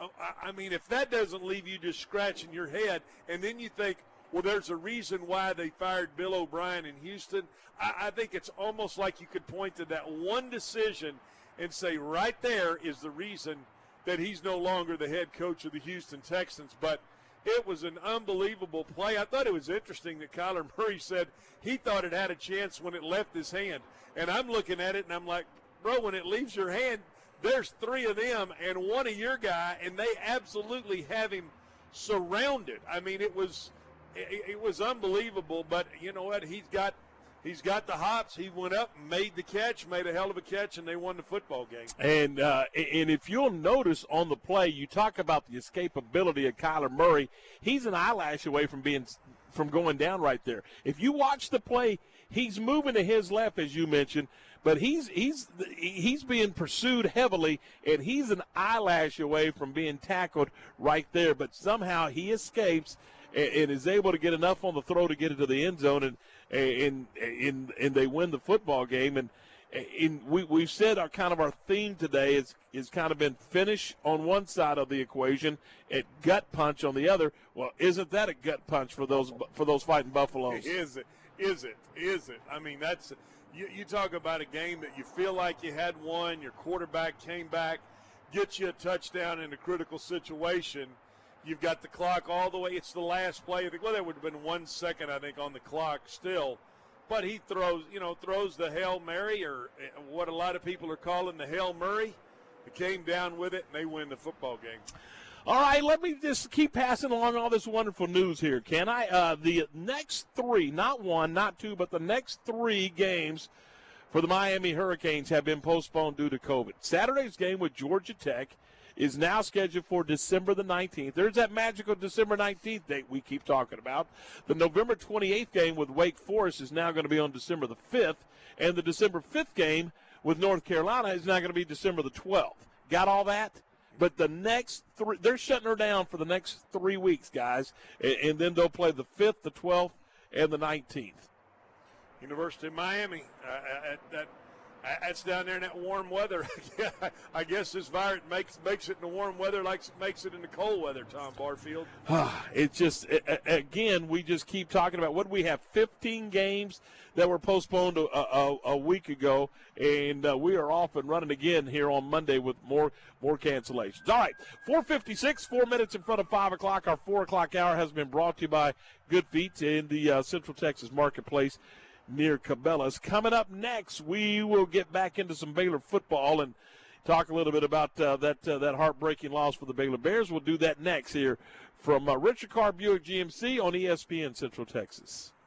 Oh, I mean, if that doesn't leave you just scratching your head, and then you think, well, there's a reason why they fired Bill O'Brien in Houston. I, I think it's almost like you could point to that one decision and say, right there is the reason that he's no longer the head coach of the Houston Texans. But it was an unbelievable play. I thought it was interesting that Kyler Murray said he thought it had a chance when it left his hand. And I'm looking at it and I'm like, bro, when it leaves your hand, there's three of them and one of your guy, and they absolutely have him surrounded. I mean, it was it, it was unbelievable. But you know what? He's got he's got the hops. He went up, made the catch, made a hell of a catch, and they won the football game.
And uh, and if you'll notice on the play, you talk about the escapability of Kyler Murray. He's an eyelash away from being from going down right there. If you watch the play, he's moving to his left, as you mentioned, but he's he's he's being pursued heavily, and he's an eyelash away from being tackled right there. But somehow he escapes and, and is able to get enough on the throw to get into the end zone, and and and, and they win the football game. And in we we've said our kind of our theme today is is kind of been finish on one side of the equation and gut punch on the other. Well, isn't that a gut punch for those for those fighting Buffaloes?
Is it? Is it? Is it? I mean, that's you, you talk about a game that you feel like you had won. Your quarterback came back, gets you a touchdown in a critical situation. You've got the clock all the way. It's the last play. I think well, there would have been one second, I think, on the clock still. But he throws, you know, throws the hail mary, or eh, what a lot of people are calling the hail Murray. He came down with it, and they win the football game.
All right, let me just keep passing along all this wonderful news here, can I? Uh, the next three, not one, not two, but the next three games for the Miami Hurricanes have been postponed due to COVID. Saturday's game with Georgia Tech is now scheduled for December the 19th. There's that magical December 19th date we keep talking about. The November 28th game with Wake Forest is now going to be on December the 5th, and the December 5th game with North Carolina is now going to be December the 12th. Got all that? But the next three, they're shutting her down for the next three weeks, guys, and, and then they'll play the fifth, the twelfth, and the nineteenth.
University of Miami. Uh, at, that that's down there in that warm weather. I guess this virus makes makes it in the warm weather like it makes it in the cold weather. Tom Barfield.
it's just again we just keep talking about what we have 15 games that were postponed a, a, a week ago, and uh, we are off and running again here on Monday with more more cancellations. All right, 4:56, four minutes in front of five o'clock. Our four o'clock hour has been brought to you by Good Feet in the uh, Central Texas Marketplace near Cabela's. Coming up next, we will get back into some Baylor football and talk a little bit about uh, that uh, that heartbreaking loss for the Baylor Bears. We'll do that next here from uh, Richard Karr Buick GMC on ESPN Central Texas.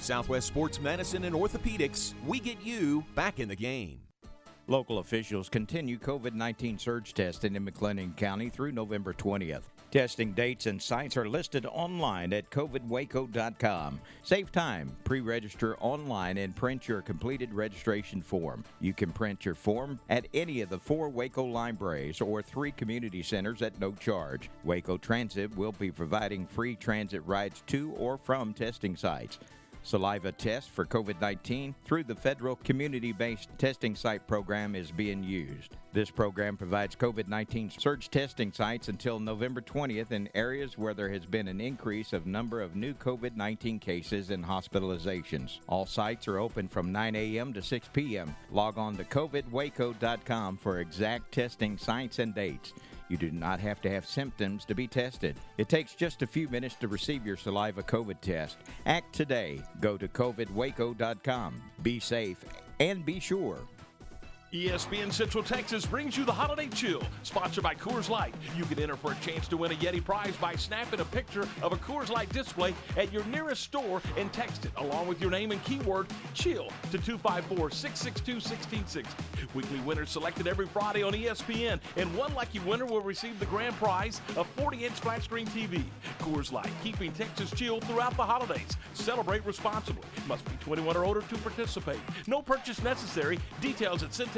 Southwest Sports Medicine and Orthopedics, we get you back in the game.
Local officials continue COVID 19 surge testing in McLennan County through November 20th.
Testing dates and sites are listed online at covidwaco.com. Save time. Pre register online and print your completed registration form. You can print your form at any of the four Waco libraries or three community centers at no charge. Waco Transit will be providing free transit rides to or from testing sites saliva test for COVID 19 through the federal community based testing site program is being used. This program provides COVID 19 surge testing sites until November 20th in areas where there has been an increase of number of new COVID 19 cases and hospitalizations. All sites are open from 9 a.m. to 6 p.m. Log on to covidwaco.com for exact testing sites and dates. You do not have to have symptoms to be tested. It takes just a few minutes to receive your saliva COVID test. Act today. Go to covidwaco.com. Be safe and be sure.
ESPN Central Texas brings you the Holiday Chill, sponsored by Coors Light. You can enter for a chance to win a Yeti prize by snapping a picture of a Coors Light display at your nearest store and text it along with your name and keyword CHILL to 254 662 1660. Weekly winners selected every Friday on ESPN, and one lucky winner will receive the grand prize a 40 inch flat screen TV. Coors Light, keeping Texas chill throughout the holidays. Celebrate responsibly. Must be 21 or older to participate. No purchase necessary. Details at Centex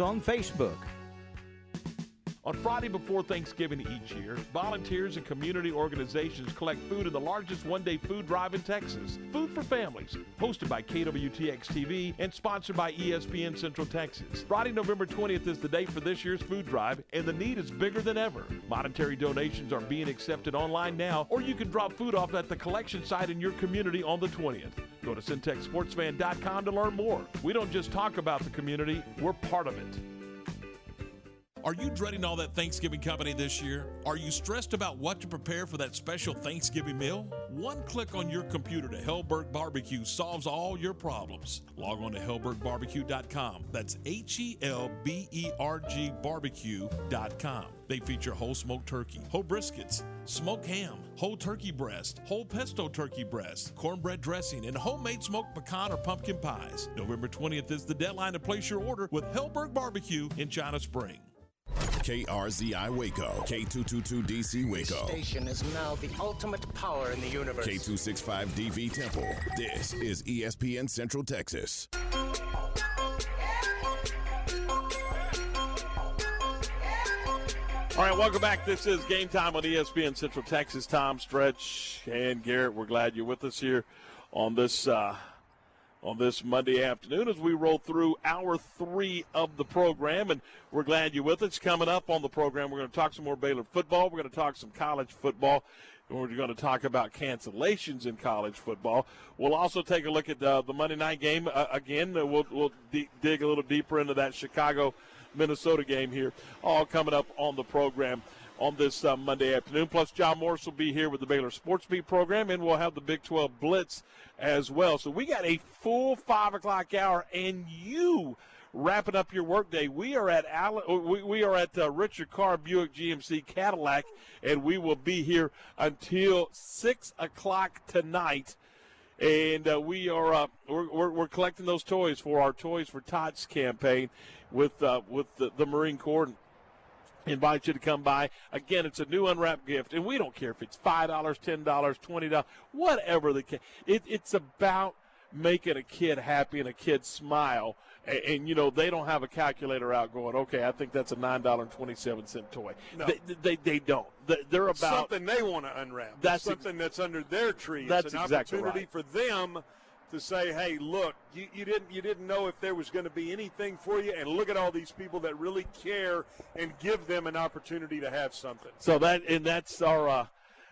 on Facebook.
On Friday before Thanksgiving each year, volunteers and community organizations collect food in the largest one day food drive in Texas. Food for Families, hosted by KWTX TV and sponsored by ESPN Central Texas. Friday, November 20th is the date for this year's food drive, and the need is bigger than ever. Monetary donations are being accepted online now, or you can drop food off at the collection site in your community on the 20th. Go to CentexSportsFan.com to learn more. We don't just talk about the community, we're part of it. Are you dreading all that Thanksgiving company this year? Are you stressed about what to prepare for that special Thanksgiving meal? One click on your computer to Helberg Barbecue solves all your problems. Log on to HelbergBarbecue.com. That's H E L B E R G barbecue.com. They feature whole smoked turkey, whole briskets, smoked ham, whole turkey breast, whole pesto turkey breast, cornbread dressing, and homemade smoked pecan or pumpkin pies. November 20th is the deadline to place your order with Helberg Barbecue in China Spring.
KRZI Waco, K222DC Waco,
Station is now the ultimate power in the universe.
K265DV Temple. This is ESPN Central Texas.
All right, welcome back. This is Game Time on ESPN Central Texas. Tom Stretch and Garrett, we're glad you're with us here on this uh, on this Monday afternoon as we roll through hour three of the program, and we're glad you're with us. Coming up on the program, we're going to talk some more Baylor football. We're going to talk some college football. And we're going to talk about cancellations in college football. We'll also take a look at uh, the Monday night game uh, again. We'll, we'll d- dig a little deeper into that Chicago Minnesota game here, all coming up on the program on this uh, Monday afternoon. Plus, John Morris will be here with the Baylor Sports Beat program, and we'll have the Big 12 Blitz as well. So we got a full five o'clock hour, and you
wrapping up your workday. We are at Allen, we, we are at uh, Richard Karr Buick GMC Cadillac, and we will be here until six o'clock tonight. And uh, we are uh, we're, we're, we're, collecting those toys for our Toys for Tots campaign with uh, with the, the Marine Corps. Invite you to come by. Again, it's a new unwrapped gift, and we don't care if it's five dollars, ten dollars, twenty dollars, whatever the case. It, it's about making a kid happy and a kid smile. And, and, you know they don't have a calculator out going. Okay, I think that's a nine dollar and twenty seven cent toy.
No.
They, they, they don't. They're
it's
about
something they want to unwrap.
That's
it's something that's under their tree.
That's
it's an
exactly
opportunity
right.
for them to say, "Hey, look, you, you didn't you didn't know if there was going to be anything for you, and look at all these people that really care, and give them an opportunity to have something."
So that and that's our uh,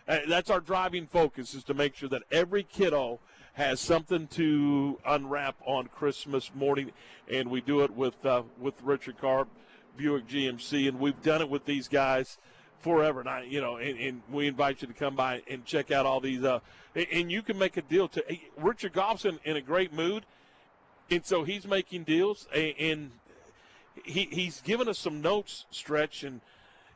uh, that's our driving focus is to make sure that every kiddo has something to unwrap on Christmas morning, and we do it with uh, with Richard Karr, Buick GMC, and we've done it with these guys forever. And I, you know, and, and we invite you to come by and check out all these. Uh, and, you can make a deal to Richard Goff's in, in a great mood, and so he's making deals, and, and he he's given us some notes, stretch, and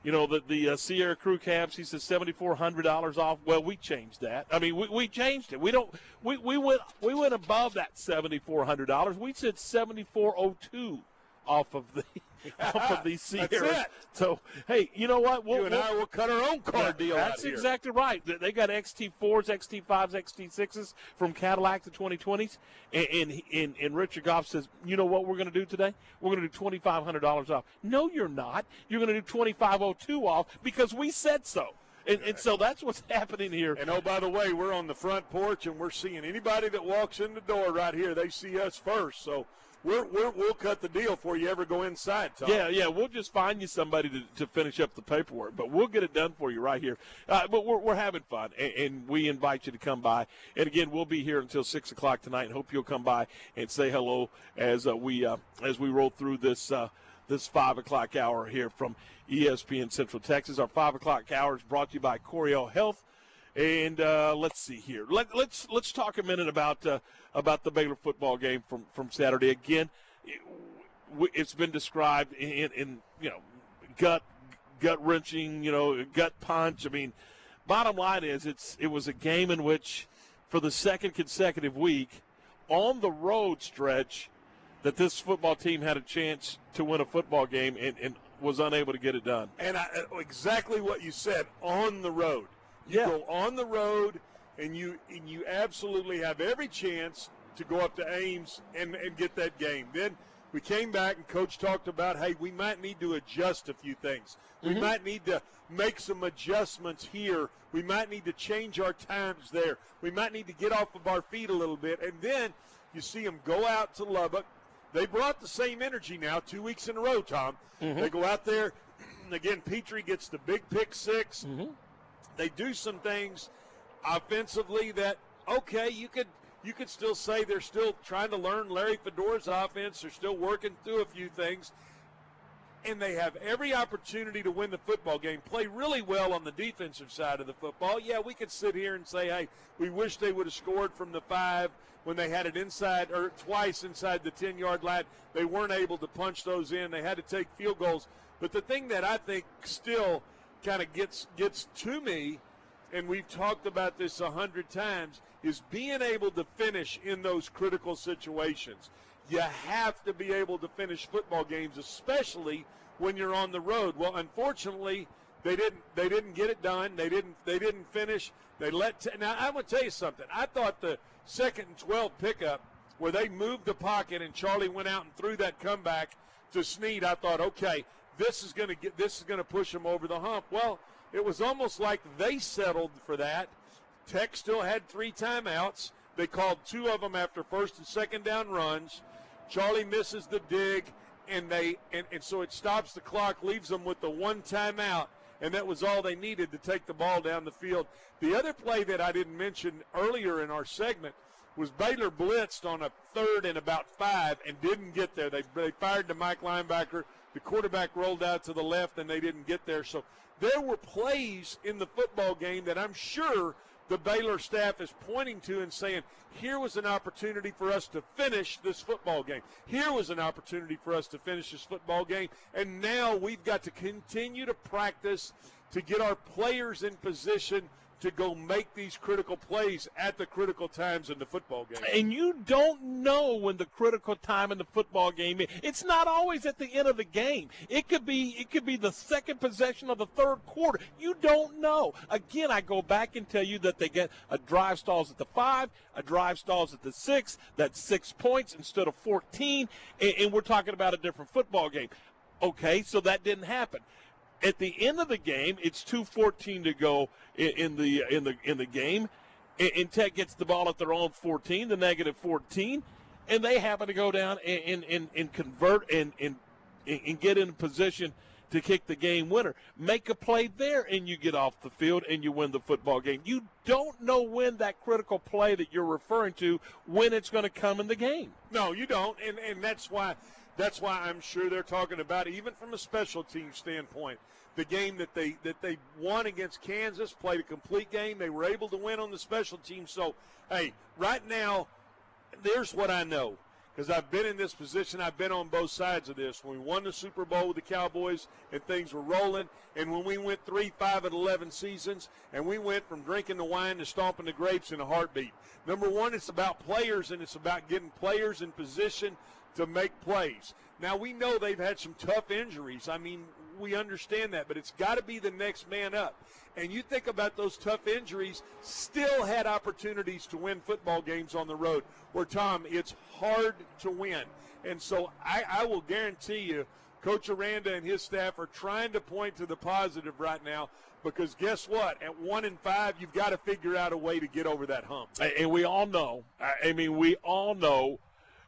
you know the the uh, Sierra Crew cabs. He says seventy four hundred dollars off. Well, we changed that. I mean, we, we changed it. We don't. We, we went we went above that seventy four hundred dollars. We said seventy four oh two off of the off of these Sierras.
That's.
So hey, you know what? We'll,
you and
we'll,
I will cut our own car
yeah,
deal
That's
out here.
exactly right. They- They got XT4s, XT5s, XT6s from Cadillac to 2020s, and and, and, and Richard Goff says, you know what we're going to do today? We're going to do twenty five hundred dollars off. No, you're not. You're going to do twenty five oh two off because we said so. And, and so that's what's happening here.
And oh, by the way, we're on the front porch, and we're seeing anybody that walks in the door right here. They see us first, so we're, we're we'll cut the deal before you ever go inside. Tom.
Yeah, yeah, we'll just find you somebody to, to finish up the paperwork, but we'll get it done for you right here. Uh, but we're, we're having fun, and, and we invite you to come by. And again, we'll be here until six o'clock tonight, and hope you'll come by and say hello as uh, we uh, as we roll through this uh, this five o'clock hour here from ESPN Central Texas. Our five o'clock hour is brought to you by Coryell Health. And uh, let's see here. Let, let's let's talk a minute about uh, about the Baylor football game from from Saturday. Again, it, it's been described in, in you know gut gut wrenching, you know gut punch. I mean, bottom line is it's it was a game in which, for the second consecutive week, on the road stretch, that this football team had a chance to win a football game and, and was unable to get it done.
And I, exactly what you said on the road. You
Yeah.
go on the road, and you and you absolutely have every chance to go up to Ames and, and get that game. Then we came back, and Coach talked about, hey, we might need to adjust a few things. We
Mhm.
might need to make some adjustments here. We might need to change our times there. We might need to get off of our feet a little bit. And then you see them go out to Lubbock. They brought the same energy now, two weeks in a row, Tom.
Mhm.
They go out there. Again, Petrie gets the big pick 6 They do some things offensively that, okay, you could you could still say they're still trying to learn Larry Fedora's offense. They're still working through a few things. And they have every opportunity to win the football game. Play really well on the defensive side of the football. Yeah, we could sit here and say, hey, we wish they would have scored from the five when they had it inside or twice inside the 10 yard line. They weren't able to punch those in. They had to take field goals. But the thing that I think still kind of gets gets to me, and we've talked about this a hundred times, is being able to finish in those critical situations. You have to be able to finish football games, especially when you're on the road. Well, unfortunately, they didn't. They didn't get it done. They didn't. They didn't finish. They let. T- now I'm to tell you something. I thought the second and 12 pickup, where they moved the pocket and Charlie went out and threw that comeback to Sneed. I thought, okay, this is going to get. This is going to push them over the hump. Well, it was almost like they settled for that. Tech still had three timeouts. They called two of them after first and second down runs. Charlie misses the dig, and they and, and so it stops the clock, leaves them with the one timeout, and that was all they needed to take the ball down the field. The other play that I didn't mention earlier in our segment was Baylor blitzed on a third and about five and didn't get there. They, they fired the Mike linebacker. The quarterback rolled out to the left and they didn't get there. So there were plays in the football game that I'm sure the Baylor staff is pointing to and saying, here was an opportunity for us to finish this football game. Here was an opportunity for us to finish this football game. And now we've got to continue to practice to get our players in position to go make these critical plays at the critical times in the football game.
And you don't know when the critical time in the football game is. It's not always at the end of the game. It could be it could be the second possession of the third quarter. You don't know. Again, I go back and tell you that they get a drive stalls at the five, a drive stalls at the six. That's six points instead of 14, and, and we're talking about a different football game. Okay, so that didn't happen at the end of the game, it's 2:14 to go in, the in the in the game, and, and, Tech gets the ball at their own 14, the negative 14, and they happen to go down and and, and convert and, and and get in position to kick the game winner. Make a play there, and you get off the field and you win the football game. You don't know when that critical play that you're referring to when it's going to come in the game.
No, you don't, and and that's why that's why I'm sure they're talking about even from a special team standpoint. The game that they that they won against Kansas, played a complete game. They were able to win on the special team. So, hey, right now, there's what I know because I've been in this position. I've been on both sides of this. When we won the Super Bowl with the Cowboys and things were rolling, and when we went three, five, and eleven seasons, and we went from drinking the wine to stomping the grapes in a heartbeat. Number one, it's about players, and it's about getting players in position to make plays. Now we know they've had some tough injuries. I mean, we understand that, but it's got to be the next man up. And you think about those tough injuries, still had opportunities to win football games on the road. Where Tom, it's hard to win, and so I, I will guarantee you, Coach Aranda and his staff are trying to point to the positive right now because guess what? At one and five, you've got to figure out a way to get over that hump.
And we all know. I mean, we all know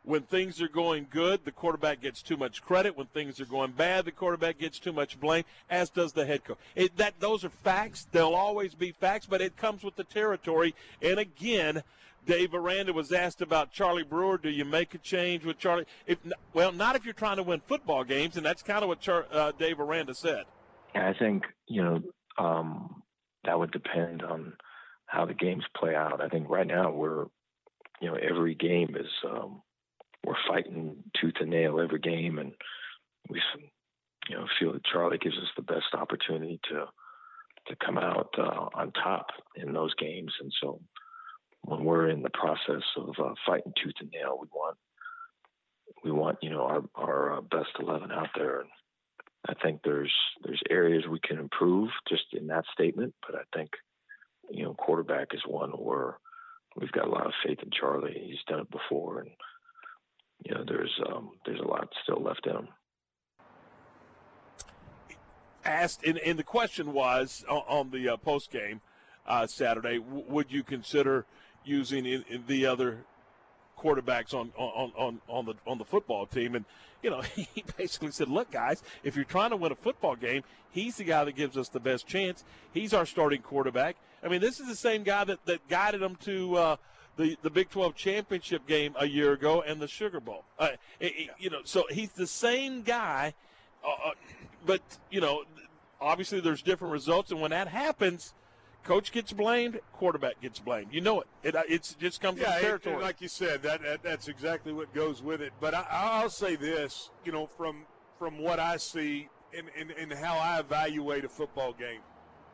when things are going good, the quarterback gets too much credit. When things are going bad, the quarterback gets too much blame, as does the head coach. It, that those are facts. They'll always be facts, but it comes with the territory. And again, Dave Aranda was asked about Charlie Brewer. Do you make a change with Charlie? If well, not if you're trying to win football games, and that's kind of what Char, uh, Dave Aranda said.
I think you know um, that would depend on how the games play out. I think right now we're, you know, every game is um, we're fighting tooth and nail every game, and we you know feel that Charlie gives us the best opportunity to to come out uh, on top in those games. And so when we're in the process of uh, fighting tooth and nail, we want we want you know our our uh, best eleven out there. And I think there's there's areas we can improve just in that statement, but I think you know quarterback is one where we've got a lot of faith in Charlie. He's done it before, and you know, there's um, there's a lot still left in them.
Asked, and, and the question was on, the uh, post game uh, Saturday, w- would you consider using in, in the other quarterbacks on, on, on, on the on the football team. And you know, he basically said, "Look, guys, if you're trying to win a football game, he's the guy that gives us the best chance. He's our starting quarterback. I mean, this is the same guy that, that guided them to uh, the, the Big 12 championship game a year ago and the Sugar Bowl. Uh, it, it, you know, so he's the same guy, uh, uh, but you know, obviously there's different results, and when that happens, coach gets blamed, quarterback gets blamed. You know it. It uh, it's just comes
yeah,
with territory.
It, like you said, that, that, that's exactly what goes with it. But I, I'll say this, you know, from from what I see and, and, and how I evaluate a football game,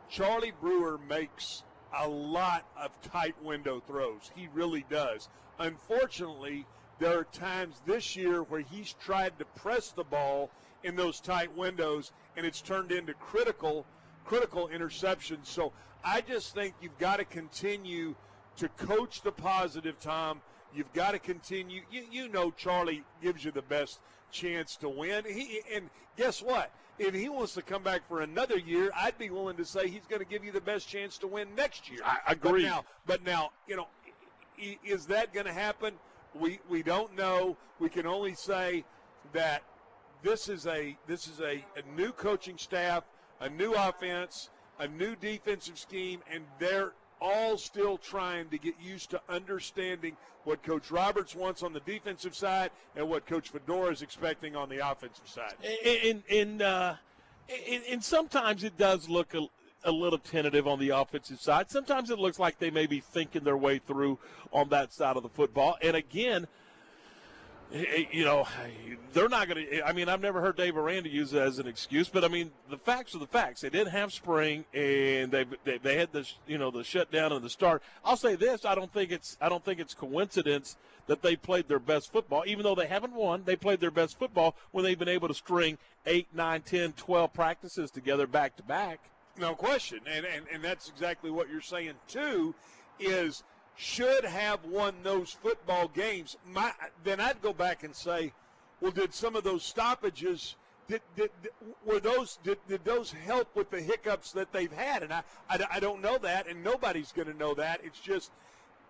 Charlie Brewer makes a lot of tight window throws. He really does. Unfortunately, there are times this year where he's tried to press the ball in those tight windows and it's turned into critical critical interceptions. So I just think you've got to continue to coach the positive, Tom. You've got to continue. You, you know Charlie gives you the best chance to win. He and guess what? if he wants to come back for another year, I'd be willing to say he's going to give you the best chance to win next year.
I agree.
But now, but now you know, is that going to happen? We we don't know. We can only say that this is a this is a, a new coaching staff, a new offense, a new defensive scheme, and they're all still trying to get used to understanding what Coach Roberts wants on the defensive side and what Coach Fedora is expecting on the offensive side.
And and, uh, and, and sometimes it does look a, a little tentative on the offensive side. Sometimes it looks like they may be thinking their way through on that side of the football. And again, you know, they're not going to. I mean, I've never heard Dave Aranda use it as an excuse, but I mean, the facts are the facts. They didn't have spring, and they they, they had the you know the shutdown and the start. I'll say this: I don't think it's I don't think it's coincidence that they played their best football, even though they haven't won. They played their best football when they've been able to string eight, nine, ten, twelve practices together back to back.
No question, and and and that's exactly what you're saying too. Is should have won those football games. My, then I'd go back and say, well, did some of those stoppages did, did, were those did, did, those help with the hiccups that they've had? And I, I, I don't know that, and nobody's going to know that. It's just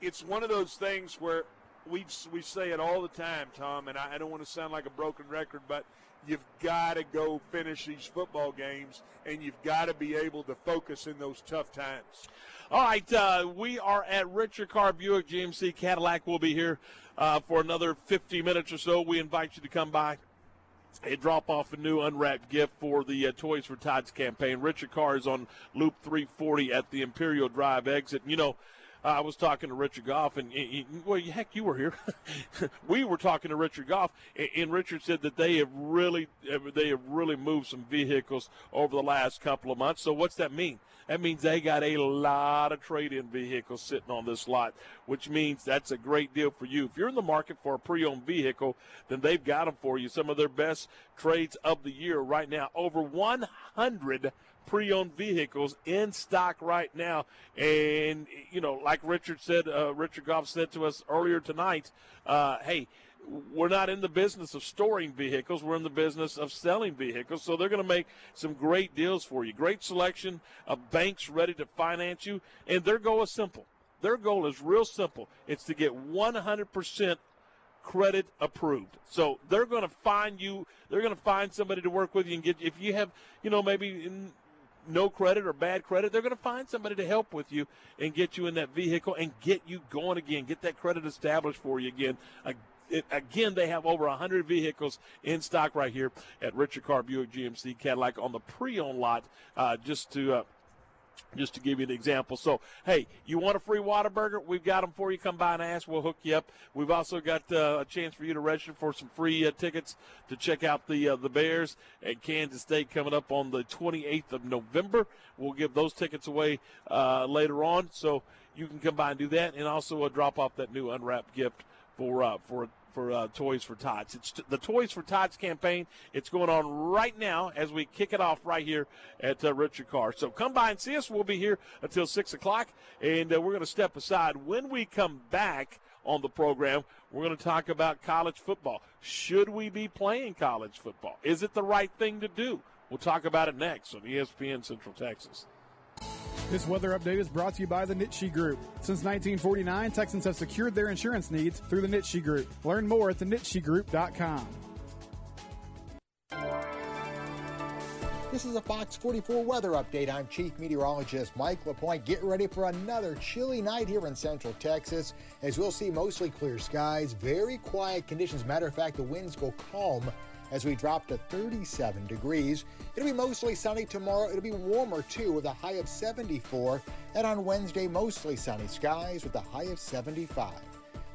it's one of those things where we we say it all the time, Tom, and I, I don't want to sound like a broken record, but you've got to go finish these football games, and you've got to be able to focus in those tough times.
All right, uh, we are at Richard Karr Buick GMC Cadillac. We'll be here uh, for another 50 minutes or so. We invite you to come by and drop off a new unwrapped gift for the uh, Toys for Tots campaign. Richard Karr is on Loop 340 at the Imperial Drive exit. You know, I was talking to Richard Goff, and, well, heck, you were here. we were talking to Richard Goff, and, and Richard said that they have really, eh, they have really moved some vehicles over the last couple of months. So what's that mean? That means they got a lot of trade-in vehicles sitting on this lot, which means that's a great deal for you. If you're in the market for a pre-owned vehicle, then they've got them for you. Some of their best trades of the year right now. Over 100 pre-owned vehicles in stock right now. And you know, like Richard said, uh, Richard Goff said to us earlier tonight, uh, hey. We're not in the business of storing vehicles. We're in the business of selling vehicles. So they're going to make some great deals for you. Great selection of banks ready to finance you. And their goal is simple. Their goal is real simple. It's to get 100% credit approved. So they're going to find you. They're going to find somebody to work with you and get. If you have, you know, maybe no credit or bad credit, they're going to find somebody to help with you and get you in that vehicle and get you going again, get that credit established for you again. Again, they have over 100 vehicles in stock right here at Richard Karr Buick GMC Cadillac on the pre-owned lot, uh, just to uh, just to give you an example. So, hey, you want a free Whataburger? We've got them for you. Come by and ask. We'll hook you up. We've also got uh, a chance for you to register for some free uh, tickets to check out the uh, the Bears and Kansas State coming up on the 28th of November. We'll give those tickets away uh, later on, so you can come by and do that, and also uh, drop off that new unwrapped gift for uh, for for uh, Toys for Tots. It's t- the Toys for Tots campaign. It's going on right now as we kick it off right here at uh, Richard Karr. So come by and see us. We'll be here until 6 o'clock, and uh, we're going to step aside. When we come back on the program, we're going to talk about college football. Should we be playing college football? Is it the right thing to do? We'll talk about it next on ESPN Central Texas.
This weather update is brought to you by the Nitsche Group. Since 1949, Texans have secured their insurance needs through the Nitsche Group. Learn more at thenitschegroup.com.
This is a Fox 44 weather update. I'm Chief Meteorologist Mike LaPointe. Get ready for another chilly night here in Central Texas, as we'll see mostly clear skies, very quiet conditions. Matter of fact, the winds go calm as we drop to 37 degrees. It'll be mostly sunny tomorrow. It'll be warmer too with a high of 74. And on Wednesday, mostly sunny skies with a high of 75.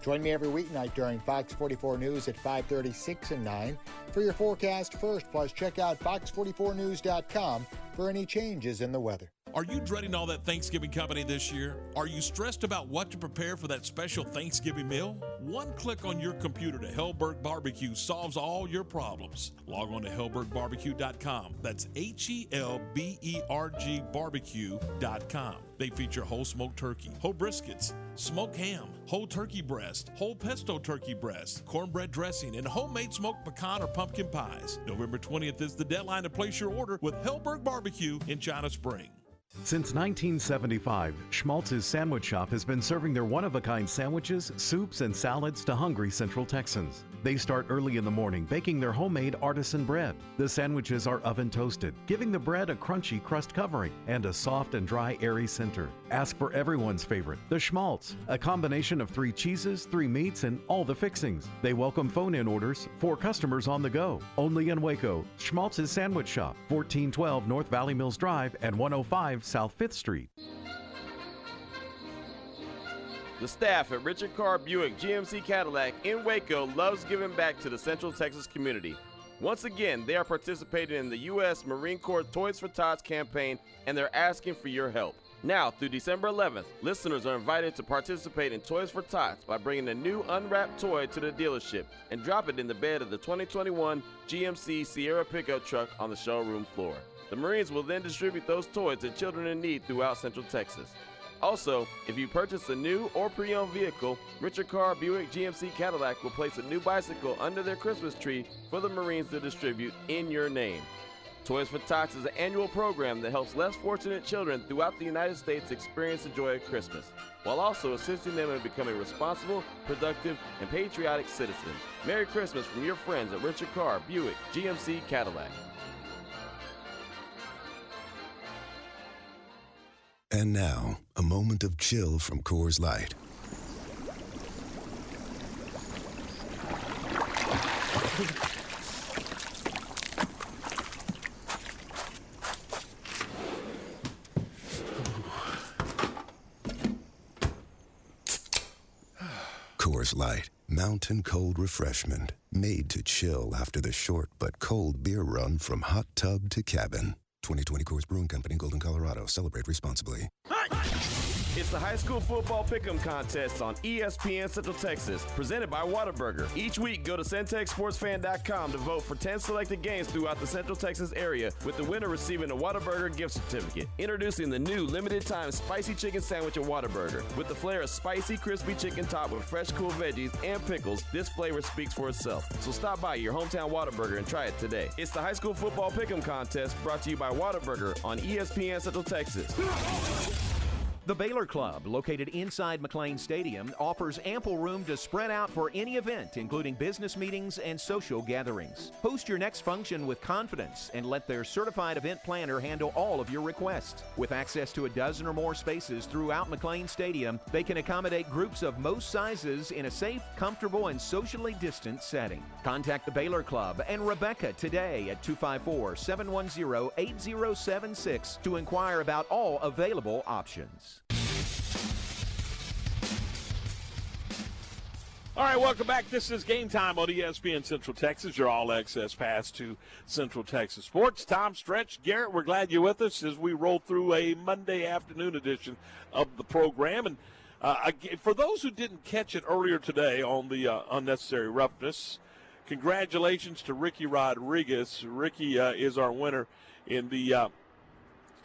Join me every weeknight during Fox 44 News at 5:36 and 9 for your forecast first. Plus, check out fox44news.com for any changes in the weather.
Are you dreading all that Thanksgiving company this year? Are you stressed about what to prepare for that special Thanksgiving meal? One click on your computer to Helberg Barbecue solves all your problems. Log on to HelbergBarbecue.com. That's H E L B E R G barbecue.com. They feature whole smoked turkey, whole briskets, smoked ham, whole turkey breast, whole pesto turkey breast, cornbread dressing, and homemade smoked pecan or pumpkin pies. November 20th is the deadline to place your order with Helberg Barbecue in China Spring.
Since 1975, Schmaltz's Sandwich Shop has been serving their one of a kind sandwiches, soups, and salads to hungry Central Texans. They start early in the morning baking their homemade artisan bread. The sandwiches are oven toasted, giving the bread a crunchy crust covering and a soft and dry, airy center. Ask for everyone's favorite, the schmaltz, a combination of three cheeses, three meats, and all the fixings. They welcome phone in orders for customers on the go. Only in Waco, Schmaltz's Sandwich Shop, 1412 North Valley Mills Drive and 105 South 5th Street.
The staff at Richard Karr Buick GMC Cadillac in Waco loves giving back to the Central Texas community. Once again, they are participating in the U.S. Marine Corps Toys for Tots campaign and they're asking for your help. Now, through December 11th, listeners are invited to participate in Toys for Tots by bringing a new unwrapped toy to the dealership and drop it in the bed of the 2021 GMC Sierra pickup truck on the showroom floor. The Marines will then distribute those toys to children in need throughout Central Texas. Also, if you purchase a new or pre owned vehicle, Richard Karr Buick GMC Cadillac will place a new bicycle under their Christmas tree for the Marines to distribute in your name. Toys for Tots is an annual program that helps less fortunate children throughout the United States experience the joy of Christmas, while also assisting them in becoming responsible, productive, and patriotic citizens. Merry Christmas from your friends at Richard Karr Buick GMC Cadillac.
And now, a moment of chill from Coors Light. Coors Light, mountain cold refreshment, made to chill after the short but cold beer run from hot tub to cabin. 2020 Coors Brewing Company, Golden, Colorado. Celebrate responsibly.
It's the high school football pick'em contest on ESPN Central Texas, presented by Whataburger. Each week, go to centexsportsfan.com to vote for 10 selected games throughout the Central Texas area, with the winner receiving a Whataburger gift certificate. Introducing the new limited-time spicy chicken sandwich at Whataburger, with the flair of spicy, crispy chicken topped with fresh, cool veggies and pickles. This flavor speaks for itself. So stop by your hometown Whataburger and try it today. It's the high school football pick'em contest, brought to you by Whataburger on ESPN Central Texas.
The Baylor Club, located inside McLane Stadium, offers ample room to spread out for any event, including business meetings and social gatherings. Host your next function with confidence and let their certified event planner handle all of your requests. With access to a dozen or more spaces throughout McLane Stadium, they can accommodate groups of most sizes in a safe, comfortable, and socially distant setting. Contact the Baylor Club and Rebecca today at 254 710 8076 to inquire about all available options.
All right, welcome back. This is Game Time on ESPN Central Texas, your all access pass to Central Texas Sports. Tom Stretch, Garrett, we're glad you're with us as we roll through a Monday afternoon edition of the program. And uh, for those who didn't catch it earlier today on the uh, unnecessary roughness, congratulations to Ricky Rodriguez. Ricky uh, is our winner in the. Uh,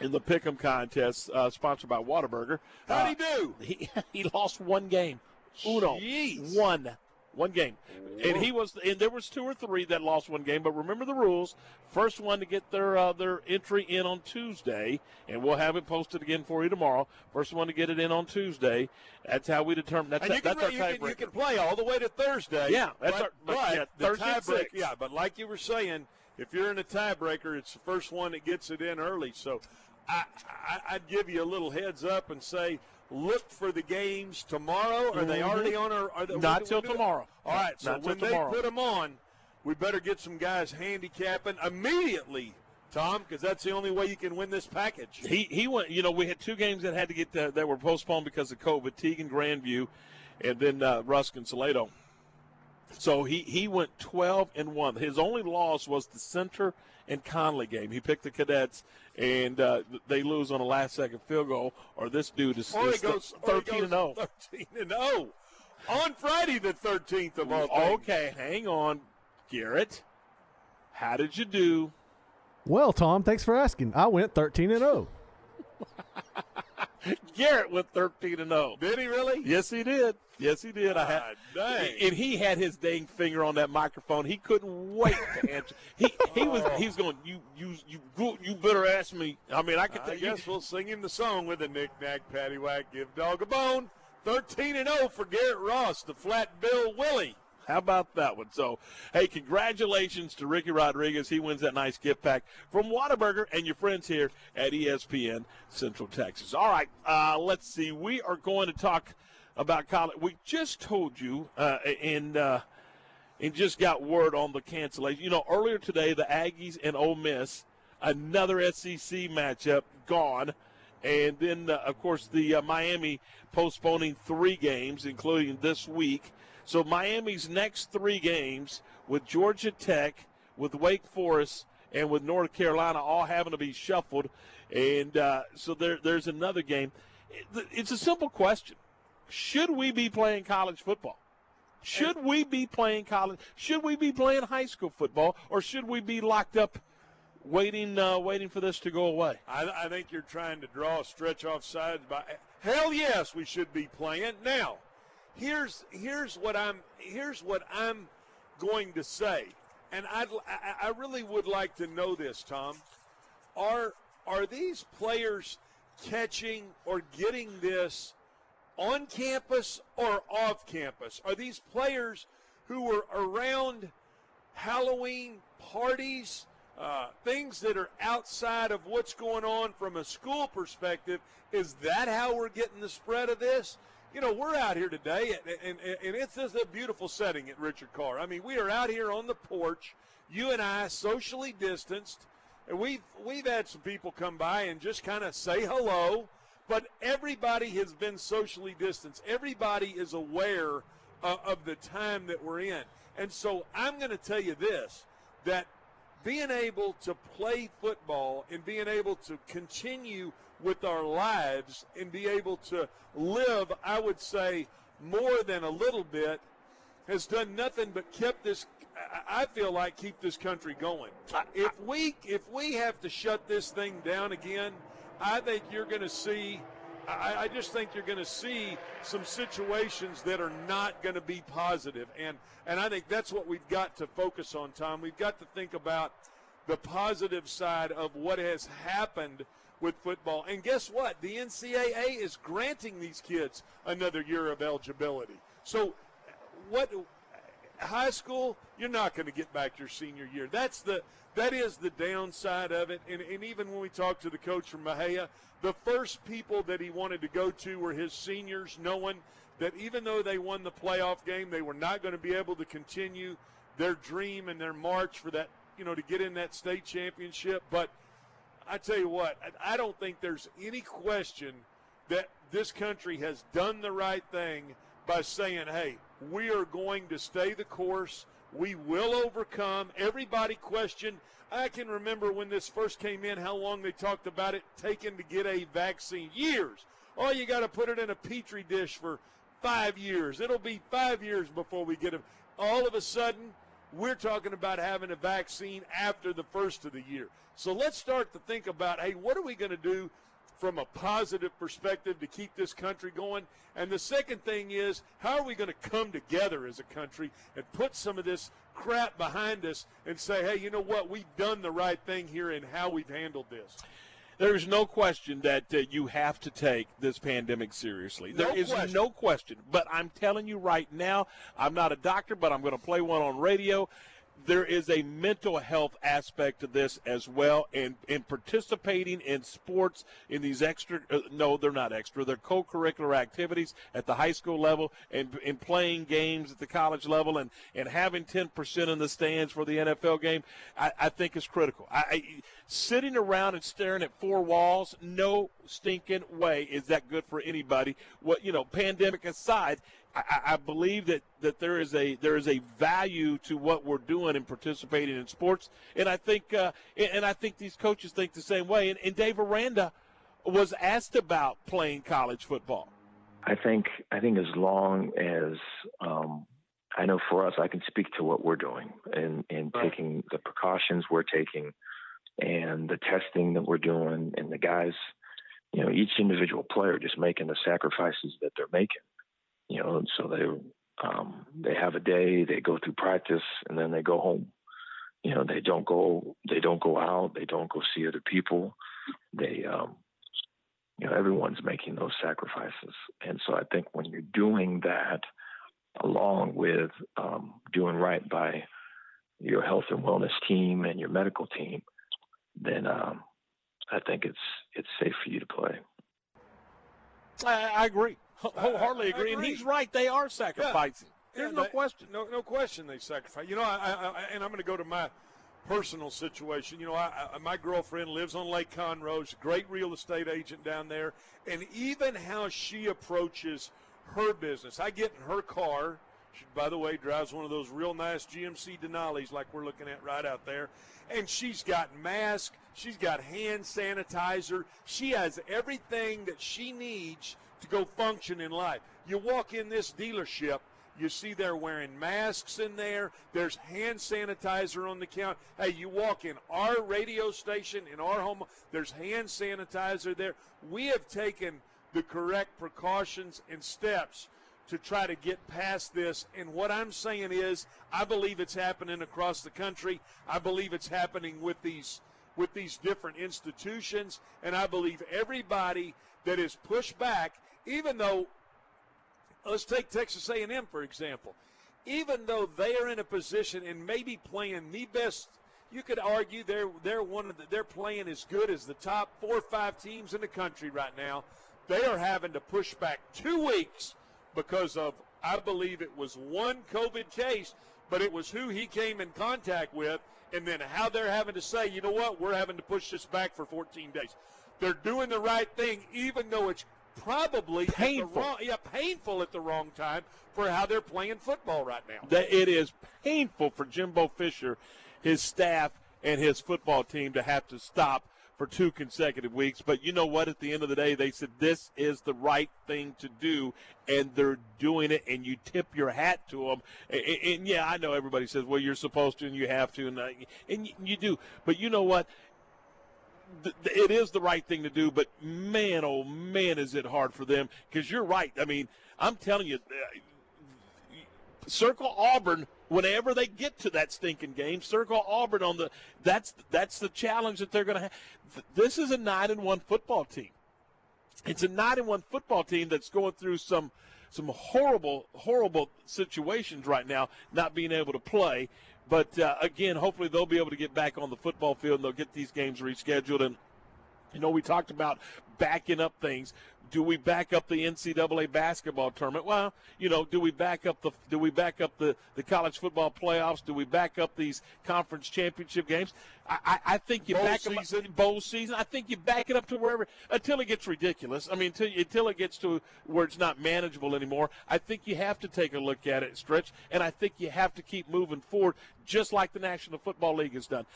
in the Pick'em contest, uh, sponsored by Whataburger.
How'd he do?
He, he lost one game. Uno.
Jeez.
One. One game. And he was and there was two or three that lost one game, but remember the rules. First one to get their uh, their entry in on Tuesday, and we'll have it posted again for you tomorrow. First one to get it in on Tuesday. That's how we determine that's,
and you can,
that's our
can, you can play all the way to Thursday.
Yeah, that's
but,
our- but,
but
yeah, Thursday
tiebreaker. Yeah, but like you were saying, if you're in a tiebreaker, it's the first one that gets it in early. So I, I, I'd give you a little heads up and say. Look for the games tomorrow. Are they
Mhm.
already on? Or are they,
Not till tomorrow.
All right. So
Not
when they
tomorrow.
put them on, we better get some guys handicapping immediately, Tom, because that's the only way you can win this package.
He he went. You know, we had two games that had to get uh, that were postponed because of COVID. Teague and Grandview, and then uh, Rusk and Salado. So he he went twelve and one. His only loss was the Center and Connally game. He picked the Cadets, and uh, they lose on a last second field goal. Or this dude is,
Or he
is
goes or he
thirteen
goes
and zero.
13 and 0 on Friday the 13th of all. things.
Okay, hang on, Garrett. How did you do?
Well, Tom, thanks for asking. I went 13 and oh. 0.
Garrett went 13 and 0.
Did he really?
Yes, he did. Yes, he did. I had,
ah, dang.
and he had his dang finger on that microphone. He couldn't wait to answer. He he was he was going. You you you you better ask me. I mean, I could
I
tell you.
we'll sing him the song with a knick-knack, paddywhack, give dog a bone. 13 and 0 for Garrett Ross, the flat bill Willie.
How about that one? So, hey, congratulations to Ricky Rodriguez. He wins that nice gift pack from Whataburger and your friends here at ESPN Central Texas. All right, uh, let's see. We are going to talk about college. We just told you, uh, and uh, and just got word on the cancellation. You know, earlier today, the Aggies and Ole Miss, another SEC matchup gone. And then, uh, of course, the uh, Miami postponing three games, including this week. So Miami's next three games with Georgia Tech, with Wake Forest, and with North Carolina all having to be shuffled. And uh, so there, there's another game. It's a simple question. Should we be playing college football? Should we be playing college? Should we be playing high school football, or should we be locked up, waiting, uh, waiting for this to go away?
I, I think you're trying to draw a stretch off sides. By hell, yes, we should be playing now here's here's what I'm here's what I'm going to say, and I'd, I really would like to know this, Tom. Are are these players catching or getting this on campus or off campus? Are these players who were around Halloween parties, uh, things that are outside of what's going on from a school perspective? Is that how we're getting the spread of this? You know, we're out here today, and, and, and it's just a beautiful setting at Richard Karr. I mean, we are out here on the porch, you and I, socially distanced, and we've we've had some people come by and just kind of say hello, but everybody has been socially distanced. Everybody is aware uh, of the time that we're in, and so I'm going to tell you this: that being able to play football and being able to continue with our lives and be able to live, I would say, more than a little bit, has done nothing but kept this. I feel like keep this country going. If we if we have to shut this thing down again, I think you're going to see. I, I just think you're going to see some situations that are not going to be positive, and and I think that's what we've got to focus on, Tom. We've got to think about the positive side of what has happened with football. And guess what? The NCAA is granting these kids another year of eligibility. So, what high school, you're not going to get back your senior year. That's the that is the downside of it. And, and even when we talked to the coach from Mexia, the first people that he wanted to go to were his seniors, knowing that even though they won the playoff game, they were not going to be able to continue their dream and their march for that, you know, to get in that state championship. But I tell you what, I don't think there's any question that this country has done the right thing by saying, hey, we are going to stay the course. We will overcome. Everybody questioned. I can remember when this first came in how long they talked about it taking to get a vaccine. Years. Oh, you got to put it in a petri dish for five years. It'll be five years before we get it. All of a sudden, we're talking about having a vaccine after the first of the year. So let's start to think about hey, what are we going to do from a positive perspective to keep this country going? And the second thing is, how are we going to come together as a country and put some of this crap behind us and say, hey, you know what? We've done the right thing here in how we've handled this.
There's no question that uh, you have to take this pandemic seriously. There
no
is
question.
no question. But I'm telling you right now, I'm not a doctor, but I'm going to play one on radio there is a mental health aspect to this as well and in participating in sports in these extra uh, no they're not extra they're co-curricular activities at the high school level and, and playing games at the college level and, and having 10% in the stands for the nfl game i, I think is critical I, I, sitting around and staring at four walls no stinking way is that good for anybody what you know pandemic aside I, I, believe that, that there is a there is a value to what we're doing and participating in sports, and I think uh, and I think these coaches think the same way. And, and Dave Aranda was asked about playing college football.
I think I think as long as um, I know for us, I can speak to what we're doing and and right. taking the precautions we're taking, and the testing that we're doing, and the guys, you know, each individual player just making the sacrifices that they're making you know, and so they um, they have a day, they go through practice, and then they go home. You know, they don't go they don't go out, they don't go see other people. They um, you know, everyone's making those sacrifices, and so I think when you're doing that, along with um, doing right by your health and wellness team and your medical team, then um, I think it's it's safe for you to play.
I, I agree, wholeheartedly agree.
agree.
and he's right. They are sacrificing.
Yeah,
There's no
they-
question.
No, no question. They sacrifice. You know, I, I, I and I'm going to go to my personal situation. You know, I, I, my girlfriend lives on Lake Conroe. She's a great real estate agent down there, and even how she approaches her business. I get in her car. She, by the way, drives one of those real nice GMC Denali's like we're looking at right out there. And she's got masks. She's got hand sanitizer. She has everything that she needs to go function in life. You walk in this dealership, you see they're wearing masks in there. There's hand sanitizer on the counter. Hey, you walk in our radio station, in our home, there's hand sanitizer there. We have taken the correct precautions and steps to try to get past this. And what I'm saying is, I believe it's happening across the country. I believe it's happening with these with these different institutions, and I believe everybody that is pushed back, even though let's take Texas A&M for example. Even though they are in a position and maybe playing the best, you could argue they're they're one of the, they're playing as good as the top four or five teams in the country right now. They are having to push back two weeks because of I believe it was one COVID case, but it was who he came in contact with, and then how they're having to say, you know what, we're having to push this back for 14 days. They're doing the right thing, even though it's probably painful. At the wrong, yeah, painful at the wrong time for how they're playing football right now.
It is painful for Jimbo Fisher, his staff, and his football team to have to stop for two consecutive weeks. But you know what? At the end of the day, they said this is the right thing to do, and they're doing it. And you tip your hat to them. And, and yeah, I know everybody says, "Well, you're supposed to, and you have to," and uh, and you do. But you know what? it is the right thing to do, but man, oh man, is it hard for them? Because you're right. I mean, I'm telling you, uh, circle Auburn whenever they get to that stinking game. Circle Auburn on the. That's that's the challenge that they're going to have. This is a nine and one football team. It's a nine and one football team that's going through some some horrible horrible situations right now, not being able to play. But uh, again, hopefully they'll be able to get back on the football field and they'll get these games rescheduled. And you know, we talked about backing up things. Do we back up the NCAA basketball tournament? Well, you know, do we back up the do we back up the, the college football playoffs? Do we back up these conference championship games? I, I, I think you
Bowl
back
season.
up bowl season. I think you back it up to wherever until it gets ridiculous. I mean, until, until it gets to where it's not manageable anymore. I think you have to take a look at it, stretch, and I think you have to keep moving forward, just like the National Football League has done.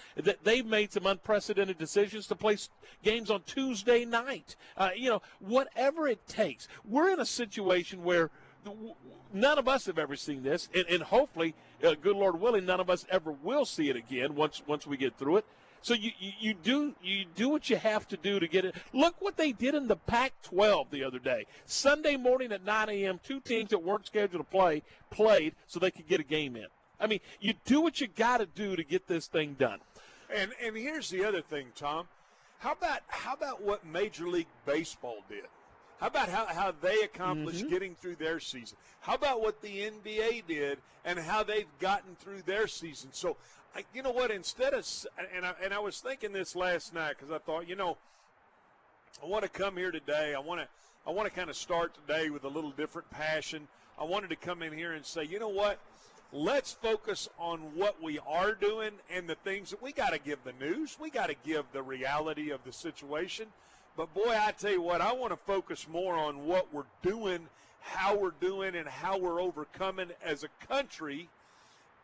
They've made some unprecedented decisions to play games on Tuesday night. Uh, you know, whatever it takes. We're in a situation where none of us have ever seen this, and, and hopefully, uh, good Lord willing, none of us ever will see it again once once we get through it. So you, you, you do you do what you have to do to get it. Look what they did in the Pac-12 the other day. Sunday morning at 9 a.m., two teams that weren't scheduled to play played so they could get a game in. I mean, you do what you got to do to get this thing done.
And and here's the other thing, Tom. How about how about what Major League Baseball did? How about how, how they accomplished
Mhm.
getting through their season? How about what the NBA did and how they've gotten through their season? So, I, you know what? Instead of and I, and I was thinking this last night because I thought, you know, I want to come here today. I want to I want to kind of start today with a little different passion. I wanted to come in here and say, you know what? Let's focus on what we are doing and the things that we got to give the news. We got to give the reality of the situation. But boy, I tell you what, I want to focus more on what we're doing, how we're doing, and how we're overcoming as a country.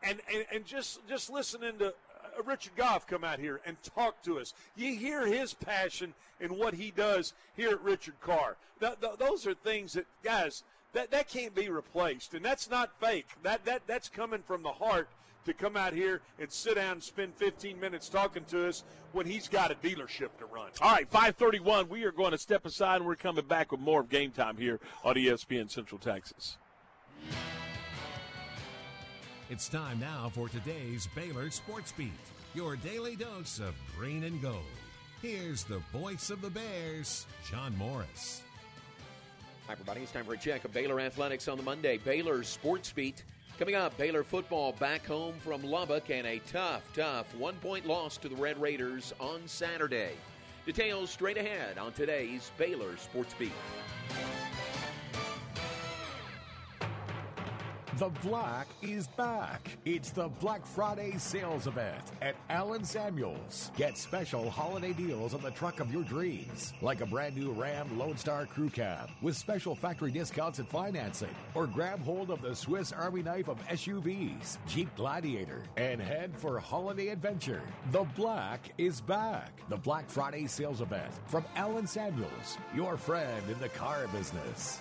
And and, and just just listening to uh, Richard Goff come out here and talk to us. You hear his passion and what he does here at Richard Karr. Th- th- those are things that guys that that can't be replaced, and that's not fake. That that that's coming from the heart to come out here and sit down and spend 15 minutes talking to us when he's got a dealership to run.
All right, 531. We are going to step aside and we're coming back with more of game time here on ESPN Central Texas.
It's time now for today's Baylor Sports Beat, your daily dose of green and gold. Here's the voice of the Bears, John Morris.
Hi, everybody. It's time for a check of Baylor Athletics on the Monday. Baylor Sports Beat. Coming up, Baylor football back home from Lubbock and a tough, tough one point loss to the Red Raiders on Saturday. Details straight ahead on today's Baylor Sports Beat.
The Black is back. It's the Black Friday sales event at Allen Samuels. Get special holiday deals on the truck of your dreams, like a brand new Ram Lone Star Crew Cab with special factory discounts and financing, or grab hold of the Swiss Army knife of SUVs, Jeep Gladiator, and head for holiday adventure. The Black is back. The Black Friday sales event from Allen Samuels, your friend in the car business.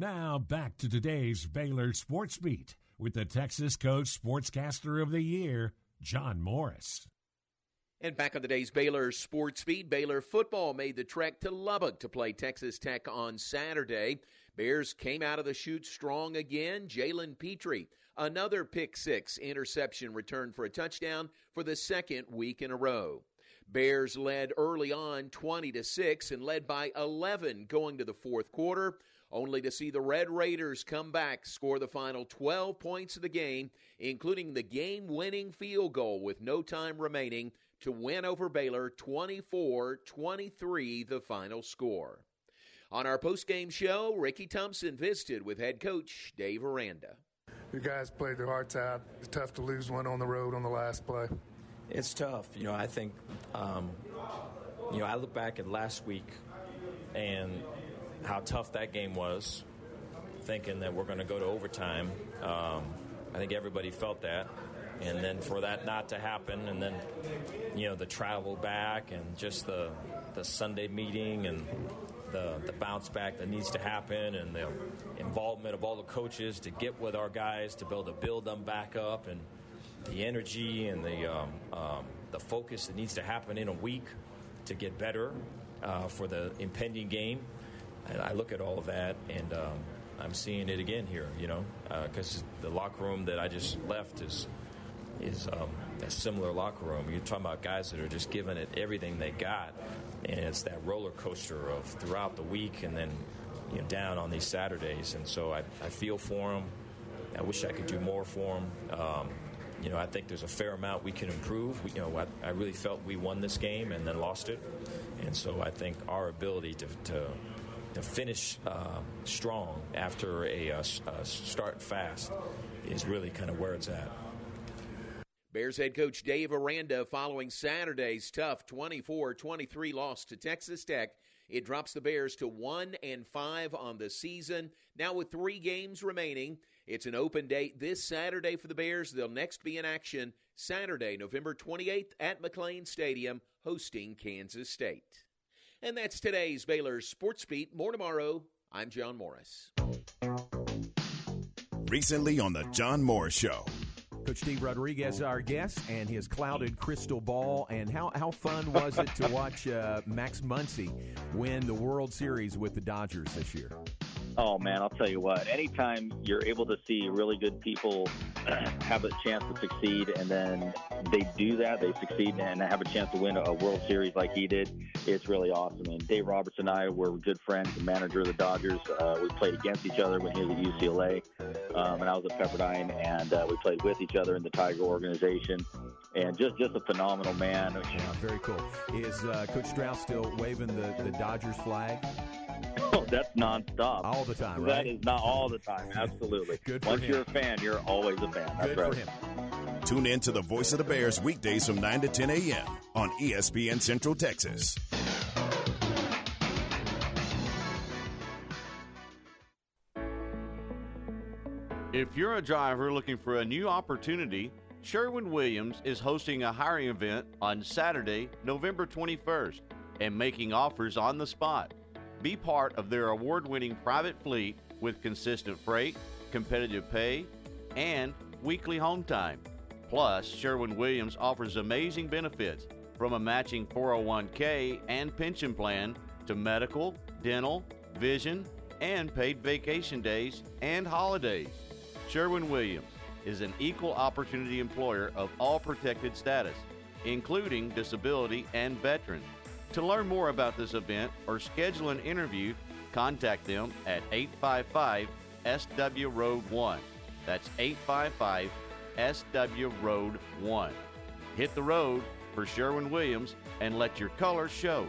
Now back to today's Baylor Sports Beat with the Texas Coach Sportscaster of the Year, John Morris.
And back on today's Baylor Sports Beat, Baylor football made the trek to Lubbock to play Texas Tech on Saturday. Bears came out of the chute strong again. Jalen Pitre, another pick six interception return for a touchdown for the second week in a row. Bears led early on 20 to 6 and led by 11 going to the fourth quarter only to see the Red Raiders come back, score the final 12 points of the game, including the game winning field goal with no time remaining to win over Baylor 24 23, the final score. On our post-game show, Ricky Thompson visited with head coach Dave Aranda.
You guys played their hearts out. It's tough to lose one on the road on the last play.
It's tough. You know, I think, um, you know, I look back at last week and how tough that game was, thinking that we're going to go to overtime. Um, I think everybody felt that. And then for that not to happen, and then, you know, the travel back and just the, the Sunday meeting and the, the bounce back that needs to happen and the involvement of all the coaches to get with our guys to be able to build them back up and the energy and the, um, um, the focus that needs to happen in a week to get better uh, for the impending game. And I look at all of that, and um, I'm seeing it again here. You know, because uh, the locker room that I just left is is um, a similar locker room. You're talking about guys that are just giving it everything they got, and it's that roller coaster of throughout the week, and then you know down on these Saturdays. And so I, I feel for them. I wish I could do more for them. Um, you know, I think there's a fair amount we can improve. We, you know, I, I, really felt we won this game and then lost it, and so I think our ability to, to to finish uh, strong after a, a, start fast is really kind of where it's at.
Bears head coach Dave Aranda following Saturday's tough 24-23 loss to Texas Tech. It drops the Bears to 1 and 5 on the season. Now with 3 games remaining, it's an open date this Saturday for the Bears. They'll next be in action Saturday, November 28th at McLane Stadium hosting Kansas State. And that's today's Baylor Sports Beat. More tomorrow. I'm John Morris.
Recently on The John Morris Show.
Coach Steve Rodriguez, our guest, and his clouded crystal ball. And how, how fun was it to watch uh, Max Muncy win the World Series with the Dodgers this year?
Oh man, I'll tell you what. Anytime you're able to see really good people have a chance to succeed, and then they do that, they succeed and have a chance to win a World Series like he did, it's really awesome. And Dave Roberts and I were good friends. The manager of the Dodgers, uh, we played against each other when he was at UCLA, um, and I was at Pepperdine, and uh, we played with each other in the Tiger organization. And just just a phenomenal man.
Yeah, very cool. Is uh, Coach Strauss still waving the, the Dodgers flag?
That's nonstop.
All the time,
right? That is not all the time. Absolutely.
Good
Once
him.
you're a fan, you're always a fan. That's
Good
right.
for him.
Tune in to the Voice of the Bears weekdays from 9 to 10 a.m. on ESPN Central Texas.
If you're a driver looking for a new opportunity, Sherwin Williams is hosting a hiring event on Saturday, November 21st, and making offers on the spot. Be part of their award winning private fleet with consistent freight, competitive pay, and weekly home time. Plus, Sherwin Williams offers amazing benefits from a matching 401k and pension plan to medical, dental, vision, and paid vacation days and holidays. Sherwin Williams is an equal opportunity employer of all protected status, including disability and veterans. To learn more about this event or schedule an interview, contact them at 855 SW Road 1. That's 855 SW Road 1. Hit the road for Sherwin Williams and let your colors show.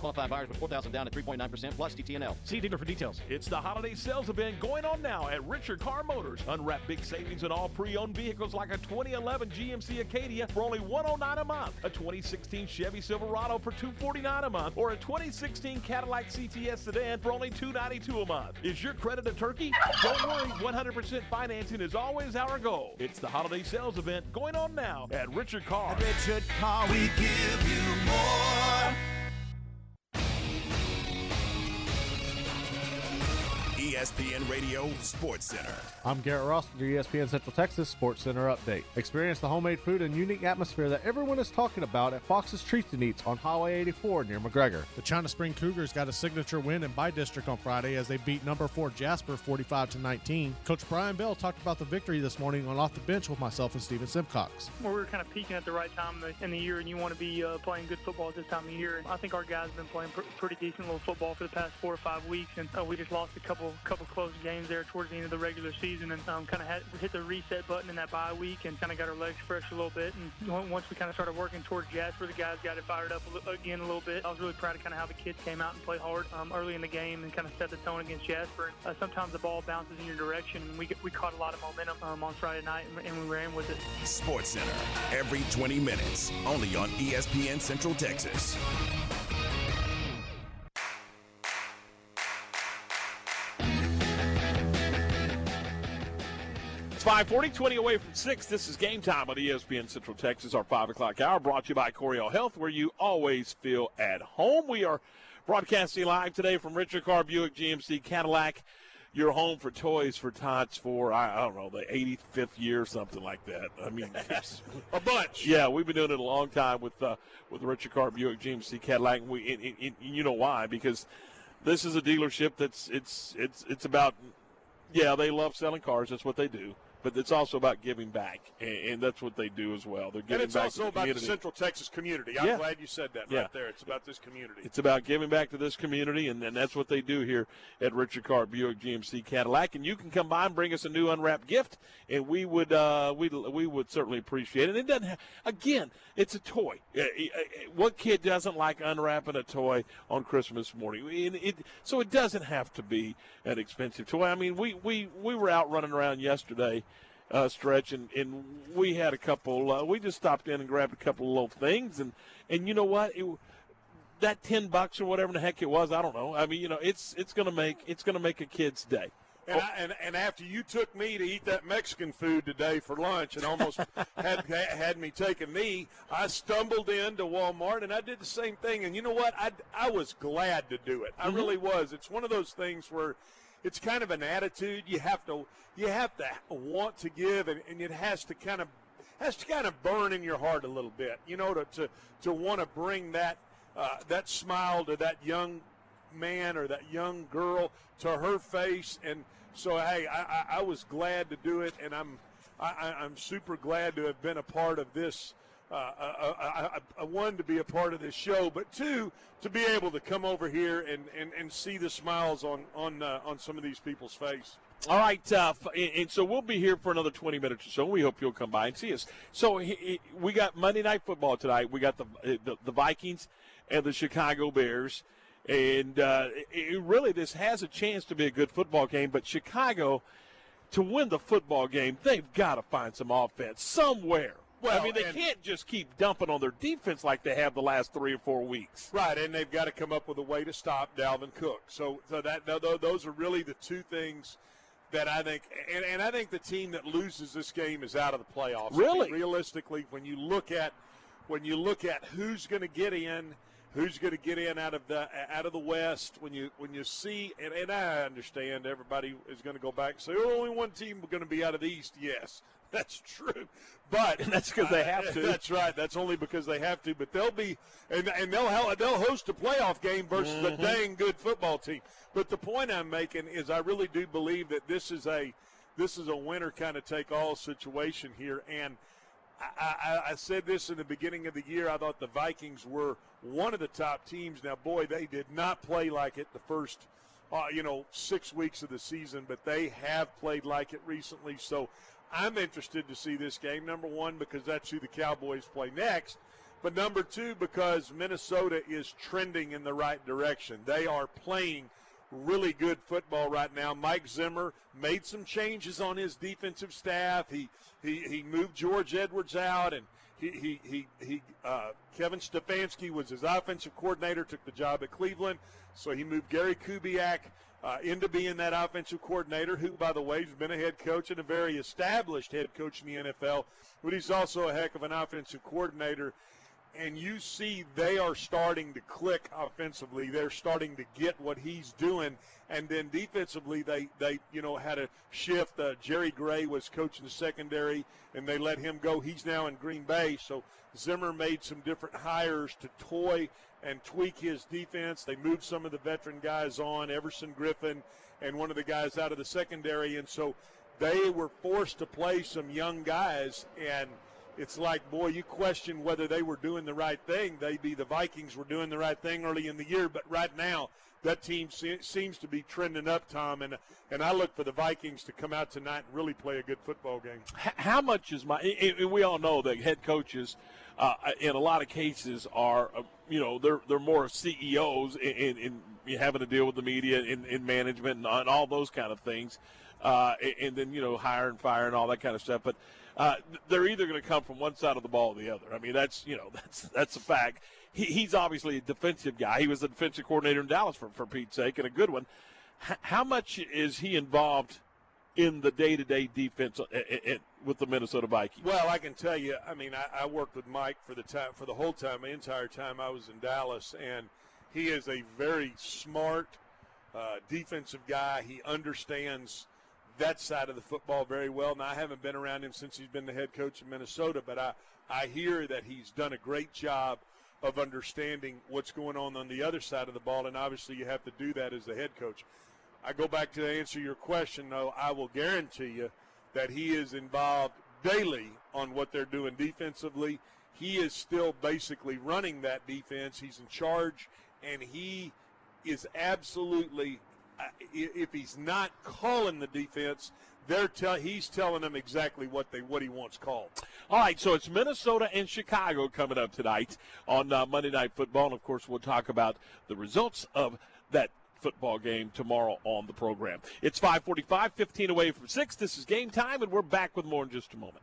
Qualified buyers with 4000 down at 3.9% plus TTNL.
See dealer for details. It's the holiday sales event going on now at Richard Karr Motors. Unwrap big savings on all pre-owned vehicles like a 2011 GMC Acadia for only 109 a month, a 2016 Chevy Silverado for 249 a month, or a 2016 Cadillac CTS sedan for only 292 a month. Is your credit a turkey? Don't worry, 100% financing is always our goal. It's the holiday sales event going on now at Richard Karr.
At Richard Karr, we give you more.
ESPN Radio Sports Center.
I'm Garrett Ross with your ESPN Central Texas Sports Center update. Experience the homemade food and unique atmosphere that everyone is talking about at Fox's Treats and Eats on Highway 84 near McGregor. The China Spring Cougars got a signature win in by district on Friday as they beat number four Jasper 45 to 19. Coach Brian Bell talked about the victory this morning on off the bench with myself and Steven Simcox.
Well, we're kind of peaking at the right time in the, in the year, and you want to be uh, playing good football at this time of year. And I think our guys have been playing pr- pretty decent little football for the past four or five weeks, and uh, we just lost a couple couple close games there towards the end of the regular season, and um, kind of hit the reset button in that bye week, and kind of got our legs fresh a little bit. And once we kind of started working towards Jasper, the guys got it fired up again a little bit. I was really proud of kind of how the kids came out and played hard um, early in the game and kind of set the tone against Jasper. Uh, sometimes the ball bounces in your direction, and we we caught a lot of momentum um, on Friday night, and, and we ran with it.
Sports Center, every 20 minutes, only on ESPN Central Texas.
It's 540, 20 away from 6. This is game time on ESPN Central Texas, our 5 o'clock hour, brought to you by Coryell Health, where you always feel at home. We are broadcasting live today from Richard Karr Buick GMC Cadillac, your home for toys for tots for, I, I don't know, the 85th year, or something like that. I mean,
a bunch.
Yeah, we've been doing it a long time with uh, with Richard Karr Buick GMC Cadillac. And we, and, and- and you know why? Because this is a dealership that's it's it's it's about yeah they love selling cars. That's what they do. But it's also about giving back, and, and that's what they do as well. They're giving
And it's
back
also
to the
about the. Central Texas community. I'm
Yeah.
glad you said that
Yeah.
right there. It's about this community.
It's about giving back to this community, and, and that's what they do here at Richard Karr Buick GMC Cadillac. And you can come by and bring us a new unwrapped gift, and we would uh, we we would certainly appreciate it. And it doesn't have, again, it's a toy. Uh, uh, What kid doesn't like unwrapping a toy on Christmas morning? And it, so it doesn't have to be an expensive toy. I mean, we we we were out running around yesterday uh, stretch, and, and we had a couple. Uh, we just stopped in and grabbed a couple of little things, and and you know what? It, that ten bucks or whatever the heck it was, I don't know. I mean, you know, it's it's gonna make it's gonna make a kid's day.
And, I, and and after you took me to eat that Mexican food today for lunch and almost had had me take a knee, I stumbled into Walmart and I did the same thing. And you know what? I, I was glad to do it. I
Mhm.
really was. It's one of those things where it's kind of an attitude. You have to you have to want to give, and, and it has to kind of has to kind of burn in your heart a little bit. You know, to to, to want to bring that uh, that smile to that young man or that young girl to her face. And so, hey, I, I, was glad to do it, and I'm I- I'm super glad to have been a part of this uh, uh, uh, one to be a part of this show, but two to be able to come over here and, and, and see the smiles on on uh, on some of these people's face.
All right, uh, and so we'll be here for another 20 minutes or so. We hope you'll come by and see us. So we got Monday Night Football tonight. We got the the, the Vikings and the Chicago Bears, and uh, it, really this has a chance to be a good football game. But Chicago, to win the football game, they've got to find some offense somewhere. Well, I mean, they can't just keep dumping on their defense like they have the last three or four weeks.
Right, and they've got to come up with a way to stop Dalvin Cook. So, so that those are really the two things that I think, and, and I think the team that loses this game is out of the playoffs.
Really,
I mean, realistically, when you look at when you look at who's going to get in, who's going to get in out of the out of the West, when you when you see, and, and I understand everybody is going to go back and say, oh, only one team going to be out of the East. Yes, that's true, but
that's because they have to.
That's right. That's only because they have to. But they'll be, and, and they'll they'll host a playoff game versus mm-hmm. a dang good football team. But the point I'm making is, I really do believe that this is a this is a winner kind of take all situation here. And I, I, I said this in the beginning of the year. I thought the Vikings were one of the top teams. Now, boy, they did not play like it the first. Uh, you know, six weeks of the season, but they have played like it recently. So I'm interested to see this game. Number one, because that's who the Cowboys play next. But number two, because Minnesota is trending in the right direction. They are playing really good football right now. Mike Zimmer made some changes on his defensive staff. He he, he moved George Edwards out, and he he he, he uh, Kevin Stefanski was his offensive coordinator. Took the job at Cleveland, so he moved Gary Kubiak uh, into being that offensive coordinator, who, by the way, has been a head coach and a very established head coach in the NFL, but he's also a heck of an offensive coordinator. And you see they are starting to click offensively. They're starting to get what he's doing. And then defensively, they, they you know, had a shift. Uh, Jerry Gray was coaching the secondary, and they let him go. He's now in Green Bay. So Zimmer made some different hires to toy and tweak his defense. They moved some of the veteran guys on, Everson Griffen, and one of the guys out of the secondary, and so they were forced to play some young guys and it's like, boy, you question whether they were doing the right thing. They be the Vikings were doing the right thing early in the year, but right now that team se- seems to be trending up, Tom. And and I look for the Vikings to come out tonight and really play a good football game.
How much is my? We all know that head coaches, uh, in a lot of cases, are uh, you know they're they're more CEOs in, in, in having to deal with the media in, in management and, and all those kind of things, uh, and then you know hire and fire and all that kind of stuff. But uh, they're either going to come from one side of the ball or the other. I mean, that's you know that's that's a fact. He, he's obviously a defensive guy. He was the defensive coordinator in Dallas for for Pete's sake, and a good one. H- how much is he involved in the day-to-day defense uh, with the Minnesota Vikings?
Well, I can tell you. I mean, I, I worked with Mike for the time for the whole time, the entire time I was in Dallas, and he is a very smart uh, defensive guy. He understands that side of the football very well. Now, I haven't been around him since he's been the head coach in Minnesota, but I, I hear that he's done a great job of understanding what's going on on the other side of the ball, and obviously you have to do that as the head coach. I go back to answer your question, though. I will guarantee you that he is involved daily on what they're doing defensively. He is still basically running that defense. He's in charge, and he is absolutely if he's not calling the defense, they're tell, he's telling them exactly what they what he wants called.
All right, so it's Minnesota and Chicago coming up tonight on uh, Monday Night Football, and of course we'll talk about the results of that football game tomorrow on the program. It's 5:45, 15 away from six. This is game time, and we're back with more in just a moment.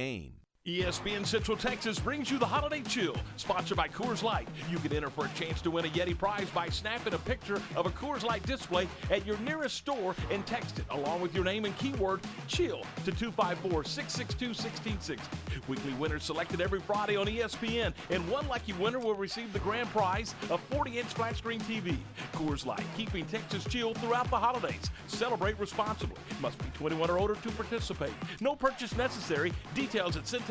game.
ESPN Central Texas brings you the Holiday Chill, sponsored by Coors Light. You can enter for a chance to win a Yeti prize by snapping a picture of a Coors Light display at your nearest store and text it along with your name and keyword CHILL to 254 662 1660. Weekly winners selected every Friday on ESPN, and one lucky winner will receive the grand prize of a 40 inch flat screen TV. Coors Light, keeping Texas chill throughout the holidays. Celebrate responsibly. Must be 21 or older to participate. No purchase necessary. Details at Centex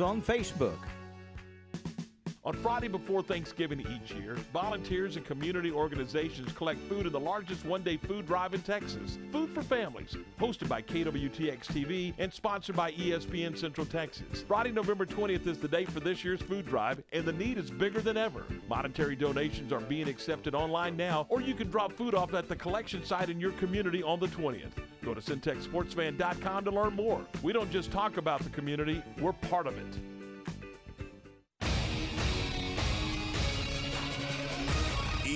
on Facebook.
On Friday before Thanksgiving each year, volunteers and community organizations collect food in the largest one day food drive in Texas. Food for Families, hosted by KWTX TV and sponsored by ESPN Central Texas. Friday, November 20th is the date for this year's food drive, and the need is bigger than ever. Monetary donations are being accepted online now, or you can drop food off at the collection site in your community on the 20th. Go to CentexSportsFan.com to learn more. We don't just talk about the community, we're part of it.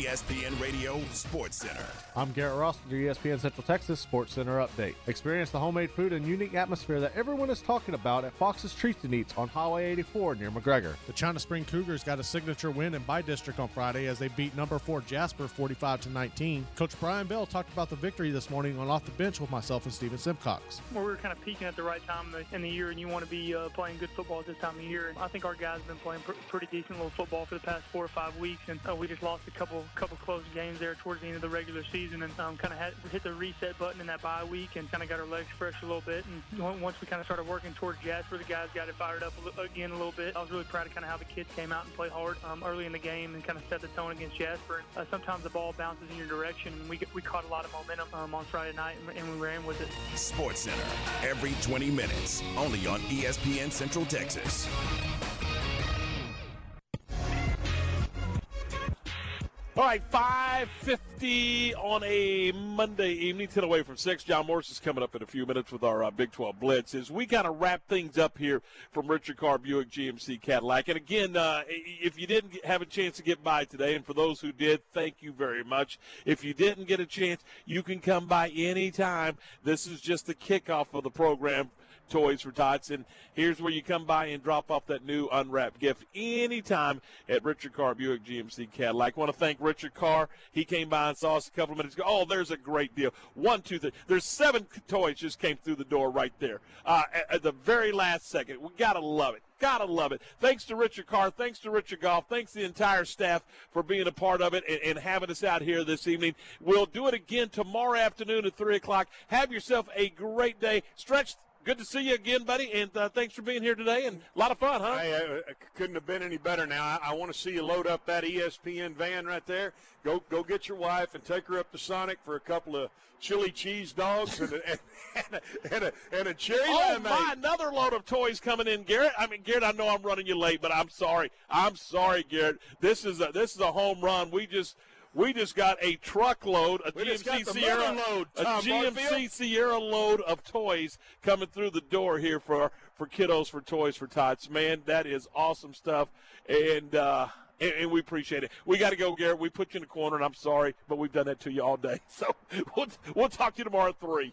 ESPN Radio Sports Center.
I'm Garrett Ross with your ESPN Central Texas Sports Center update. Experience the homemade food and unique atmosphere that everyone is talking about at Fox's Treats and Eats on Highway 84 near McGregor.
The China Spring Cougars got a signature win in by district on Friday as they beat number four Jasper 45 to 19. Coach Brian Bell talked about the victory this morning on off the bench with myself and Steven Simcox.
Well, we were kind of peaking at the right time in the year, and you want to be uh, playing good football at this time of year. I think our guys have been playing pr- pretty decent little football for the past four or five weeks, and uh, we just lost a couple couple close games there towards the end of the regular season, and um, kind of hit the reset button in that bye week, and kind of got our legs fresh a little bit. And once we kind of started working towards Jasper, the guys got it fired up again a little bit. I was really proud of kind of how the kids came out and played hard um, early in the game and kind of set the tone against Jasper. Uh, sometimes the ball bounces in your direction, and we we caught a lot of momentum um, on Friday night, and, and we ran with it.
Sports Center every 20 minutes, only on ESPN Central Texas.
All right, 5.50 on a Monday evening, 10 away from 6. John Morris is coming up in a few minutes with our uh, Big 12 Blitz. As we kind of wrap things up here from Richard Karr Buick GMC Cadillac. And again, uh, if you didn't have a chance to get by today, and for those who did, thank you very much. If you didn't get a chance, you can come by anytime. This is just the kickoff of the program Toys for Tots. Here's where you come by and drop off that new unwrapped gift anytime at Richard Karr Buick GMC Cadillac. Want to thank Richard Karr. He came by and saw us a couple of minutes ago. Oh, there's a great deal. One, two, three. There's seven toys just came through the door right there uh, at, at the very last second. We got to love it. Gotta love it. Thanks to Richard Karr. Thanks to Richard Goff. Thanks the entire staff for being a part of it and, and, having us out here this evening. We'll do it again tomorrow afternoon at 3 o'clock. Have yourself a great day. Stretch good to see you again, buddy, and uh, thanks for being here today. And a lot of fun, huh?
Hey, uh, couldn't have been any better. Now I, I want to see you load up that ESPN van right there. Go go get your wife and take her up to Sonic for a couple of chili cheese dogs and a, and, a, and, a, and a cherry
oh
lemonade.
my! Another load of toys coming in, Garrett. I mean, Garrett, I know I'm running you late, but I'm sorry. I'm sorry, Garrett. This is a this is a home run. We just we just got a truckload, a
We
GMC Sierra
load,
a GMC
Barfield.
Sierra load of toys coming through the door here for for kiddos for Toys for Tots. Man, that is awesome stuff, and. uh and, and we appreciate it. We got to go, Garrett. We put you in the corner, and I'm sorry, but we've done that to you all day. So we'll, we'll talk to you tomorrow at 3.